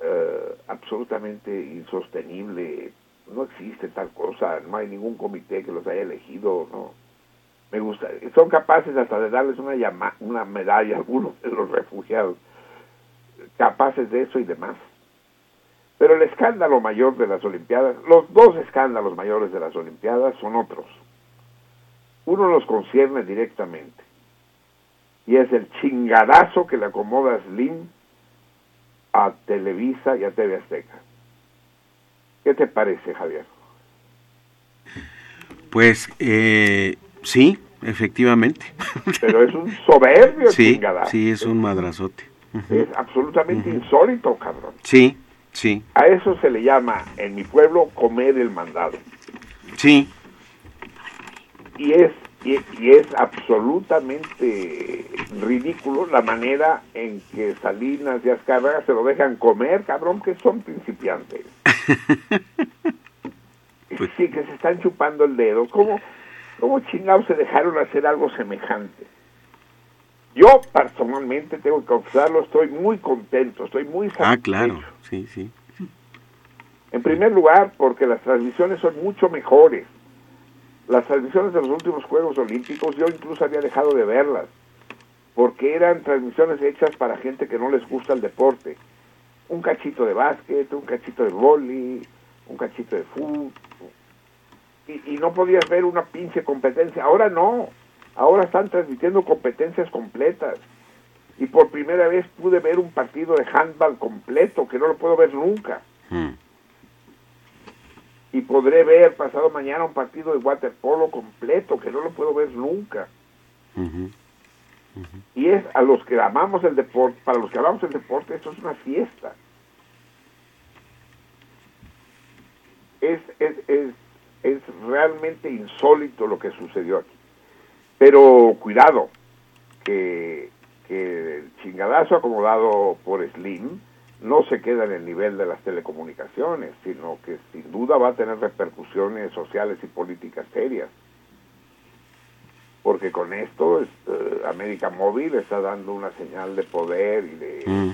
Speaker 4: eh, absolutamente insostenible. No existe tal cosa, no hay ningún comité que los haya elegido, no. Me gusta, son capaces hasta de darles una llama, una medalla a algunos de los refugiados, capaces de eso y demás. Pero el escándalo mayor de las Olimpiadas, los dos escándalos mayores de las Olimpiadas son otros. Uno los concierne directamente y es el chingadazo que le acomoda Slim a Televisa y a TV Azteca. ¿Qué te parece, Javier?
Speaker 6: Pues eh, sí, efectivamente.
Speaker 4: Pero es un soberbio
Speaker 6: Sí, sí, es un madrazote.
Speaker 4: Es absolutamente insólito, cabrón.
Speaker 6: Sí, sí,
Speaker 4: A eso se le llama en mi pueblo comer el mandado.
Speaker 6: sí,
Speaker 4: Y es y, y es absolutamente ridículo la manera en que Salinas y Azcárraga se lo dejan comer, cabrón, que son principiantes. Sí, que se están chupando el dedo. ¿Cómo, cómo chingados se dejaron hacer algo semejante? Yo personalmente tengo que confesarlo, estoy muy contento, estoy muy
Speaker 6: Ah,
Speaker 4: satisfecho.
Speaker 6: claro, sí, sí.
Speaker 4: En primer lugar, porque las transmisiones son mucho mejores. Las transmisiones de los últimos Juegos Olímpicos yo incluso había dejado de verlas, porque eran transmisiones hechas para gente que no les gusta el deporte. Un cachito de básquet, un cachito de vóley, un cachito de fútbol. Y, no podías ver una pinche competencia. Ahora no. Ahora están transmitiendo competencias completas. Y por primera vez pude ver un partido de handball completo, que no lo puedo ver nunca
Speaker 6: Mm.
Speaker 4: Y podré ver pasado mañana un partido de waterpolo completo que no lo puedo ver nunca. Y es a los que amamos el deporte, para los que amamos el deporte, esto es una fiesta. Es, es, es, es realmente insólito lo que sucedió aquí. Pero cuidado, que, que el chingadazo acomodado por Slim no se queda en el nivel de las telecomunicaciones, sino que sin duda va a tener repercusiones sociales y políticas serias. Porque con esto es, eh, América Móvil está dando una señal de poder y de,
Speaker 6: Mm.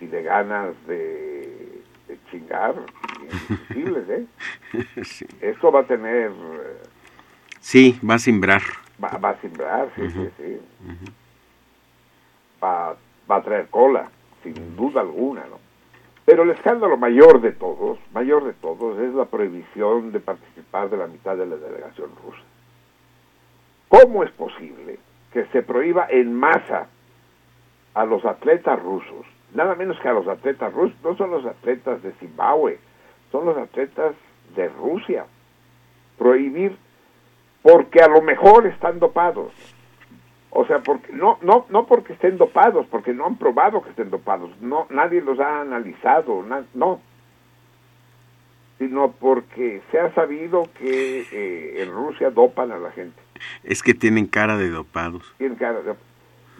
Speaker 4: y de ganas de, de chingar indiscutibles, ¿eh?
Speaker 6: sí.
Speaker 4: Esto va a tener, eh,
Speaker 6: Sí, va a simbrar.
Speaker 4: va, va a sembrar, sí, sí, sí. Va, va a traer cola, sin duda alguna, ¿no? Pero el escándalo mayor de todos, mayor de todos, es la prohibición de participar de la mitad de la delegación rusa. ¿Cómo es posible que se prohíba en masa a los atletas rusos, nada menos que a los atletas rusos, no son los atletas de Zimbabue, son los atletas de Rusia, prohibir porque a lo mejor están dopados. O sea, porque no no no porque estén dopados, porque no han probado que estén dopados, no nadie los ha analizado, na- no, sino porque se ha sabido que eh, en Rusia dopan a la gente.
Speaker 6: Es que tienen cara de dopados.
Speaker 4: Tienen cara de-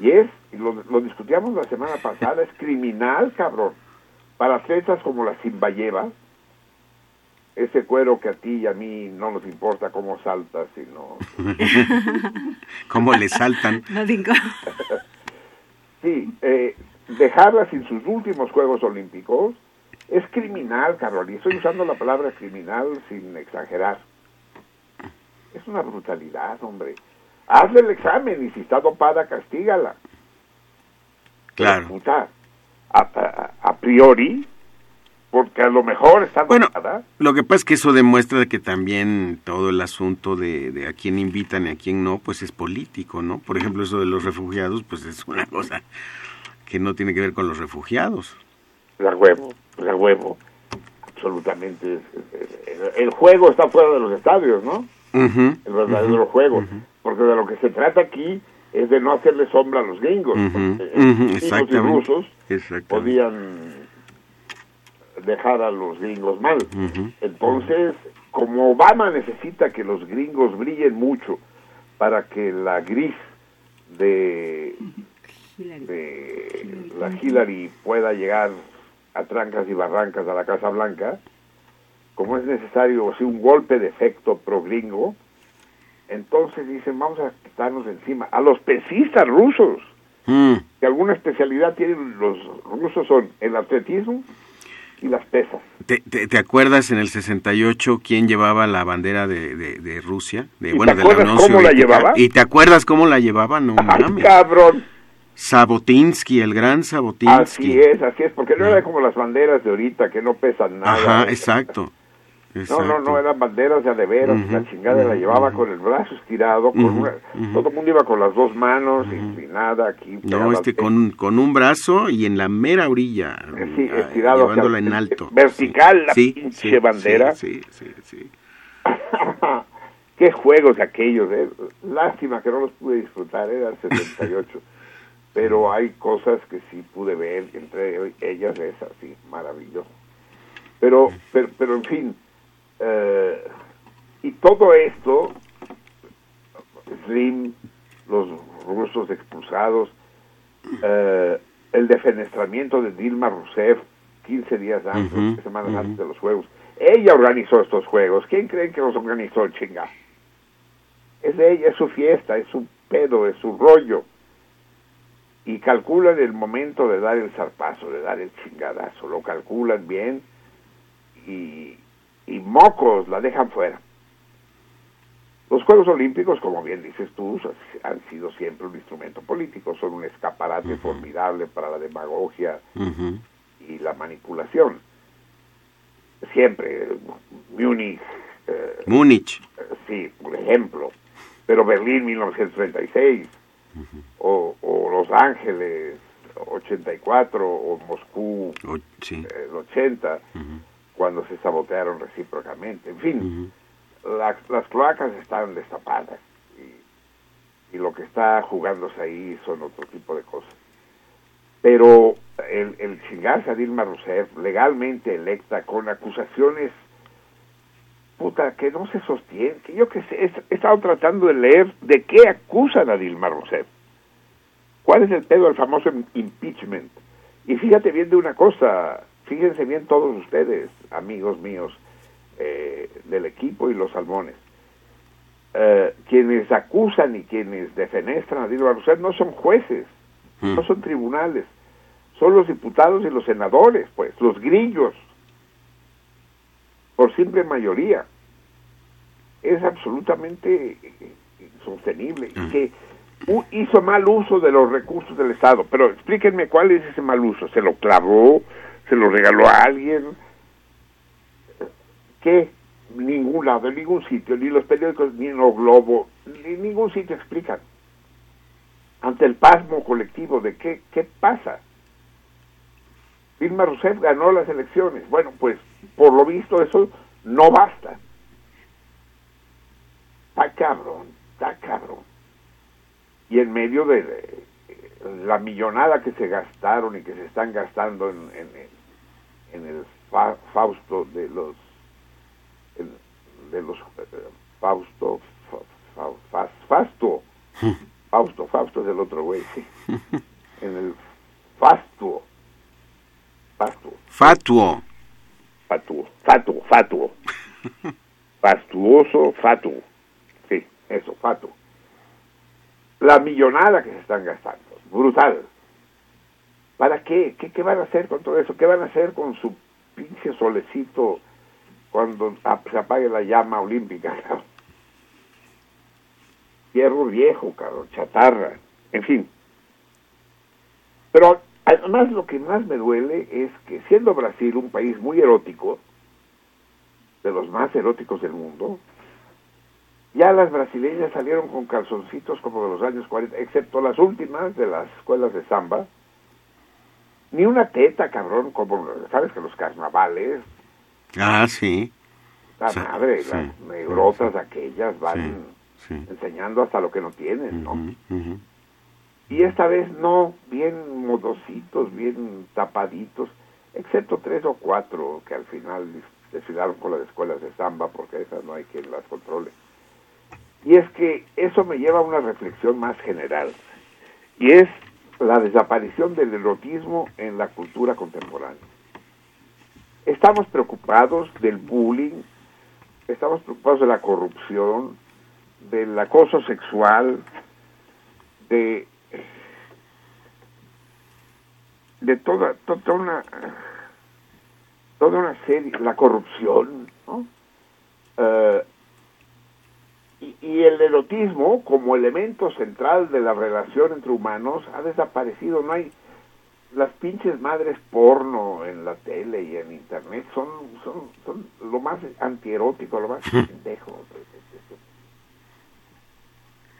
Speaker 4: Y es, y lo, lo discutíamos la semana pasada, es criminal, cabrón, para atletas como la Zimbayeva, ese cuero que a ti y a mí no nos importa cómo saltas, sino...
Speaker 6: ¿Cómo le saltan?
Speaker 12: No digo.
Speaker 4: Sí, eh, dejarla sin sus últimos Juegos Olímpicos es criminal, cabrón, y estoy usando la palabra criminal sin exagerar. Es una brutalidad, hombre. Hazle el examen y si está dopada, castígala.
Speaker 6: Claro.
Speaker 4: Puta, a, a- a priori, porque a lo mejor está
Speaker 6: Bueno. Lo que pasa es que eso demuestra que también todo el asunto de, de a quién invitan y a quién no, pues es político, ¿no? Por ejemplo, eso de los refugiados, pues es una cosa que no tiene que ver con los refugiados.
Speaker 4: La huevo, la huevo. Absolutamente. El, juego está fuera de los estadios, ¿no? El verdadero juego. Porque de lo que se trata aquí es de no hacerle sombra a los gringos. porque y
Speaker 6: exactamente.
Speaker 4: rusos podían dejar a los gringos mal. Entonces, como Obama necesita que los gringos brillen mucho para que la gris de, de la Hillary pueda llegar a trancas y barrancas a la Casa Blanca, como es necesario o sea, un golpe de efecto pro gringo, entonces dicen vamos a quitarnos encima a los pesistas rusos,
Speaker 6: Mm,
Speaker 4: que alguna especialidad tienen los rusos son el atletismo y las pesas.
Speaker 6: ¿Te, te, te acuerdas en el 68 quién llevaba la bandera de, de, de Rusia? De,
Speaker 4: ¿Y
Speaker 6: bueno,
Speaker 4: te
Speaker 6: de la
Speaker 4: acuerdas
Speaker 6: Unión
Speaker 4: cómo la
Speaker 6: Soviética?
Speaker 4: llevaba?
Speaker 6: ¿Y te acuerdas cómo la llevaba? No
Speaker 4: ¡Ay,
Speaker 6: mames.
Speaker 4: cabrón!
Speaker 6: Sabotinsky, el gran Sabotinsky.
Speaker 4: Así es, así es, porque no era como las banderas de ahorita que no pesan nada.
Speaker 6: Ajá, exacto.
Speaker 4: No, no, no, eran banderas de a de veras,
Speaker 6: Ujú,
Speaker 4: la chingada la llevaba con el brazo estirado, con una- todo el mundo iba con las dos manos y sin nada aquí.
Speaker 6: No, este con, con un brazo y en la mera orilla,
Speaker 4: pecho. Sí,
Speaker 6: ah,
Speaker 4: estirado
Speaker 6: llevándola en alto.
Speaker 4: Vertical la
Speaker 6: Sí,
Speaker 4: pinche
Speaker 6: sí,
Speaker 4: bandera.
Speaker 6: Sí, sí, sí. sí.
Speaker 4: Qué juegos aquellos, eh. Lástima que no los pude disfrutar, era el 78. Pero hay cosas que sí pude ver, entre ellas es así, maravilloso. Pero, pero, pero en fin, eh, y todo esto, Slim, los rusos expulsados, eh, el defenestramiento de Dilma Rousseff 15 días antes,
Speaker 6: Ujú,
Speaker 4: semanas
Speaker 6: ujú.
Speaker 4: antes de los juegos. Ella organizó estos juegos. ¿Quién creen que los organizó, chinga? Es de ella, es su fiesta, es su pedo, es su rollo. Y calculan el momento de dar el zarpazo, de dar el chingadazo. Lo calculan bien y, y mocos la dejan fuera. Los Juegos Olímpicos, como bien dices tú, han sido siempre un instrumento político, son un escaparate formidable para la demagogia y la manipulación. Siempre, Múnich, eh,
Speaker 6: Múnich.
Speaker 4: sí, por ejemplo, pero Berlín 1936, o, o Los Ángeles 84, o Moscú
Speaker 6: O- sí.
Speaker 4: eh, el 80,
Speaker 6: Ujú.
Speaker 4: Cuando se sabotearon recíprocamente. En fin, las, las cloacas están destapadas y, y lo que está jugándose ahí son otro tipo de cosas. Pero el, el chingarse a Dilma Rousseff, legalmente electa, con acusaciones puta que no se sostienen, que yo que sé, he, estado tratando de leer de qué acusan a Dilma Rousseff. ¿Cuál es el pedo del famoso im- impeachment? Y fíjate bien de una cosa, fíjense bien todos ustedes, amigos míos eh, del equipo y los salmones. Eh, quienes acusan y quienes defenestran a Dilma Rousseff no son jueces,
Speaker 6: Mm.
Speaker 4: no son tribunales, son los diputados y los senadores, pues, los grillos, por simple mayoría. Es absolutamente insostenible y que hizo mal uso de los recursos del Estado. Pero explíquenme cuál es ese mal uso. ¿Se lo clavó? ¿Se lo regaló a alguien? ¿Qué? Ningún lado, en ningún sitio, ni los periódicos, ni en los Globo, ni ningún sitio explican. Ante el pasmo colectivo de qué, qué pasa. Dilma Rousseff ganó las elecciones. Bueno, pues por lo visto eso no basta. Está cabrón, está cabrón. Y en medio de eh, la millonada que se gastaron y que se están gastando en, en, en el fa- Fausto de los de los eh, Fausto fa- fa- Fasto Fausto Fausto es el otro güey sí. en el Fastuo Fastuo
Speaker 6: Fatuo.
Speaker 4: fatuo, fatuo, fatuo. Fastuoso, fatuo. Sí, eso, fatuo. La millonada que se están gastando, brutal. ¿Para qué? qué? ¿Qué van a hacer con todo eso? ¿Qué van a hacer con su pinche solecito cuando ap- se apague la llama olímpica? Hierro viejo, cabrón, chatarra, en fin. Pero además lo que más me duele es que siendo Brasil un país muy erótico, de los más eróticos del mundo, ya las brasileñas salieron con calzoncitos como de los años 40, excepto las últimas de las escuelas de samba. Ni una teta, cabrón, como, ¿sabes que los carnavales,
Speaker 6: Ah, sí.
Speaker 4: la
Speaker 6: Sí,
Speaker 4: madre,
Speaker 6: sí,
Speaker 4: las negrotas aquellas van
Speaker 6: sí.
Speaker 4: enseñando hasta lo que no tienen, ¿no? Y esta vez no, bien modositos, bien tapaditos, excepto tres o cuatro que al final desfilaron con las escuelas de samba, porque esas no hay quien las controle. Y es que eso me lleva a una reflexión más general, y es la desaparición del erotismo en la cultura contemporánea. Estamos preocupados del bullying, estamos preocupados de la corrupción, del acoso sexual, de de toda, to- toda una toda una serie la corrupción ¿no? Eh, y, y el erotismo como elemento central de la relación entre humanos ha desaparecido no hay las pinches madres porno en la tele y en internet son son, son lo más antierótico lo más pendejo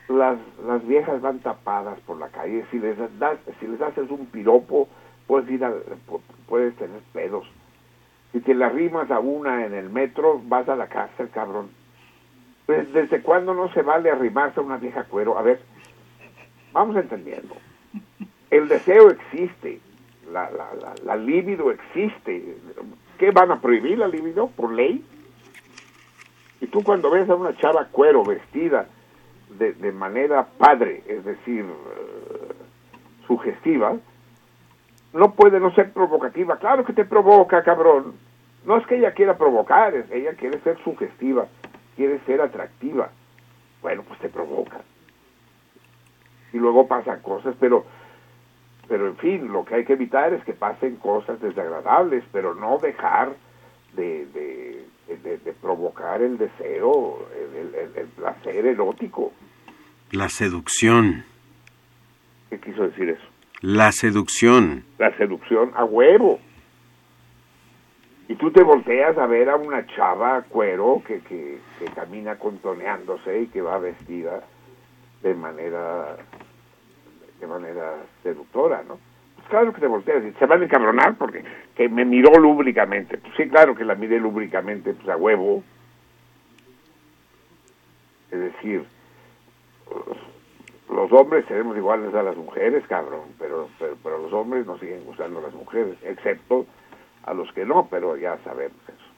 Speaker 4: las, las viejas van tapadas por la calle. Si les das, si les haces un piropo, puedes ir pu- puedes tener pedos. Si te la rimas a una en el metro, vas a la cárcel, cabrón. Pues, ¿Desde cuándo no se vale arrimarse a una vieja cuero? A ver, vamos entendiendo. El deseo existe, la, la, la, libido existe. ¿Qué van a prohibir la libido por ley? Y tú cuando ves a una chava cuero vestida de, de manera padre, es decir, eh, sugestiva, no puede no ser provocativa. Claro que te provoca, cabrón. No es que ella quiera provocar, es- ella quiere ser sugestiva, quiere ser atractiva. Bueno, pues te provoca. Y luego pasan cosas, pero, pero en fin, lo que hay que evitar es que pasen cosas desagradables, pero no dejar de, de, de- de provocar el deseo, el, el- el placer erótico.
Speaker 6: La seducción.
Speaker 4: ¿Qué quiso decir eso?
Speaker 6: La seducción.
Speaker 4: La seducción a huevo. Y tú te volteas a ver a una chava cuero que, que, que camina contoneándose y que va vestida de manera de manera seductora, ¿no? Pues claro que te volteas se van a encabronar porque que me miró lúbricamente. Pues sí, claro que la miré lúbricamente, pues a huevo. Es decir, los hombres seremos iguales a las mujeres, cabrón, pero, pero, pero los hombres no siguen gustando las mujeres, excepto a los que no, pero ya sabemos eso.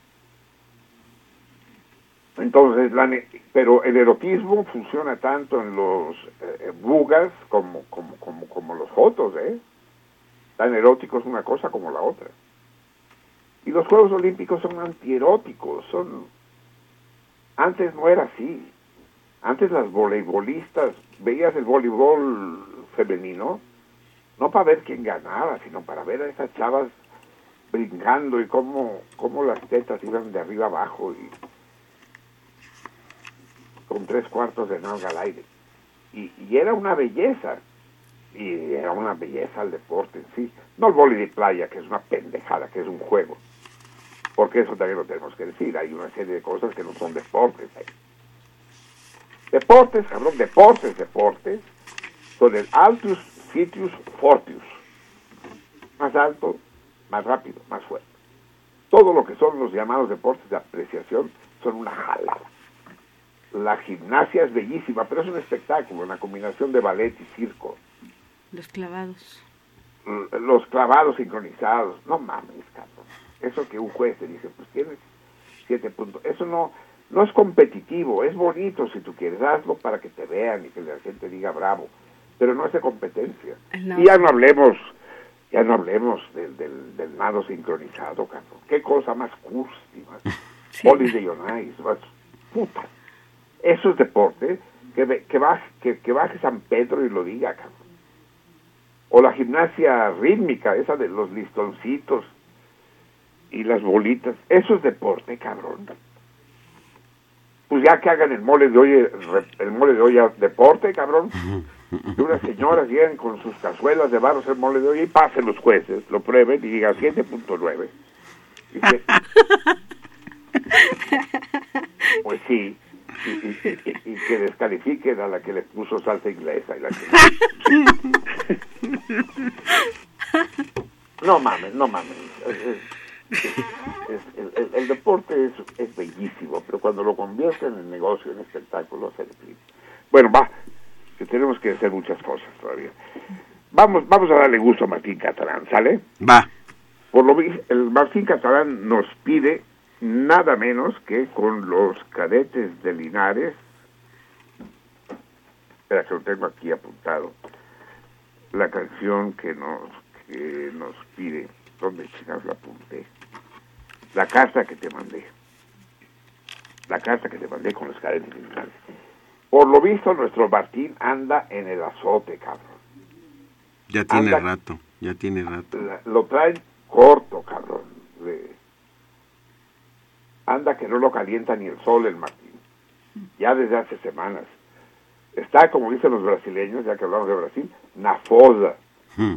Speaker 4: Entonces, la pero el erotismo funciona tanto en los eh, bugas como, como, como, como los fotos, ¿eh? tan eróticos una cosa como la otra. Y los Juegos Olímpicos son antieróticos, son... Antes no era así. Antes las voleibolistas, veías el voleibol femenino, no para ver quién ganaba, sino para ver a esas chavas brincando y cómo, cómo las tetas iban de arriba abajo y con tres cuartos de nalga al aire. Y, era una belleza, y era una belleza el deporte en sí. No el vóley de playa, que es una pendejada, que es un juego. Porque eso también lo tenemos que decir. Hay una serie de cosas que no son deportes. ahí. Deportes, cabrón, deportes, deportes, son el altus, sitius, fortius. Más alto, más rápido, más fuerte. Todo lo que son los llamados deportes de apreciación son una jalada. La gimnasia es bellísima, pero es un espectáculo, una combinación de ballet y circo.
Speaker 12: Los clavados.
Speaker 4: L- Los clavados sincronizados, no mames, cabrón. Eso que un juez te dice, pues tienes siete puntos. Eso no, no es competitivo, es bonito si tú quieres, hazlo para que te vean y que la gente diga bravo, pero no es de competencia.
Speaker 12: El
Speaker 4: Y ya no hablemos, ya no hablemos del, del, del nado sincronizado, cabrón. Qué cosa más cursi, más polis de Ionais, más puta. Eso es deporte, que, ve- que, baje, que, que baje San Pedro y lo diga, cabrón. O la gimnasia rítmica, esa de los listoncitos y las bolitas, eso es deporte, cabrón. Pues ya que hagan el mole de hoy, el mole de olla deporte, cabrón. Y unas señoras llegan con sus cazuelas de barro hacer mole y pasen los jueces, lo prueben y digan 7.9. Dice, Pues sí, y, que descalifiquen a la que le puso salsa inglesa. Y la que... No mames, no mames. Es- es- es- es- el, el deporte es, es bellísimo, pero cuando lo convierten en negocio, en espectáculo, se deprime. Bueno, va, que tenemos que hacer muchas cosas todavía. Vamos, vamos a darle gusto a Martín Catalán, ¿sale?
Speaker 6: Va.
Speaker 4: Por lo vi- el Martín Catalán nos pide nada menos que con los cadetes de Linares. Espera, que lo tengo aquí apuntado. La canción que nos, que nos pide. ¿Dónde chicas la apunté? La carta que te mandé. La carta que te mandé con los cadetes de Linares. Por lo visto, nuestro Martín anda en el azote, cabrón.
Speaker 6: Ya tiene
Speaker 4: Anda.
Speaker 6: rato, ya tiene rato.
Speaker 4: Lo traen corto, cabrón. Anda que no lo calienta ni el sol el Martín. Ya desde hace semanas. Está, como dicen los brasileños, ya que hablamos de Brasil, na foda.
Speaker 6: Hmm.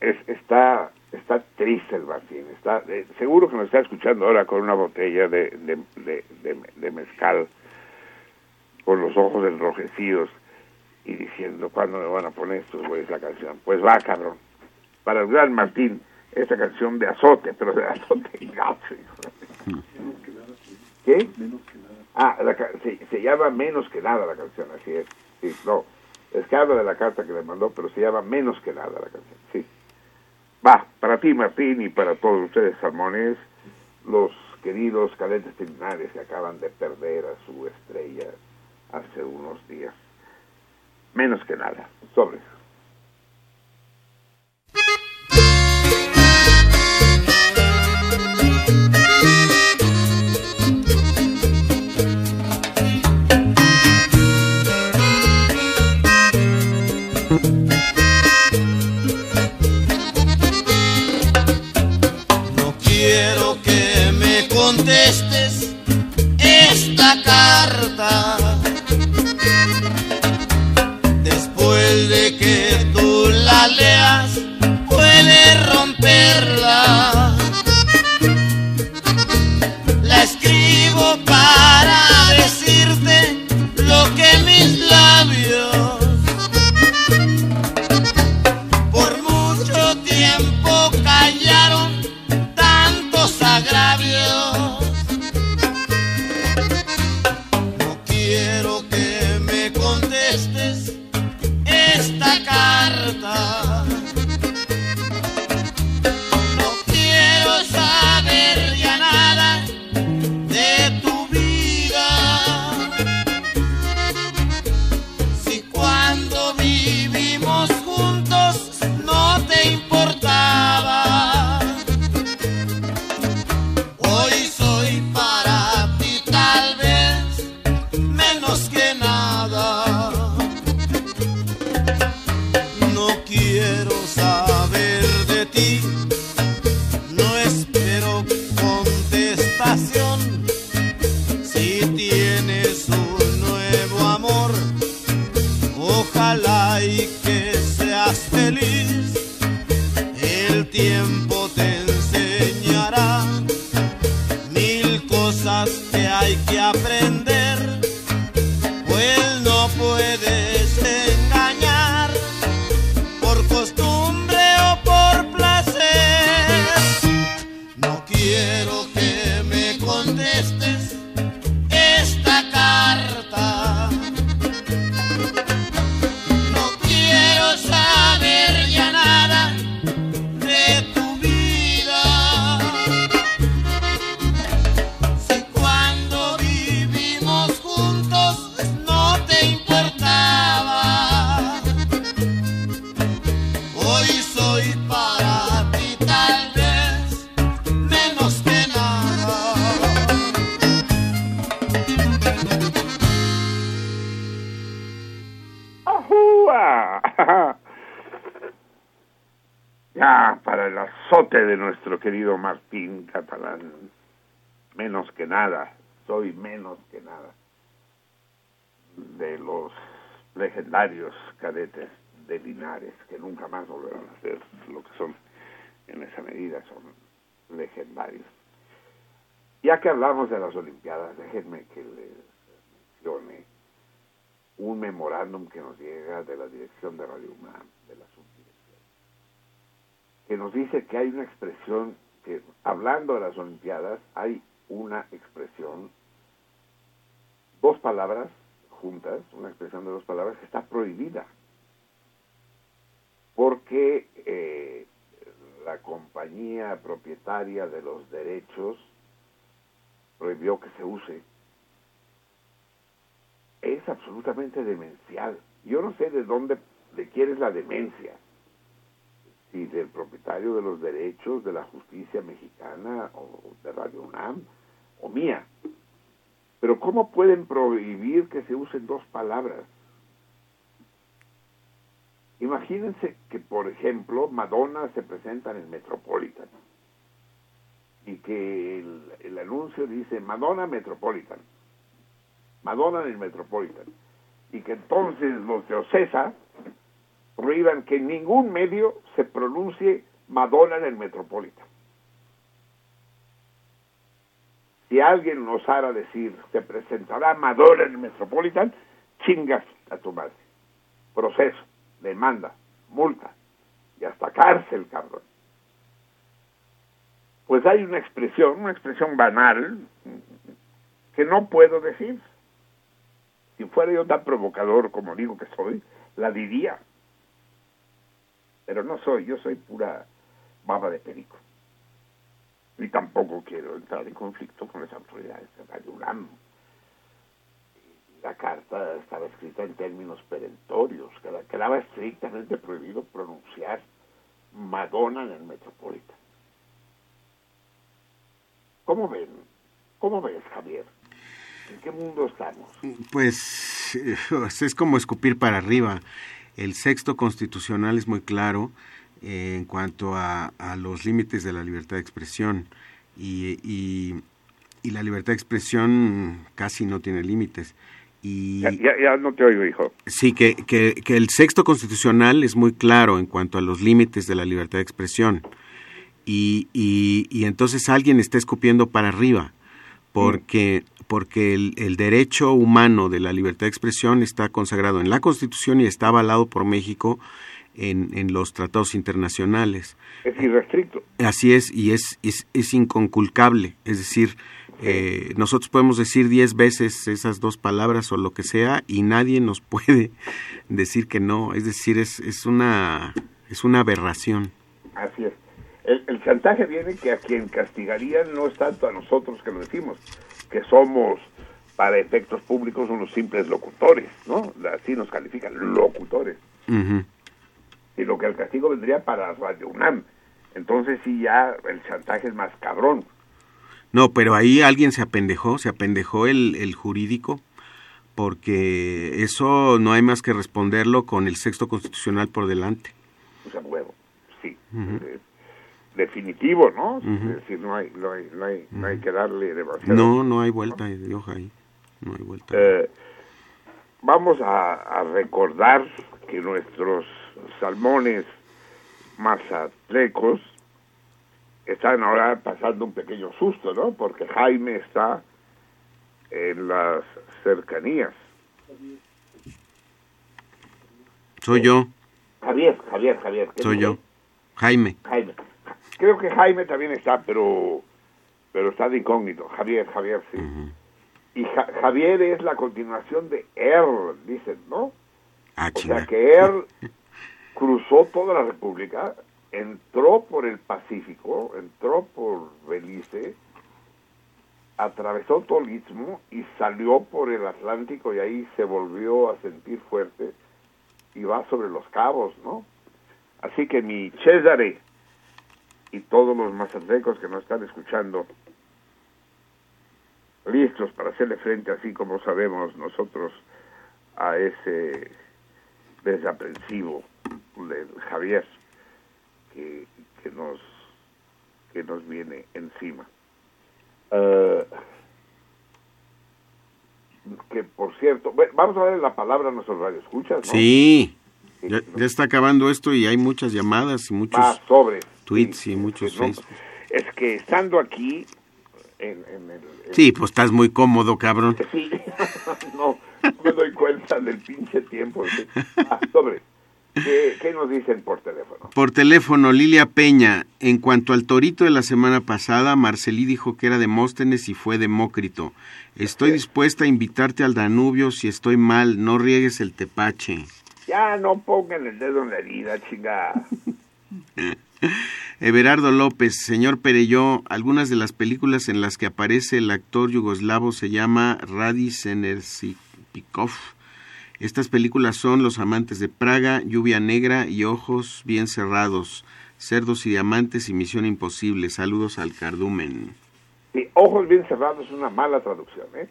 Speaker 4: Es, está, está triste el Martín. Está, eh, seguro que nos está escuchando ahora con una botella de, de, de, de- de mezcal, con los ojos enrojecidos y diciendo, ¿cuándo me van a poner estos güeyes la canción? Pues va, cabrón. Para el gran Martín, esta canción de azote, pero de azote gacho, hijo. ¿Qué? Ah, la se, se llama Menos que nada la canción, así es. Sí, no, es que habla de la carta que le mandó, pero se llama Menos que nada la canción, sí. Va, para ti Martín y para todos ustedes, salmones, los queridos cadetes terminales que acaban de perder a su estrella hace unos días. Menos que nada, sobres.
Speaker 13: Que
Speaker 14: nada, soy menos que nada
Speaker 4: de los legendarios cadetes de Linares, que nunca más volverán a ser lo que son en esa medida, son legendarios. Ya que hablamos de las Olimpiadas, déjenme que les mencione un memorándum que nos llega de la dirección de Radio UNAM, de la subdirección, que nos dice que hay una expresión, que hablando de las Olimpiadas, hay una expresión, dos palabras juntas, una expresión de dos palabras que está prohibida, porque eh, la compañía propietaria de los derechos prohibió que se use es absolutamente demencial. Yo no sé de dónde, de quién es la demencia. Si del propietario de los derechos de la justicia mexicana o de Radio UNAM o mía. Pero ¿cómo pueden prohibir que se usen dos palabras? Imagínense que, por ejemplo, Madonna se presenta en el Metropolitan y que el, el anuncio dice Madonna Metropolitan. Madonna en el Metropolitan. Y que entonces los de Ocesa prohíban que ningún medio se pronuncie Madonna en el Metropolitan. Si alguien osara decir se presentará Madonna en el Metropolitan, chingas a tu madre. Proceso, demanda, multa y hasta cárcel, cabrón. Pues hay una expresión, una expresión banal, que no puedo decir. Si fuera yo tan provocador como digo que soy, la diría. Pero no soy, yo soy pura baba de perico. Y tampoco quiero entrar en conflicto con las autoridades de UNAM. La carta estaba escrita en términos perentorios, queda- quedaba estrictamente prohibido pronunciar Madonna en el Metropolitan. ¿Cómo ven? ¿Cómo ves, Javier? ¿En qué mundo estamos?
Speaker 6: Pues eh, es como escupir para arriba. El sexto constitucional es muy claro eh, en cuanto a, a los límites de la libertad de expresión y, y- y la libertad de expresión casi no tiene límites. Y
Speaker 4: Ya, ya, ya no te oigo, hijo.
Speaker 6: sí, que, que, que el sexto constitucional es muy claro en cuanto a los límites de la libertad de expresión. Y, y, y entonces alguien está escupiendo para arriba, porque, porque el, el derecho humano de la libertad de expresión está consagrado en la Constitución y está avalado por México en, en los tratados internacionales.
Speaker 4: Es irrestricto.
Speaker 6: Así es, y es, es, es inconculcable. Es decir, eh, nosotros podemos decir diez veces esas dos palabras o lo que sea y nadie nos puede decir que no. Es decir, es, es, una, es una aberración.
Speaker 4: Así es. El, el chantaje viene que a quien castigarían no es tanto a nosotros que lo decimos, que somos para efectos públicos unos simples locutores, ¿no? Así nos califican, locutores.
Speaker 6: Ujú.
Speaker 4: Sino que el castigo vendría para Radio UNAM. Entonces sí ya el chantaje es más cabrón.
Speaker 6: No, pero ahí alguien se apendejó, se apendejó el, el jurídico, porque eso no hay más que responderlo con el sexto constitucional por delante.
Speaker 4: O sea, huevo, sí. Definitivo, ¿no? Es decir, no hay, no hay, no hay, no hay que darle demasiado.
Speaker 6: No, no hay vuelta de hoja ahí. No hay vuelta.
Speaker 4: Eh, vamos a, a recordar que nuestros salmones mazatlecos están ahora pasando un pequeño susto, ¿no? Porque Jaime está en las cercanías.
Speaker 6: Soy yo,
Speaker 4: Javier, Javier, Javier. ¿qué
Speaker 6: soy yo. Jaime.
Speaker 4: Jaime. Creo que Jaime también está, pero pero está de incógnito. Javier, Javier, sí. Y Ja- Javier es la continuación de Er, dicen, ¿no?
Speaker 6: Ah,
Speaker 4: O sea que Er cruzó toda la República, entró por el Pacífico, entró por Belice, atravesó todo el Istmo y salió por el Atlántico y ahí se volvió a sentir fuerte y va sobre los cabos, ¿no? Así que mi Cesare y todos los mazatecos que nos están escuchando, listos para hacerle frente, así como sabemos nosotros, a ese desaprensivo del Javier que, que nos que nos viene encima. Eh, que por cierto, bueno, vamos a darle la palabra a nuestros radioescuchas, ¿no?
Speaker 6: Sí. Ya, ya está acabando esto y hay muchas llamadas y muchos
Speaker 4: Más sobre.
Speaker 6: tweets y muchos
Speaker 4: no,
Speaker 6: Facebook.
Speaker 4: Es que estando aquí en, en el en-
Speaker 6: Sí, pues estás muy cómodo, cabrón.
Speaker 4: Sí, no, no me doy cuenta del pinche tiempo. Ah, sobre, ¿qué, qué nos dicen por teléfono?
Speaker 6: Por teléfono, Lilia Peña. En cuanto al torito de la semana pasada, Marcelí dijo que era Demóstenes y fue Demócrito. Estoy dispuesta a invitarte al Danubio si estoy mal, no riegues el tepache.
Speaker 4: Ya no pongan el dedo en la herida, chingada.
Speaker 6: Everardo López, señor Pereyó, algunas de las películas en las que aparece el actor yugoslavo se llama Radi Senersipikov. Estas películas son Los amantes de Praga, Lluvia Negra y Ojos bien cerrados, Cerdos y Diamantes y Misión Imposible. Saludos al cardumen.
Speaker 4: Sí, ojos bien cerrados es una mala traducción, ¿eh?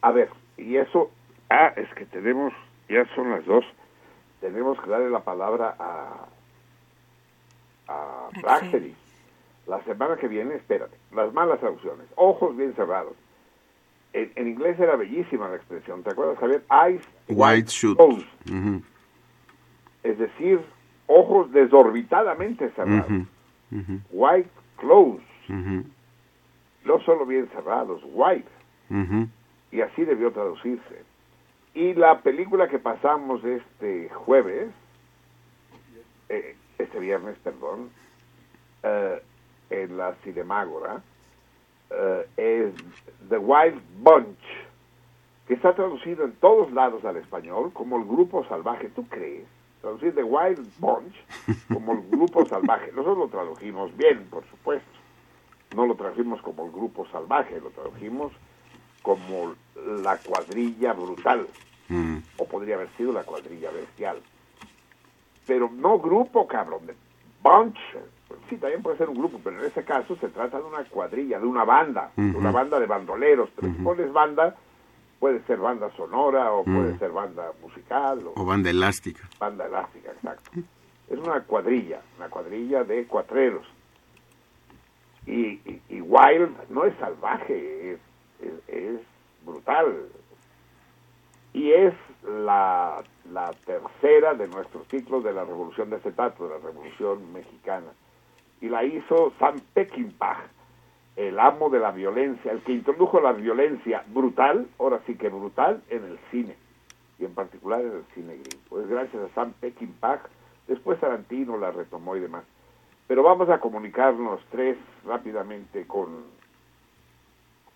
Speaker 4: A ver, y eso, ah, es que tenemos, ya son las dos, tenemos que darle la palabra a, a Praxeris. La semana que viene, espérate, las malas traducciones, ojos bien cerrados. En, en inglés era bellísima la expresión, ¿te acuerdas, Javier? Eyes
Speaker 6: White Shoot. Ujú,
Speaker 4: es decir, ojos desorbitadamente cerrados. White closed, no solo bien cerrados, white. y así debió traducirse. Y la película que pasamos este jueves, eh, este viernes, perdón, eh, en la Cinemágora, eh, es The Wild Bunch, que está traducido en todos lados al español como el grupo salvaje. ¿Tú crees? Traducir The Wild Bunch como el grupo salvaje. Nosotros lo tradujimos bien, por supuesto. No lo tradujimos como el grupo salvaje, lo tradujimos como la cuadrilla brutal,
Speaker 6: Mm.
Speaker 4: o podría haber sido la cuadrilla bestial. Pero no grupo, cabrón, de bunch. Sí, también puede ser un grupo, pero en este caso se trata de una cuadrilla, de una banda, de una banda de bandoleros. Pero si pones banda, puede ser banda sonora, o puede ser banda musical, o
Speaker 6: O banda elástica.
Speaker 4: banda elástica, exacto. Es una cuadrilla, una cuadrilla de cuatreros. Y, y- y Wild no es salvaje, es, es, es brutal. Y es la, la tercera de nuestros ciclos de la Revolución de Acetato, de la Revolución Mexicana. Y la hizo Sam Peckinpah, el amo de la violencia, el que introdujo la violencia brutal, ahora sí que brutal, en el cine y en particular en el cine gringo. Pues gracias a Sam Peckinpah, después Tarantino la retomó y demás. Pero vamos a comunicarnos tres rápidamente con...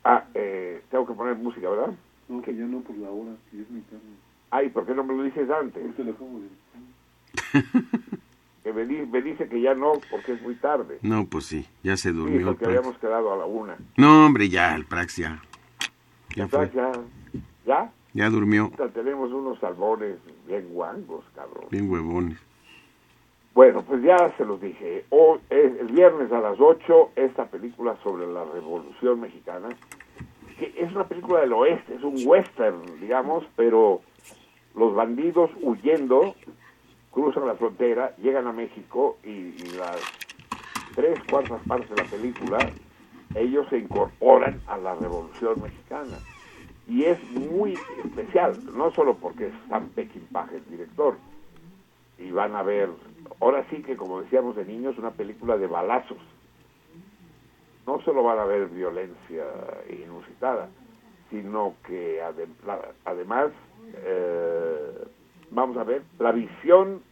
Speaker 4: Ah, eh, tengo que poner música, ¿verdad?
Speaker 8: No, que ya no por la hora, que es mi tarde.
Speaker 4: Ay, ¿por qué no me lo dices antes?
Speaker 8: Acabo de
Speaker 4: Que me, di- me dice que ya no, porque es muy tarde.
Speaker 6: No, pues sí, ya se durmió
Speaker 4: porque
Speaker 6: Prax.
Speaker 4: habíamos quedado a la una.
Speaker 6: No, hombre, ya, el Prax ya. Ya.
Speaker 4: Ya, ya,
Speaker 6: Ya durmió.
Speaker 4: tenemos unos salmones bien guangos, cabrón.
Speaker 6: Bien huevones.
Speaker 4: Bueno, pues ya se los dije. Hoy, es el viernes a las 8, esta película sobre la Revolución Mexicana, que es una película del oeste, es un western, digamos, pero los bandidos huyendo cruzan la frontera, llegan a México y, las tres cuartas partes de la película, ellos se incorporan a la Revolución Mexicana. Y es muy especial, no solo porque es Sam Peckinpah el director, y van a ver, ahora sí que como decíamos de niños, una película de balazos. No solo van a ver violencia inusitada, sino que además, eh, vamos a ver, la visión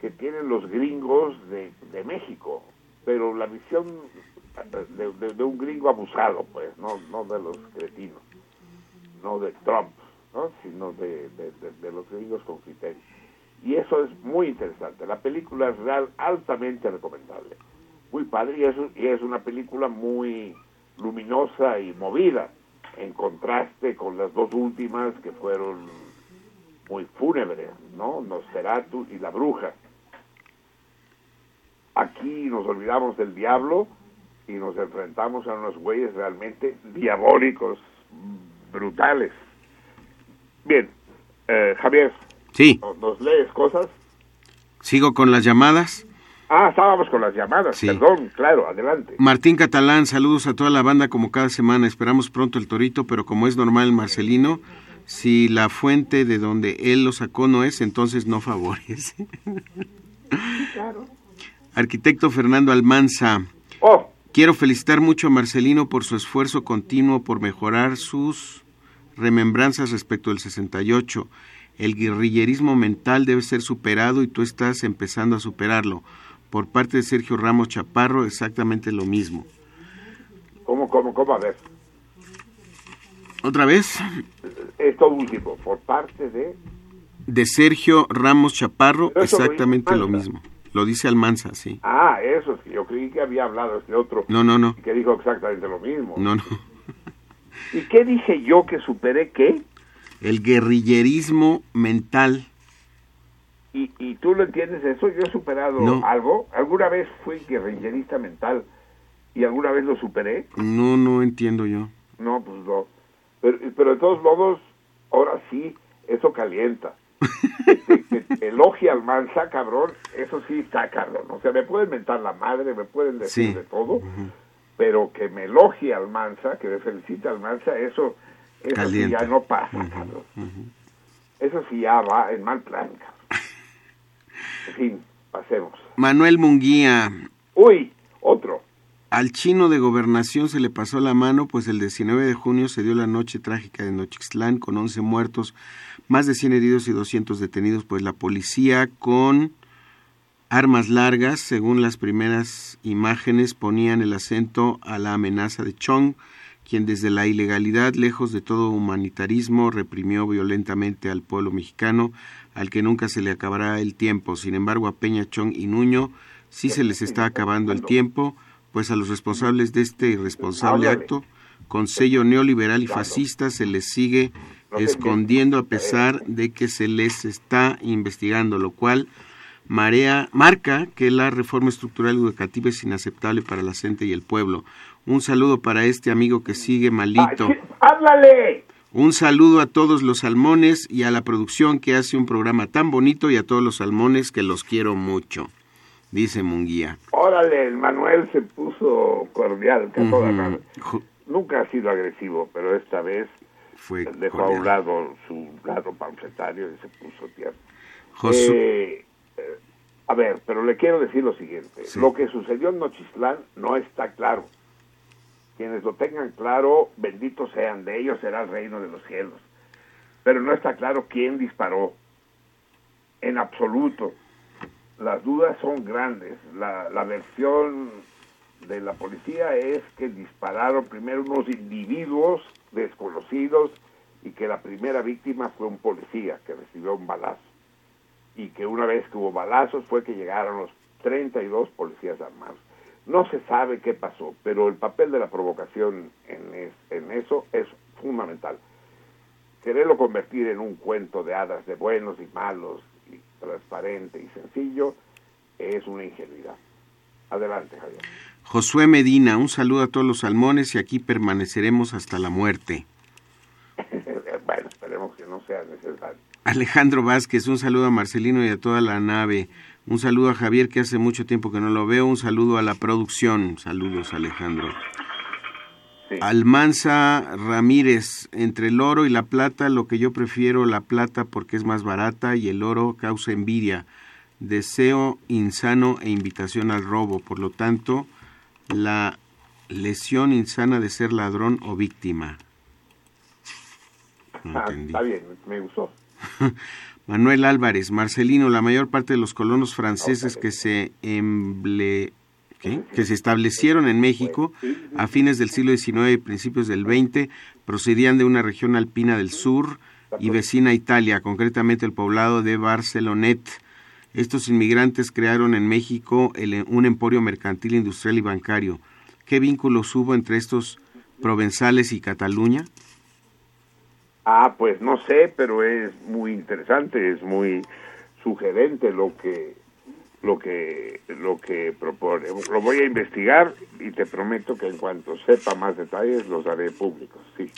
Speaker 4: que tienen los gringos de, México, pero la visión eh, de, de- un gringo abusado, pues, no, no de los cretinos, no de Trump, ¿no? sino de- de los gringos con criterio. Y eso es muy interesante. La película es real, altamente recomendable. Muy padre y es, y es una película muy luminosa y movida, en contraste con las dos últimas que fueron muy fúnebres, ¿no? Nosferatu y La Bruja. Aquí nos olvidamos del diablo y nos enfrentamos a unos güeyes realmente diabólicos, brutales. Bien, eh, Javier,
Speaker 6: Sí,
Speaker 4: ¿nos- ¿nos lees cosas?
Speaker 6: sigo con las llamadas.
Speaker 4: Ah, estábamos con las llamadas,
Speaker 6: Sí.
Speaker 4: perdón, claro, adelante.
Speaker 6: Martín Catalán, saludos a toda la banda como cada semana. Esperamos pronto el torito, pero como es normal Marcelino, si la fuente de donde él lo sacó no es, entonces no favorece. Arquitecto Fernando Almanza.
Speaker 4: Oh.
Speaker 6: Quiero felicitar mucho a Marcelino por su esfuerzo continuo por mejorar sus remembranzas respecto del 68. El guerrillerismo mental debe ser superado y tú estás empezando a superarlo. Por parte de Sergio Ramos Chaparro, exactamente lo mismo.
Speaker 4: ¿Cómo, cómo, cómo? A ver,
Speaker 6: Otra vez,
Speaker 4: esto último, por parte de...
Speaker 6: de Sergio Ramos Chaparro,
Speaker 4: lo
Speaker 6: exactamente lo mismo. Lo dice Almanza, sí.
Speaker 4: Ah, eso sí, yo creí que había hablado este otro.
Speaker 6: No, no, no.
Speaker 4: Que dijo exactamente lo mismo.
Speaker 6: No, no.
Speaker 4: ¿Y qué dije yo que superé qué?
Speaker 6: El guerrillerismo mental.
Speaker 4: ¿Y, y tú lo entiendes eso? Yo he superado
Speaker 6: No.
Speaker 4: algo. ¿Alguna vez fui guerrillerista mental y alguna vez lo superé?
Speaker 6: No, no entiendo yo.
Speaker 4: No, pues no. Pero, pero de todos modos, ahora sí, eso calienta. que, que- que elogie al mansa, cabrón, eso sí está cabrón. O sea, me pueden mentar la madre, me pueden decir
Speaker 6: Sí.
Speaker 4: de todo, pero que me elogie al mansa, que me felicite al mansa, eso, eso sí ya no pasa, cabrón. Eso sí ya va en mal plan, cabrón. En fin, pasemos.
Speaker 6: Manuel Munguía.
Speaker 4: Uy, otro.
Speaker 6: Al chino de gobernación se le pasó la mano, pues el 19 de junio se dio la noche trágica de Nochixtlán con 11 muertos, más de 100 heridos y 200 detenidos, pues la policía con armas largas, según las primeras imágenes, ponían el acento a la amenaza de Chong, quien desde la ilegalidad, lejos de todo humanitarismo, reprimió violentamente al pueblo mexicano, al que nunca se le acabará el tiempo. Sin embargo, a Peña Chong y Nuño sí se les está acabando el tiempo, pues a los responsables de este irresponsable acto, con sello neoliberal y fascista, se les sigue escondiendo a pesar de que se les está investigando, lo cual marea, marca que la reforma estructural educativa es inaceptable para la gente y el pueblo. Un saludo para este amigo que sigue malito.
Speaker 4: ¡Háblale!
Speaker 6: Un saludo a todos los salmones y a la producción que hace un programa tan bonito y a todos los salmones que los quiero mucho, dice Munguía.
Speaker 4: Órale, el Manuel se puso cordial, que toda Nunca ha sido agresivo, pero esta vez
Speaker 6: Fue
Speaker 4: dejó a un lado su lado panfletario y se puso tierno.
Speaker 6: Josu-
Speaker 4: Eh, eh, a ver, pero le quiero decir lo siguiente.
Speaker 6: Sí.
Speaker 4: Lo que sucedió en Nochistlán no está claro. Quienes lo tengan claro, benditos sean, de ellos será el reino de los cielos. Pero no está claro quién disparó. En absoluto. Las dudas son grandes. La, la versión de la policía es que dispararon primero unos individuos desconocidos y que la primera víctima fue un policía que recibió un balazo y que una vez que hubo balazos fue que llegaron los 32 policías armados. No se sabe qué pasó, pero el papel de la provocación en, es- en eso es fundamental. Quererlo convertir en un cuento de hadas de buenos y malos, transparente y sencillo, es una ingenuidad. Adelante, Javier.
Speaker 6: Josué Medina, un saludo a todos los salmones y aquí permaneceremos hasta la muerte.
Speaker 4: bueno, esperemos que no sea necesario.
Speaker 6: Alejandro Vázquez, un saludo a Marcelino y a toda la nave. Un saludo a Javier, que hace mucho tiempo que no lo veo. Un saludo a la producción. Saludos, Alejandro. Almanza Ramírez, entre el oro y la plata, lo que yo prefiero la plata porque es más barata y el oro causa envidia, deseo insano e invitación al robo. Por lo tanto, la lesión insana de ser ladrón o víctima. No
Speaker 4: Ah, está bien, me gustó.
Speaker 6: Manuel Álvarez, Marcelino, la mayor parte de los colonos franceses que se emble- que se establecieron en México a fines del siglo XIX y principios del XX procedían de una región alpina del sur y vecina a Italia, concretamente el poblado de Barcelonet. Estos inmigrantes crearon en México el- un emporio mercantil, industrial y bancario. ¿Qué vínculos hubo entre estos provenzales y Cataluña?
Speaker 4: Ah, pues no sé, pero es muy interesante, es muy sugerente lo que lo que lo que propone. Lo voy a investigar y te prometo que en cuanto sepa más detalles los haré públicos. Sí.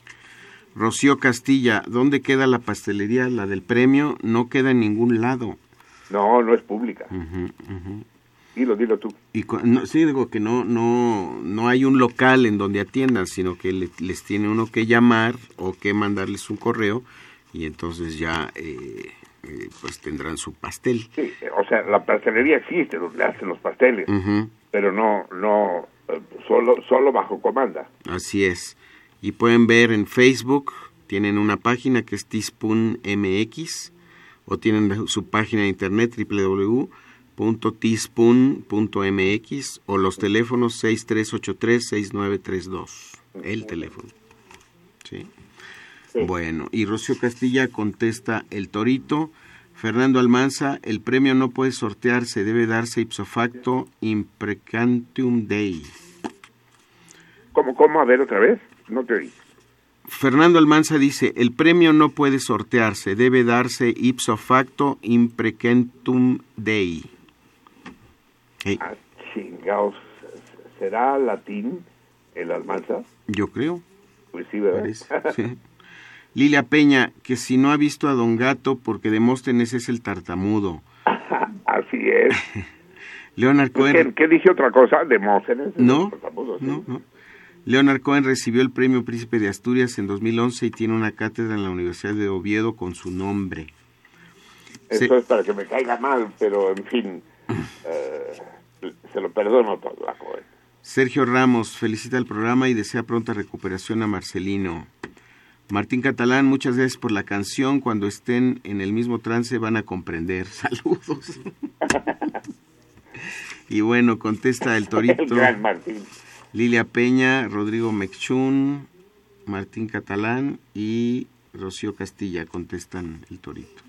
Speaker 6: Rocío Castilla, ¿dónde queda la pastelería? La del premio no queda en ningún lado.
Speaker 4: No, no es pública.
Speaker 6: Ujú, ujú.
Speaker 4: Dilo, dilo tú.
Speaker 6: Y no, sí, digo que no, no, no hay un local en donde atiendan, sino que le- les tiene uno que llamar o que mandarles un correo y entonces ya eh, eh, pues tendrán su pastel.
Speaker 4: Sí, o sea, la pastelería existe donde hacen los pasteles, pero no no eh, solo solo bajo comanda.
Speaker 6: Así es. Y pueden ver en Facebook, tienen una página que es Teaspoon MX o tienen su página de internet www.teaspoon.mx o los teléfonos 6383-6932. El teléfono. ¿Sí? Bueno, y Rocío Castilla contesta el torito. Fernando Almanza, el premio no puede sortearse, debe darse ipso facto imprecantium dei.
Speaker 4: ¿Cómo, cómo? A ver otra vez. No te oí.
Speaker 6: Fernando Almanza dice, el premio no puede sortearse, debe darse ipso facto imprecentum dei. Hey,
Speaker 4: Ah. ¿Será latín el almanza?
Speaker 6: yo creo.
Speaker 4: Pues sí, ¿verdad?
Speaker 6: parece, sí. Lilia Peña, que si no ha visto a Don Gato, porque Demóstenes es el tartamudo.
Speaker 4: Así es.
Speaker 6: Leonard
Speaker 4: Pues,
Speaker 6: Cohen...
Speaker 4: ¿Qué, qué dije otra cosa? ¿Demóstenes?
Speaker 6: No,
Speaker 4: Tartamudo, sí.
Speaker 6: no, no. Leonard Cohen recibió el premio Príncipe de Asturias en 2011 y tiene una cátedra en la Universidad de Oviedo con su nombre.
Speaker 4: Eso es para que me caiga mal, pero en fin, eh, se lo perdono todo a Cohen.
Speaker 6: Sergio Ramos felicita el programa y desea pronta recuperación a Marcelino. Martín Catalán, muchas gracias por la canción. Cuando estén en el mismo trance van a comprender. Saludos. y bueno, contesta el
Speaker 4: El
Speaker 6: Torito,
Speaker 4: gran Martín.
Speaker 6: Lilia Peña, Rodrigo Mechún, Martín Catalán y Rocío Castilla contestan el Torito.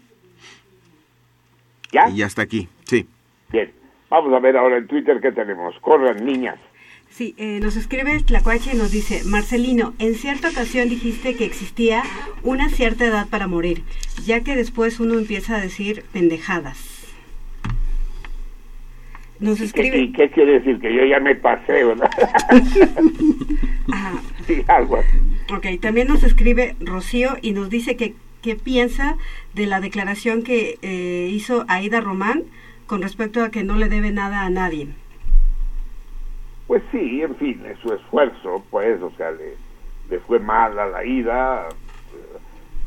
Speaker 4: ¿Ya?
Speaker 6: Y ya está aquí, sí.
Speaker 4: Bien. Vamos a ver ahora en Twitter qué tenemos. Corran, niñas.
Speaker 12: Sí, eh, nos escribe Tlacuache y nos dice, Marcelino, en cierta ocasión dijiste que existía una cierta edad para morir, ya que después uno empieza a decir pendejadas. Nos
Speaker 4: ¿Qué,
Speaker 12: escribe...
Speaker 4: qué- qué quiere decir? Que yo ya me pasé, ¿verdad?
Speaker 12: Ajá.
Speaker 4: sí, algo así.
Speaker 12: Ok, también nos escribe Rocío y nos dice que qué piensa de la declaración que eh, hizo Aida Román con respecto a que no le debe nada a nadie.
Speaker 4: Pues sí, en fin, es su esfuerzo, pues, o sea, le, fue mal a la ida, eh,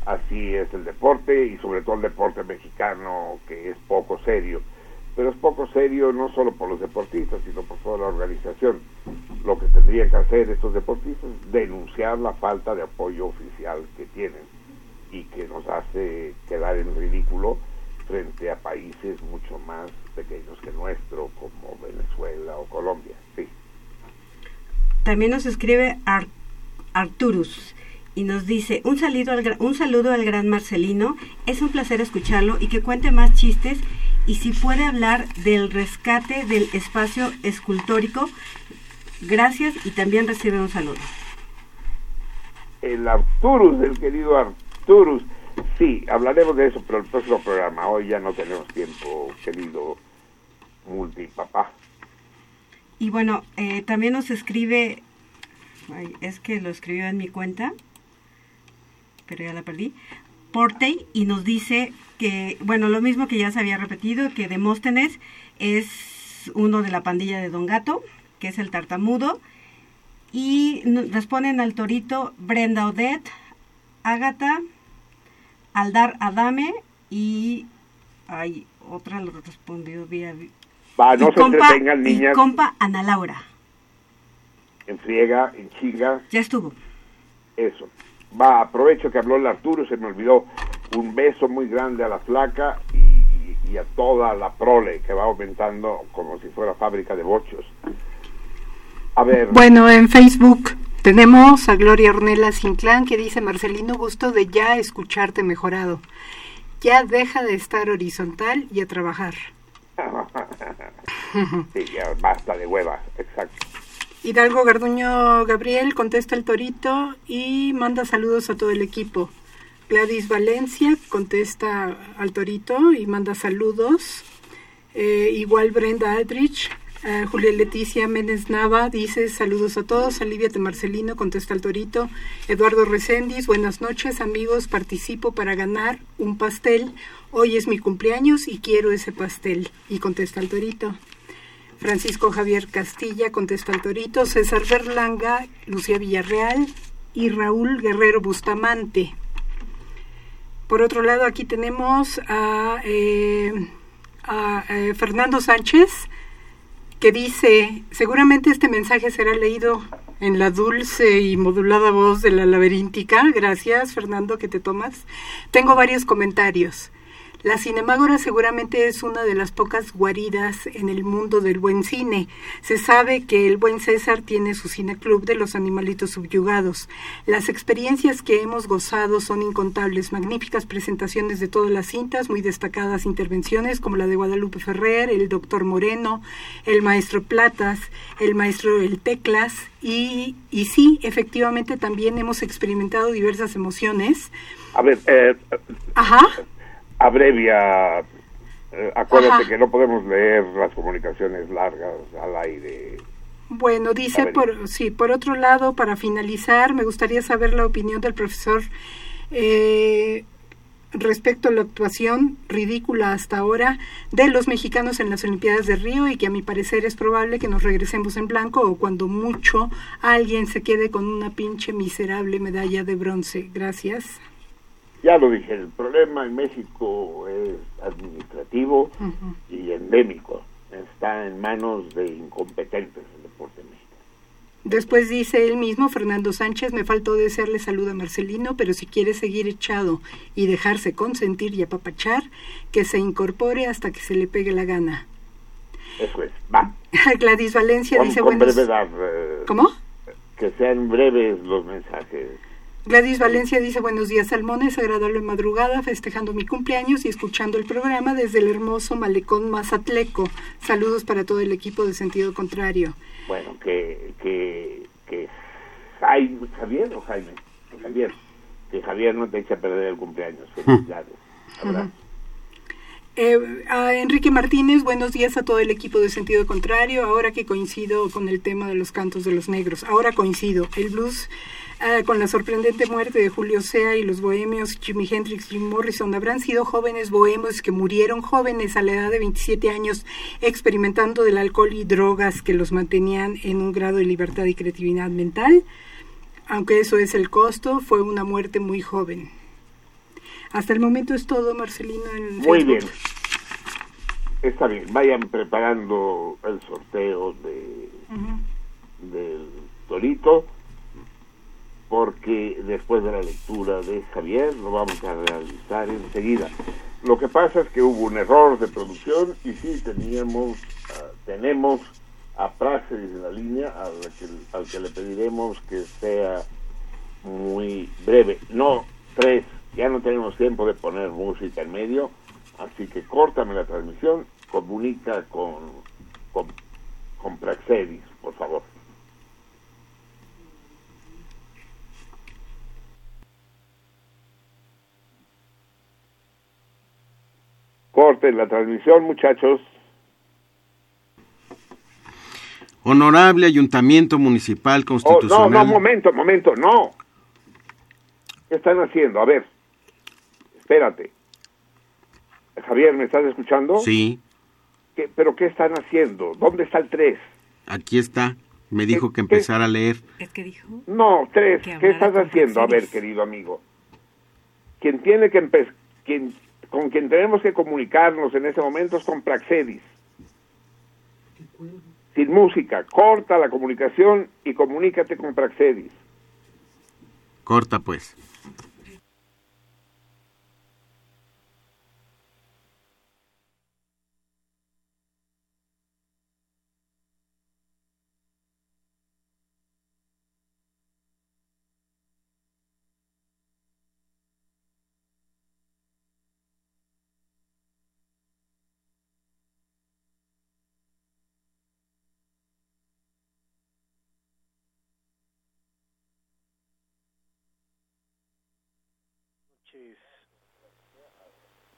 Speaker 4: así es el deporte y sobre todo el deporte mexicano que es poco serio. Pero es poco serio no solo por los deportistas, sino por toda la organización. Lo que tendrían que hacer estos deportistas es denunciar la falta de apoyo oficial que tienen y que nos hace quedar en ridículo frente a países mucho más pequeños que nuestro, como Venezuela o Colombia. Sí.
Speaker 12: También nos escribe Ar- Arturus y nos dice un saludo, al, un saludo al gran Marcelino, es un placer escucharlo y que cuente más chistes y si puede hablar del rescate del espacio escultórico. Gracias y también recibe un saludo.
Speaker 4: el Arturus, el querido Arturus. Sí, hablaremos de eso, pero el próximo programa. Hoy ya no tenemos tiempo, querido multipapá.
Speaker 12: Y bueno, eh, también nos escribe, es que lo escribió en mi cuenta, pero ya la perdí, Portey, y nos dice que, bueno, lo mismo que ya se había repetido, que Demóstenes es uno de la pandilla de Don Gato, que es el tartamudo, y responden al torito Brenda Odette, Ágata, Aldar Adame y hay otra lo respondió vía
Speaker 4: Va, no
Speaker 12: y
Speaker 4: se
Speaker 12: compa,
Speaker 4: entretengan,
Speaker 12: y
Speaker 4: niñas,
Speaker 12: compa Ana Laura.
Speaker 4: en friega, en chinga,
Speaker 12: Ya estuvo.
Speaker 4: eso. Va, aprovecho que habló el Arturo, se me olvidó. Un beso muy grande a la flaca y, y- y a toda la prole que va aumentando como si fuera fábrica de bochos. A ver,
Speaker 7: Bueno, en Facebook tenemos a Gloria Ornella Sinclán que dice, Marcelino, gusto de ya escucharte mejorado. Ya deja de estar horizontal y a trabajar.
Speaker 4: sí, ya basta de huevas, exacto.
Speaker 7: Hidalgo Garduño Gabriel contesta el torito y manda saludos a todo el equipo. Gladys Valencia contesta al torito y manda saludos. Eh, igual Brenda Aldrich. eh, Julia Leticia Méndez Nava dice saludos a todos. Olivia de Marcelino contesta al torito. Eduardo Recendis, buenas noches amigos. Participo para ganar un pastel. Hoy es mi cumpleaños y quiero ese pastel. Y contesta al torito. Francisco Javier Castilla contesta al Torito, César Berlanga, Lucía Villarreal y Raúl Guerrero Bustamante. Por otro lado, aquí tenemos a, eh, eh, Fernando Sánchez, que dice, seguramente este mensaje será leído en la dulce y modulada voz de la laberíntica. Gracias, Fernando, que te tomas. Tengo varios comentarios. La Cinemágora seguramente es una de las pocas guaridas en el mundo del buen cine. Se sabe que el buen César tiene su cineclub de los animalitos subyugados. Las experiencias que hemos gozado son incontables, magníficas presentaciones de todas las cintas, muy destacadas intervenciones como la de Guadalupe Ferrer, el doctor Moreno, el maestro Platas, el maestro El Teclas y, y sí, efectivamente también hemos experimentado diversas emociones.
Speaker 4: A ver, eh,
Speaker 7: Ajá.
Speaker 4: Abrevia. eh, acuérdate
Speaker 7: Ajá.
Speaker 4: que no podemos leer las comunicaciones largas al aire.
Speaker 7: Bueno, dice por sí, por otro lado, para finalizar, me gustaría saber la opinión del profesor eh, respecto a la actuación ridícula hasta ahora de los mexicanos en las Olimpiadas de Río y que a mi parecer es probable que nos regresemos en blanco o cuando mucho alguien se quede con una pinche miserable medalla de bronce. Gracias.
Speaker 4: Ya lo dije, el problema en México es administrativo y endémico. Está en manos de incompetentes el deporte mexicano.
Speaker 7: Después dice él mismo, Fernando Sánchez, me faltó desearle salud a Marcelino, pero si quiere seguir echado y dejarse consentir y apapachar, que se incorpore hasta que se le pegue la gana.
Speaker 4: Eso es, va.
Speaker 7: Gladys Valencia
Speaker 4: Con,
Speaker 7: dice,
Speaker 4: con
Speaker 7: buenos...
Speaker 4: brevedad. eh,
Speaker 7: ¿Cómo?
Speaker 4: Que sean breves los mensajes.
Speaker 7: Gladys Valencia dice, buenos días, Salmones, agradable madrugada, festejando mi cumpleaños y escuchando el programa desde el hermoso malecón Mazatleco. Saludos para todo el equipo de sentido contrario.
Speaker 4: Bueno, que, que, que Jaime, Javier o Jaime, Javier, que Javier no te eche a perder el cumpleaños. Felicidades.
Speaker 7: Eh, a Enrique Martínez, buenos días a todo el equipo de Sentido Contrario. Ahora que coincido con el tema de los cantos de los negros, ahora coincido. El blues ah, con la sorprendente muerte de Julio Sea y los bohemios Jimi Hendrix, Jim Morrison habrán sido jóvenes bohemios que murieron jóvenes a la edad de 27 años experimentando del alcohol y drogas que los mantenían en un grado de libertad y creatividad mental. Aunque eso es el costo, fue una muerte muy joven. Hasta el momento es todo, Marcelino. En
Speaker 4: Muy bien. Está bien, vayan preparando el sorteo de, del Torito, porque después de la lectura de Javier lo vamos a realizar enseguida. Lo que pasa es que hubo un error de producción y sí teníamos, ah, tenemos a Praxis en la línea al que, al que le pediremos que sea muy breve. No, tres, ya no tenemos tiempo de poner música en medio, así que córtame la transmisión, comunica con, con, con Praxedis, por favor. Corten la transmisión, muchachos.
Speaker 6: Honorable Ayuntamiento Municipal
Speaker 4: Oh, no,
Speaker 6: Constitucional.
Speaker 4: no, momento, momento, no. ¿Qué están haciendo? A ver, espérate. Javier, ¿me estás escuchando?
Speaker 6: Sí,
Speaker 4: ¿Qué- ¿Pero qué están haciendo? ¿Dónde está el 3?
Speaker 6: aquí está. Me dijo que empezara a leer.
Speaker 12: Es que dijo.
Speaker 4: No, 3.
Speaker 12: Que
Speaker 4: ¿Qué estás haciendo? A ver, querido amigo. Quien tiene que empezar, quien, con quien tenemos que comunicarnos en ese momento es con Praxedis. Sin música, corta la comunicación y comunícate con Praxedis.
Speaker 6: Corta pues.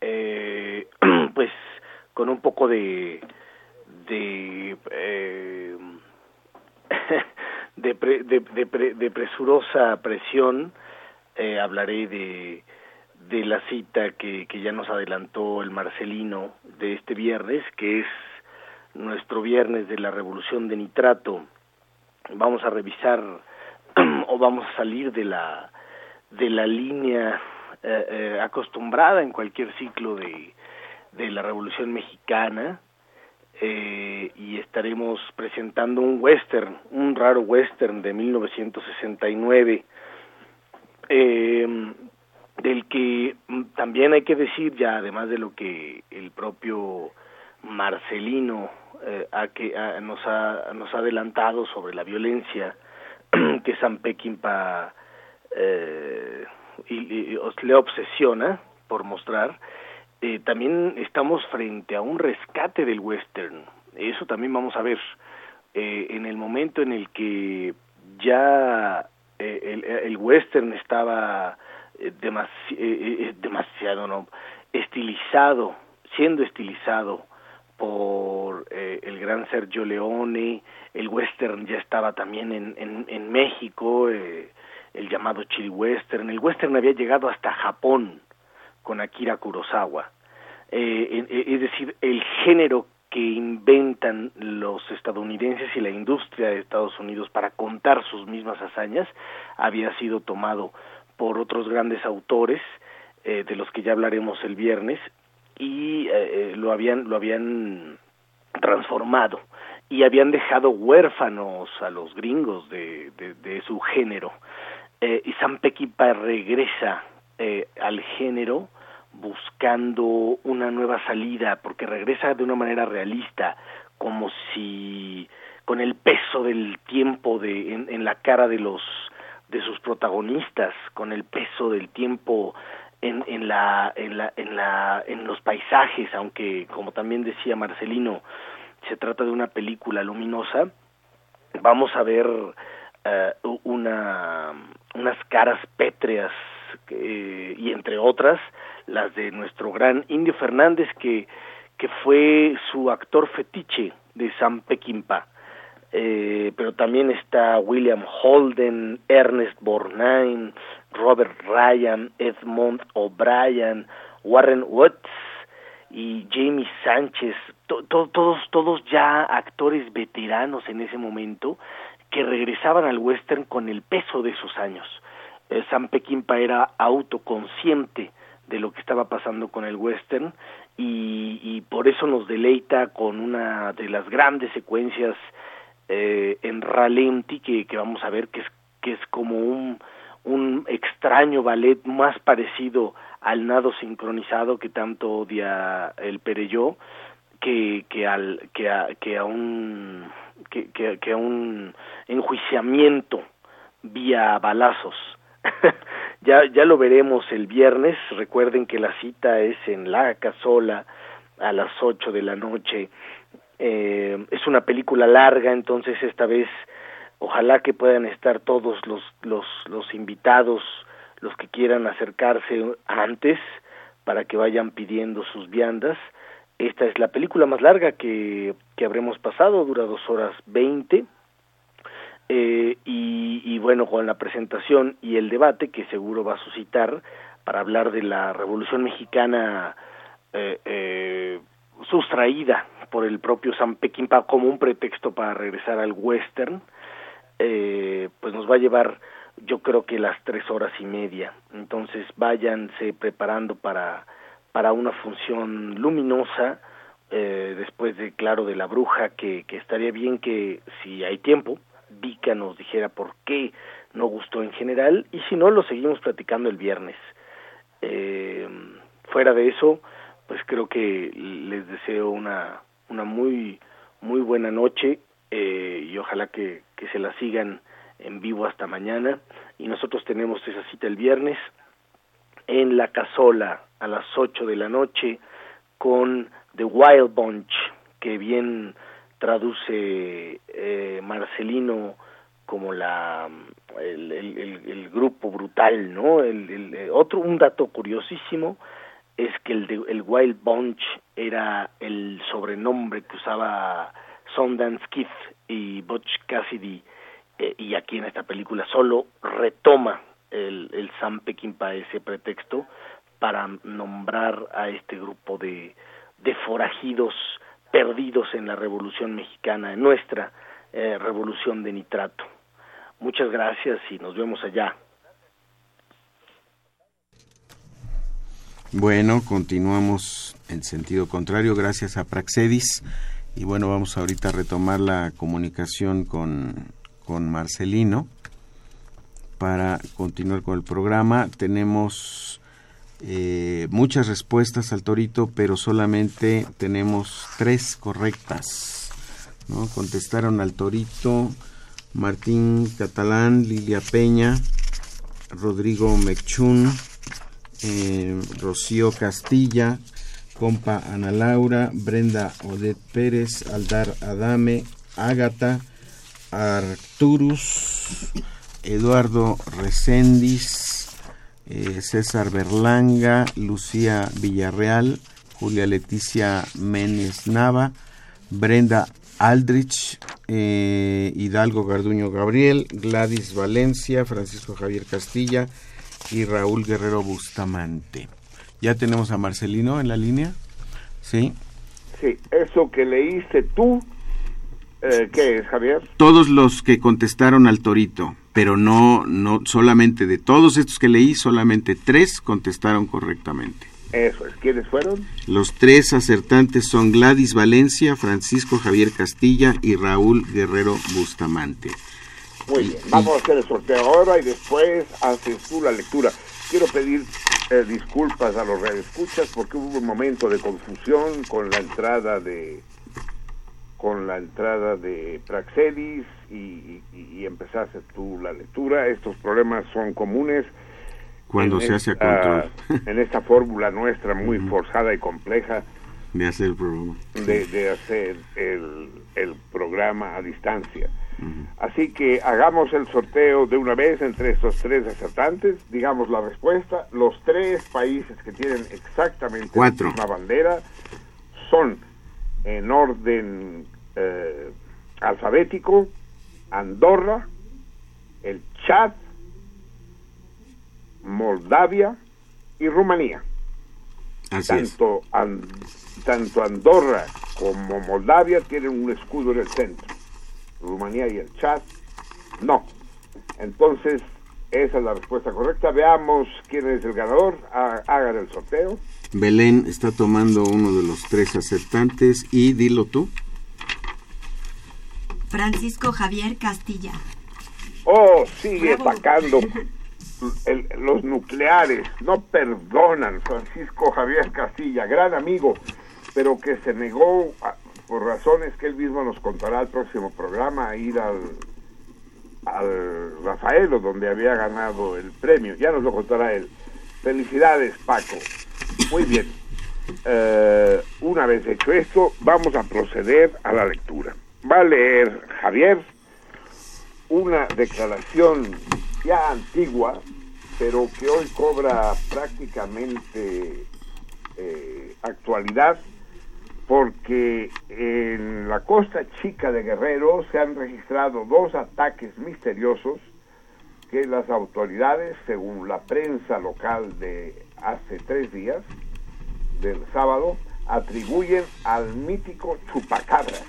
Speaker 15: Eh, pues con un poco de de eh, de, pre- de, de pre- de presurosa presión eh, hablaré de de la cita que, que ya nos adelantó el Marcelino de este viernes, que es nuestro viernes de la revolución de nitrato. Vamos a revisar o vamos a salir de la de la línea eh, eh, acostumbrada en cualquier ciclo de, de la Revolución Mexicana eh, y estaremos presentando un western, un raro western de 1969, eh, del que también hay que decir ya, además de lo que el propio Marcelino que, nos, ha, nos ha adelantado sobre la violencia que San Peckinpah eh, y, le obsesiona por mostrar, eh, también estamos frente a un rescate del western. Eso también vamos a ver. Eh, en el momento en el que ya eh, el, el western estaba eh, demasi- demasiado, no, estilizado, siendo estilizado por el gran Sergio Leone, el western ya estaba también en, en, en México, eh, el llamado chili western, el western había llegado hasta Japón con Akira Kurosawa, eh, eh, es decir, el género que inventan los estadounidenses y la industria de Estados Unidos para contar sus mismas hazañas había sido tomado por otros grandes autores eh, de los que ya hablaremos el viernes y eh, eh, lo habían lo habían transformado y habían dejado huérfanos a los gringos de, de su género eh, y Sam Peckinpah regresa eh, al género buscando una nueva salida porque regresa de una manera realista como si con el peso del tiempo de en, la cara de los de sus protagonistas con el peso del tiempo en, en la en la en la en los paisajes aunque como también decía Marcelino se trata de una película luminosa vamos a ver eh, una unas caras pétreas eh, y entre otras las de nuestro gran Indio Fernández que que fue su actor fetiche de Sam Peckinpah eh, pero también está William Holden, Ernest Borgnine, Robert Ryan, Edmond O'Brien, Warren Watts y Jamie Sánchez, to- todos todos ya actores veteranos en ese momento que regresaban al western con el peso de sus años. Eh, Sam Peckinpah era autoconsciente de lo que estaba pasando con el western y, y por eso nos deleita con una de las grandes secuencias eh, en ralenti que, que vamos a ver que es que es como un un extraño ballet más parecido al nado sincronizado que tanto odia el Pereyó que que al que a, que a un que, que, que un enjuiciamiento vía balazos. Ya ya lo veremos el viernes. Recuerden que la cita es en la casola a las ocho de la noche. Eh, es una película larga entonces esta vez ojalá que puedan estar todos los los los invitados los que quieran acercarse antes para que vayan pidiendo sus viandas esta es la película más larga que, que habremos pasado dura dos horas veinte. Eh, y, bueno con la presentación y el debate que seguro va a suscitar para hablar de la revolución mexicana eh, eh, sustraída por el propio Sam Peckinpah como un pretexto para regresar al western eh, pues nos va a llevar yo creo que las tres horas y media. Entonces váyanse preparando para para una función luminosa eh, después de claro de la bruja que, que estaría bien que si hay tiempo Vika nos dijera por qué no gustó en general y si no lo seguimos platicando el viernes. Eh, fuera de eso, pues creo que les deseo una una muy muy buena noche eh, y ojalá que, que se la sigan en vivo hasta mañana y nosotros tenemos esa cita el viernes en la casola a las 8 de la noche con The Wild Bunch que bien traduce eh, Marcelino como la el, el, el, grupo brutal no el, eh, otro un dato curiosísimo es que el, el Wild Bunch era el sobrenombre que usaba Sundance Kid y Butch Cassidy eh, y aquí en esta película solo retoma el, el Sam Peckinpah ese pretexto para nombrar a este grupo de, de forajidos perdidos en la Revolución Mexicana, en nuestra eh, Revolución de Nitrato. Muchas gracias y nos vemos allá.
Speaker 6: Bueno, continuamos en sentido contrario gracias a Praxedis y bueno, vamos ahorita a retomar la comunicación con, con Marcelino para continuar con el programa. Tenemos eh, muchas respuestas al torito, pero solamente tenemos tres correctas. ¿no? Contestaron al torito Martín Catalán, Lilia Peña, Rodrigo Mechún, eh, Rocío Castilla, compa Ana Laura, Brenda Odette Pérez, Aldar Adame, Ágata, Arturus, Eduardo Recendis, eh, César Berlanga, Lucía Villarreal, Julia Leticia Menes Nava, Brenda Aldrich, eh, Hidalgo Garduño Gabriel, Gladys Valencia, Francisco Javier Castilla y Raúl Guerrero Bustamante. ¿Ya tenemos a Marcelino en la línea? Sí.
Speaker 4: Sí, eso que leíste tú, eh, ¿qué es, Javier?
Speaker 6: Todos los que contestaron al torito, pero no, no solamente de todos estos que leí, solamente tres contestaron correctamente.
Speaker 4: Eso es. ¿Quiénes fueron?
Speaker 6: Los tres acertantes son Gladys Valencia, Francisco Javier Castilla y Raúl Guerrero Bustamante.
Speaker 4: Muy bien, vamos a hacer el sorteo ahora y después haces tú la lectura. Quiero pedir eh, disculpas a los radioescuchas porque hubo un momento de confusión con la entrada de con la entrada de Praxedis y, y, y empezaste tú la lectura. Estos problemas son comunes
Speaker 6: Cuando se hace a
Speaker 4: esta-
Speaker 6: control
Speaker 4: en esta fórmula nuestra muy forzada y compleja
Speaker 6: de hacer el programa.
Speaker 4: de, de hacer el, el programa a distancia. Así que hagamos el sorteo de una vez entre estos tres acertantes, digamos la respuesta. Los tres países que tienen exactamente
Speaker 6: Cuatro.
Speaker 4: la misma bandera son en orden eh, alfabético Andorra, el Chad, Moldavia y Rumanía
Speaker 6: Así es.
Speaker 4: tanto, An- tanto Andorra como Moldavia tienen un escudo en el centro. Rumanía y el Chad no. Entonces, esa es la respuesta correcta. Veamos quién es el ganador. Ha- Hagan el sorteo.
Speaker 6: Belén está tomando uno de los tres acertantes y dilo tú.
Speaker 16: Francisco Javier Castilla.
Speaker 4: Oh, sigue atacando. El- los nucleares no perdonan. Francisco Javier Castilla, gran amigo, pero que se negó a- por razones que él mismo nos contará al próximo programa a ir al, al Rafaelo, donde había ganado el premio. Ya nos lo contará él. Felicidades, Paco. Muy bien. Eh, una vez hecho esto, vamos a proceder a la lectura. Va a leer Javier una declaración ya antigua, pero que hoy cobra prácticamente eh, actualidad, porque en la costa chica de Guerrero se han registrado dos ataques misteriosos que las autoridades, según la prensa local de hace tres días, del sábado, atribuyen al mítico chupacabras,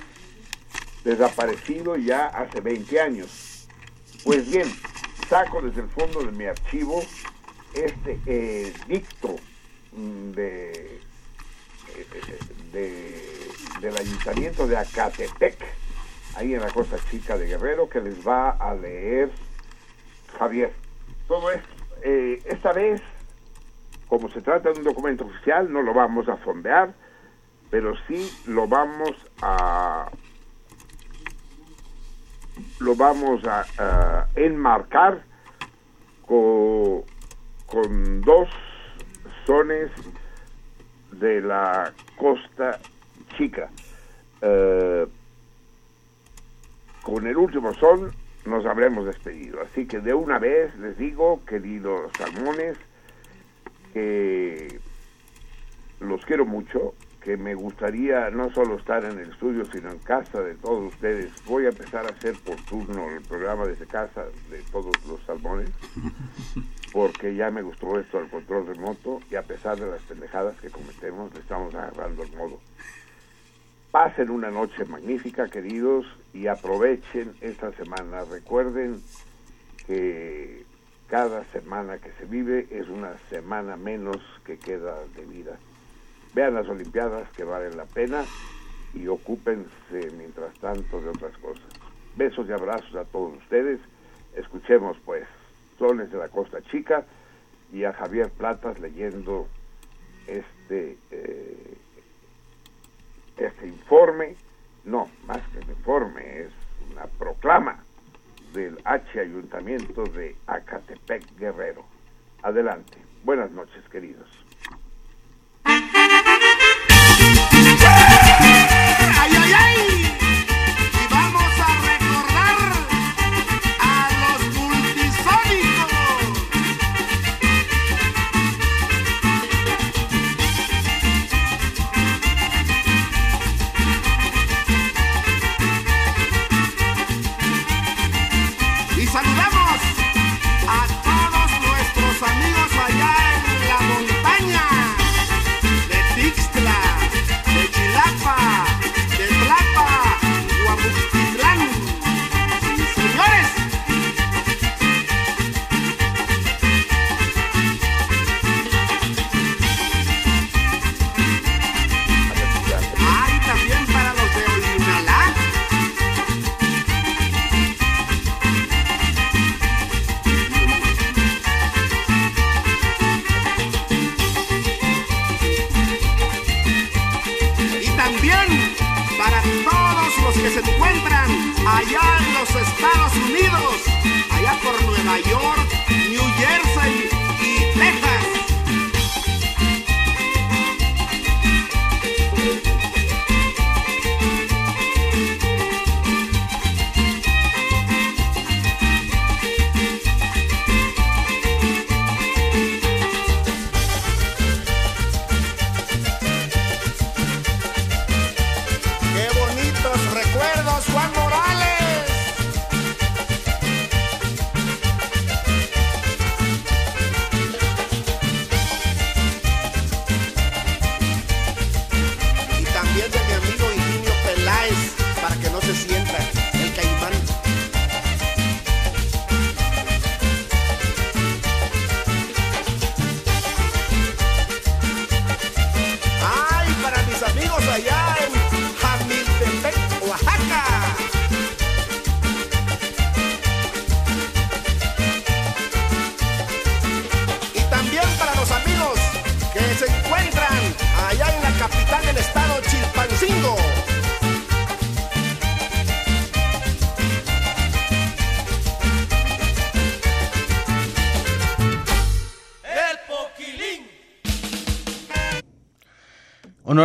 Speaker 4: desaparecido ya hace 20 años. Pues bien, saco desde el fondo de mi archivo este eh, dicto mm, de, eh, de- del ayuntamiento de Acatepec, ahí en la costa chica de Guerrero, que les va a leer Javier, todo es, eh, esta vez, como se trata de un documento oficial, no lo vamos a fondear, pero sí lo vamos a lo vamos a, enmarcar co- con dos sones de la costa chica. Eh, con el último son nos habremos despedido. Así que de una vez les digo, queridos salmones, que los quiero mucho, que me gustaría no solo estar en el estudio, sino en casa de todos ustedes. Voy a empezar a hacer por turno el programa desde casa de todos los salmones, porque ya me gustó esto del control remoto y a pesar de las pendejadas que cometemos, le estamos agarrando el modo. Pasen una noche magnífica, queridos, y aprovechen esta semana. Recuerden que cada semana que se vive es una semana menos que queda de vida. Vean las Olimpiadas que valen la pena y ocúpense mientras tanto de otras cosas. Besos y abrazos a todos ustedes. Escuchemos pues Soles de la Costa Chica y a Javier Platas leyendo este eh, este informe, no, más que un informe, es una proclama del H Ayuntamiento de Acatepec Guerrero. Adelante. Buenas noches, queridos.
Speaker 13: ¡Ay, ay, ay!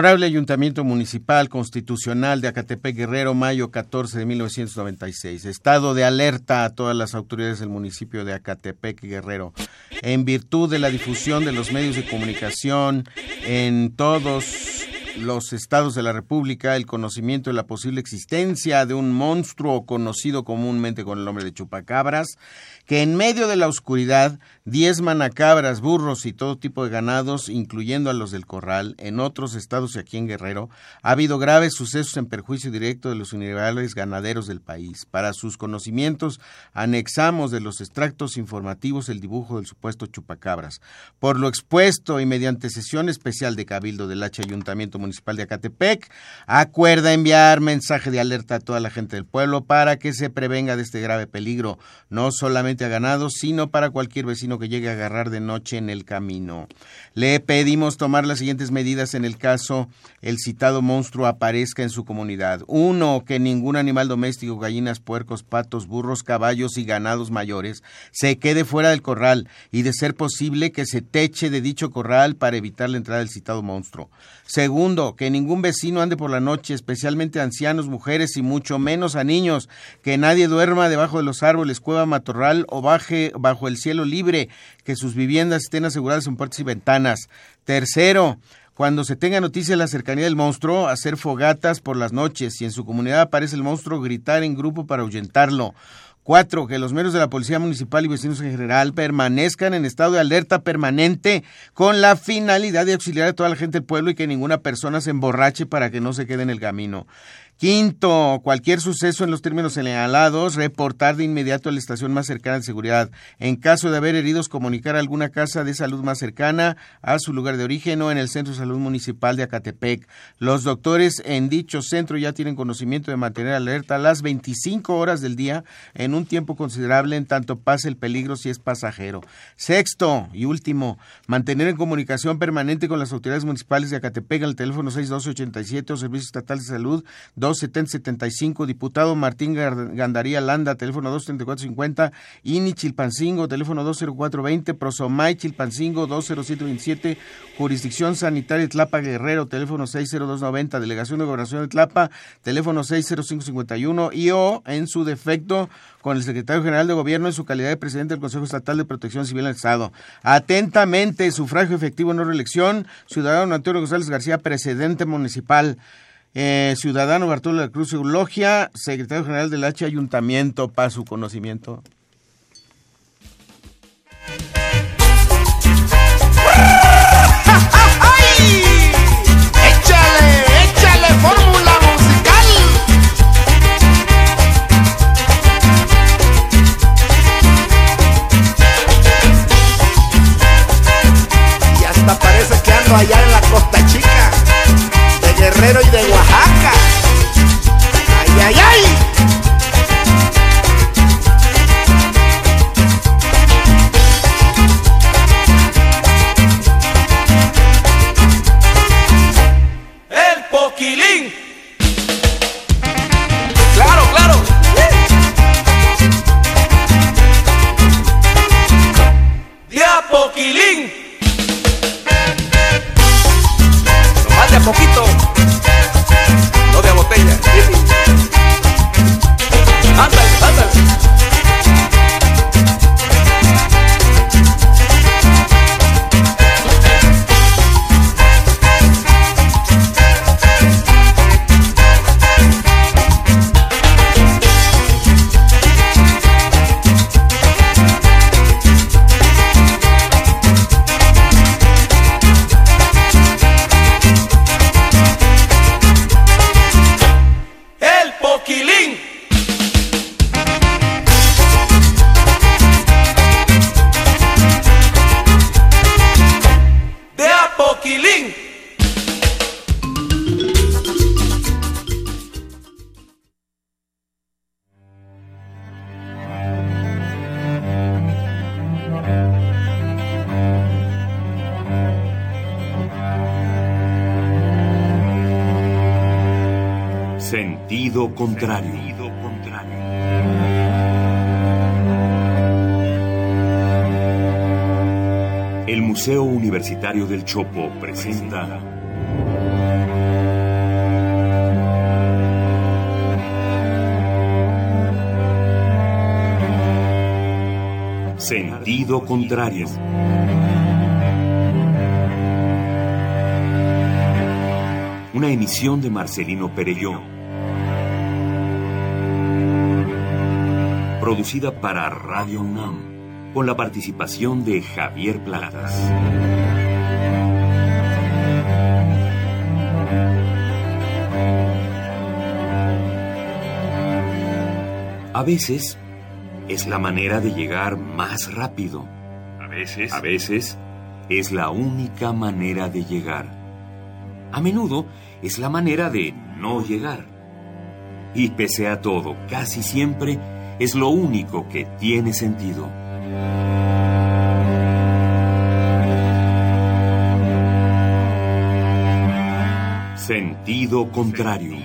Speaker 6: Honorable Ayuntamiento Municipal Constitucional de Acatepec Guerrero, mayo 14 de 1996. Estado de alerta a todas las autoridades del municipio de Acatepec Guerrero. En virtud de la difusión de los medios de comunicación en todos los estados de la República, el conocimiento de la posible existencia de un monstruo conocido comúnmente con el nombre de chupacabras, que en medio de la oscuridad diezman a cabras, burros y todo tipo de ganados, incluyendo a los del corral, en otros estados y aquí en Guerrero, ha habido graves sucesos en perjuicio directo de los universales ganaderos del país. Para sus conocimientos, anexamos de los extractos informativos el dibujo del supuesto chupacabras. Por lo expuesto y mediante sesión especial de Cabildo del H Ayuntamiento Municipal de Acatepec, acuerda enviar mensaje de alerta a toda la gente del pueblo para que se prevenga de este grave peligro, no solamente a ganados, sino para cualquier vecino que llegue a agarrar de noche en el camino. Le pedimos tomar las siguientes medidas en el caso el citado monstruo aparezca en su comunidad. Uno, que ningún animal doméstico, gallinas, puercos, patos, burros, caballos y ganados mayores se quede fuera del corral y de ser posible que se teche de dicho corral para evitar la entrada del citado monstruo. Segundo, que ningún vecino ande por la noche, especialmente ancianos, mujeres y mucho menos a niños, que nadie duerma debajo de los árboles, cueva, matorral o baje bajo el cielo libre, que sus viviendas estén aseguradas en puertas y ventanas. Tercero, cuando se tenga noticia de la cercanía del monstruo, hacer fogatas por las noches. Si en su comunidad aparece el monstruo, gritar en grupo para ahuyentarlo. Cuatro, que los miembros de la Policía Municipal y vecinos en general permanezcan en estado de alerta permanente con la finalidad de auxiliar a toda la gente del pueblo y que ninguna persona se emborrache para que no se quede en el camino. Quinto, cualquier suceso en los términos señalados, reportar de inmediato a la estación más cercana de seguridad. En caso de haber heridos, comunicar a alguna casa de salud más cercana a su lugar de origen o en el Centro de Salud Municipal de Acatepec. Los doctores en dicho centro ya tienen conocimiento de mantener alerta las 25 horas del día en un tiempo considerable en tanto pase el peligro si es pasajero. Sexto y último, mantener en comunicación permanente con las autoridades municipales de Acatepec al teléfono 6287 o Servicio Estatal de Salud 27075, diputado Martín Gandaría Landa, teléfono 23450, INI Chilpancingo, teléfono 20420, Prosomay Chilpancingo 20727, Jurisdicción Sanitaria Tlapa Guerrero, teléfono 60290, Delegación de Gobernación de Tlapa, teléfono 60551 y o, en su defecto, con el secretario general de Gobierno en su calidad de presidente del Consejo Estatal de Protección Civil del Estado. Atentamente, sufragio efectivo no reelección, ciudadano Antonio González García, presidente municipal. Eh, ciudadano Bartolo de la Cruz Eulogia, secretario general del H Ayuntamiento, para su conocimiento.
Speaker 13: ¡Ay! ¡Échale, échale fórmula musical! Y hasta parece que ando allá en la Guerrero y de Oaxaca. ¡Ay, ay, ay!
Speaker 9: El Botella. Ándale, ándale.
Speaker 1: Del Chopo presenta Sentido contrario. Una emisión de Marcelino Perelló. Producida para Radio UNAM con la participación de Javier Platas. A veces es la manera de llegar más rápido. A veces, a veces es la única manera de llegar. A menudo es la manera de no llegar. Y pese a todo, casi siempre es lo único que tiene sentido. Sentido contrario.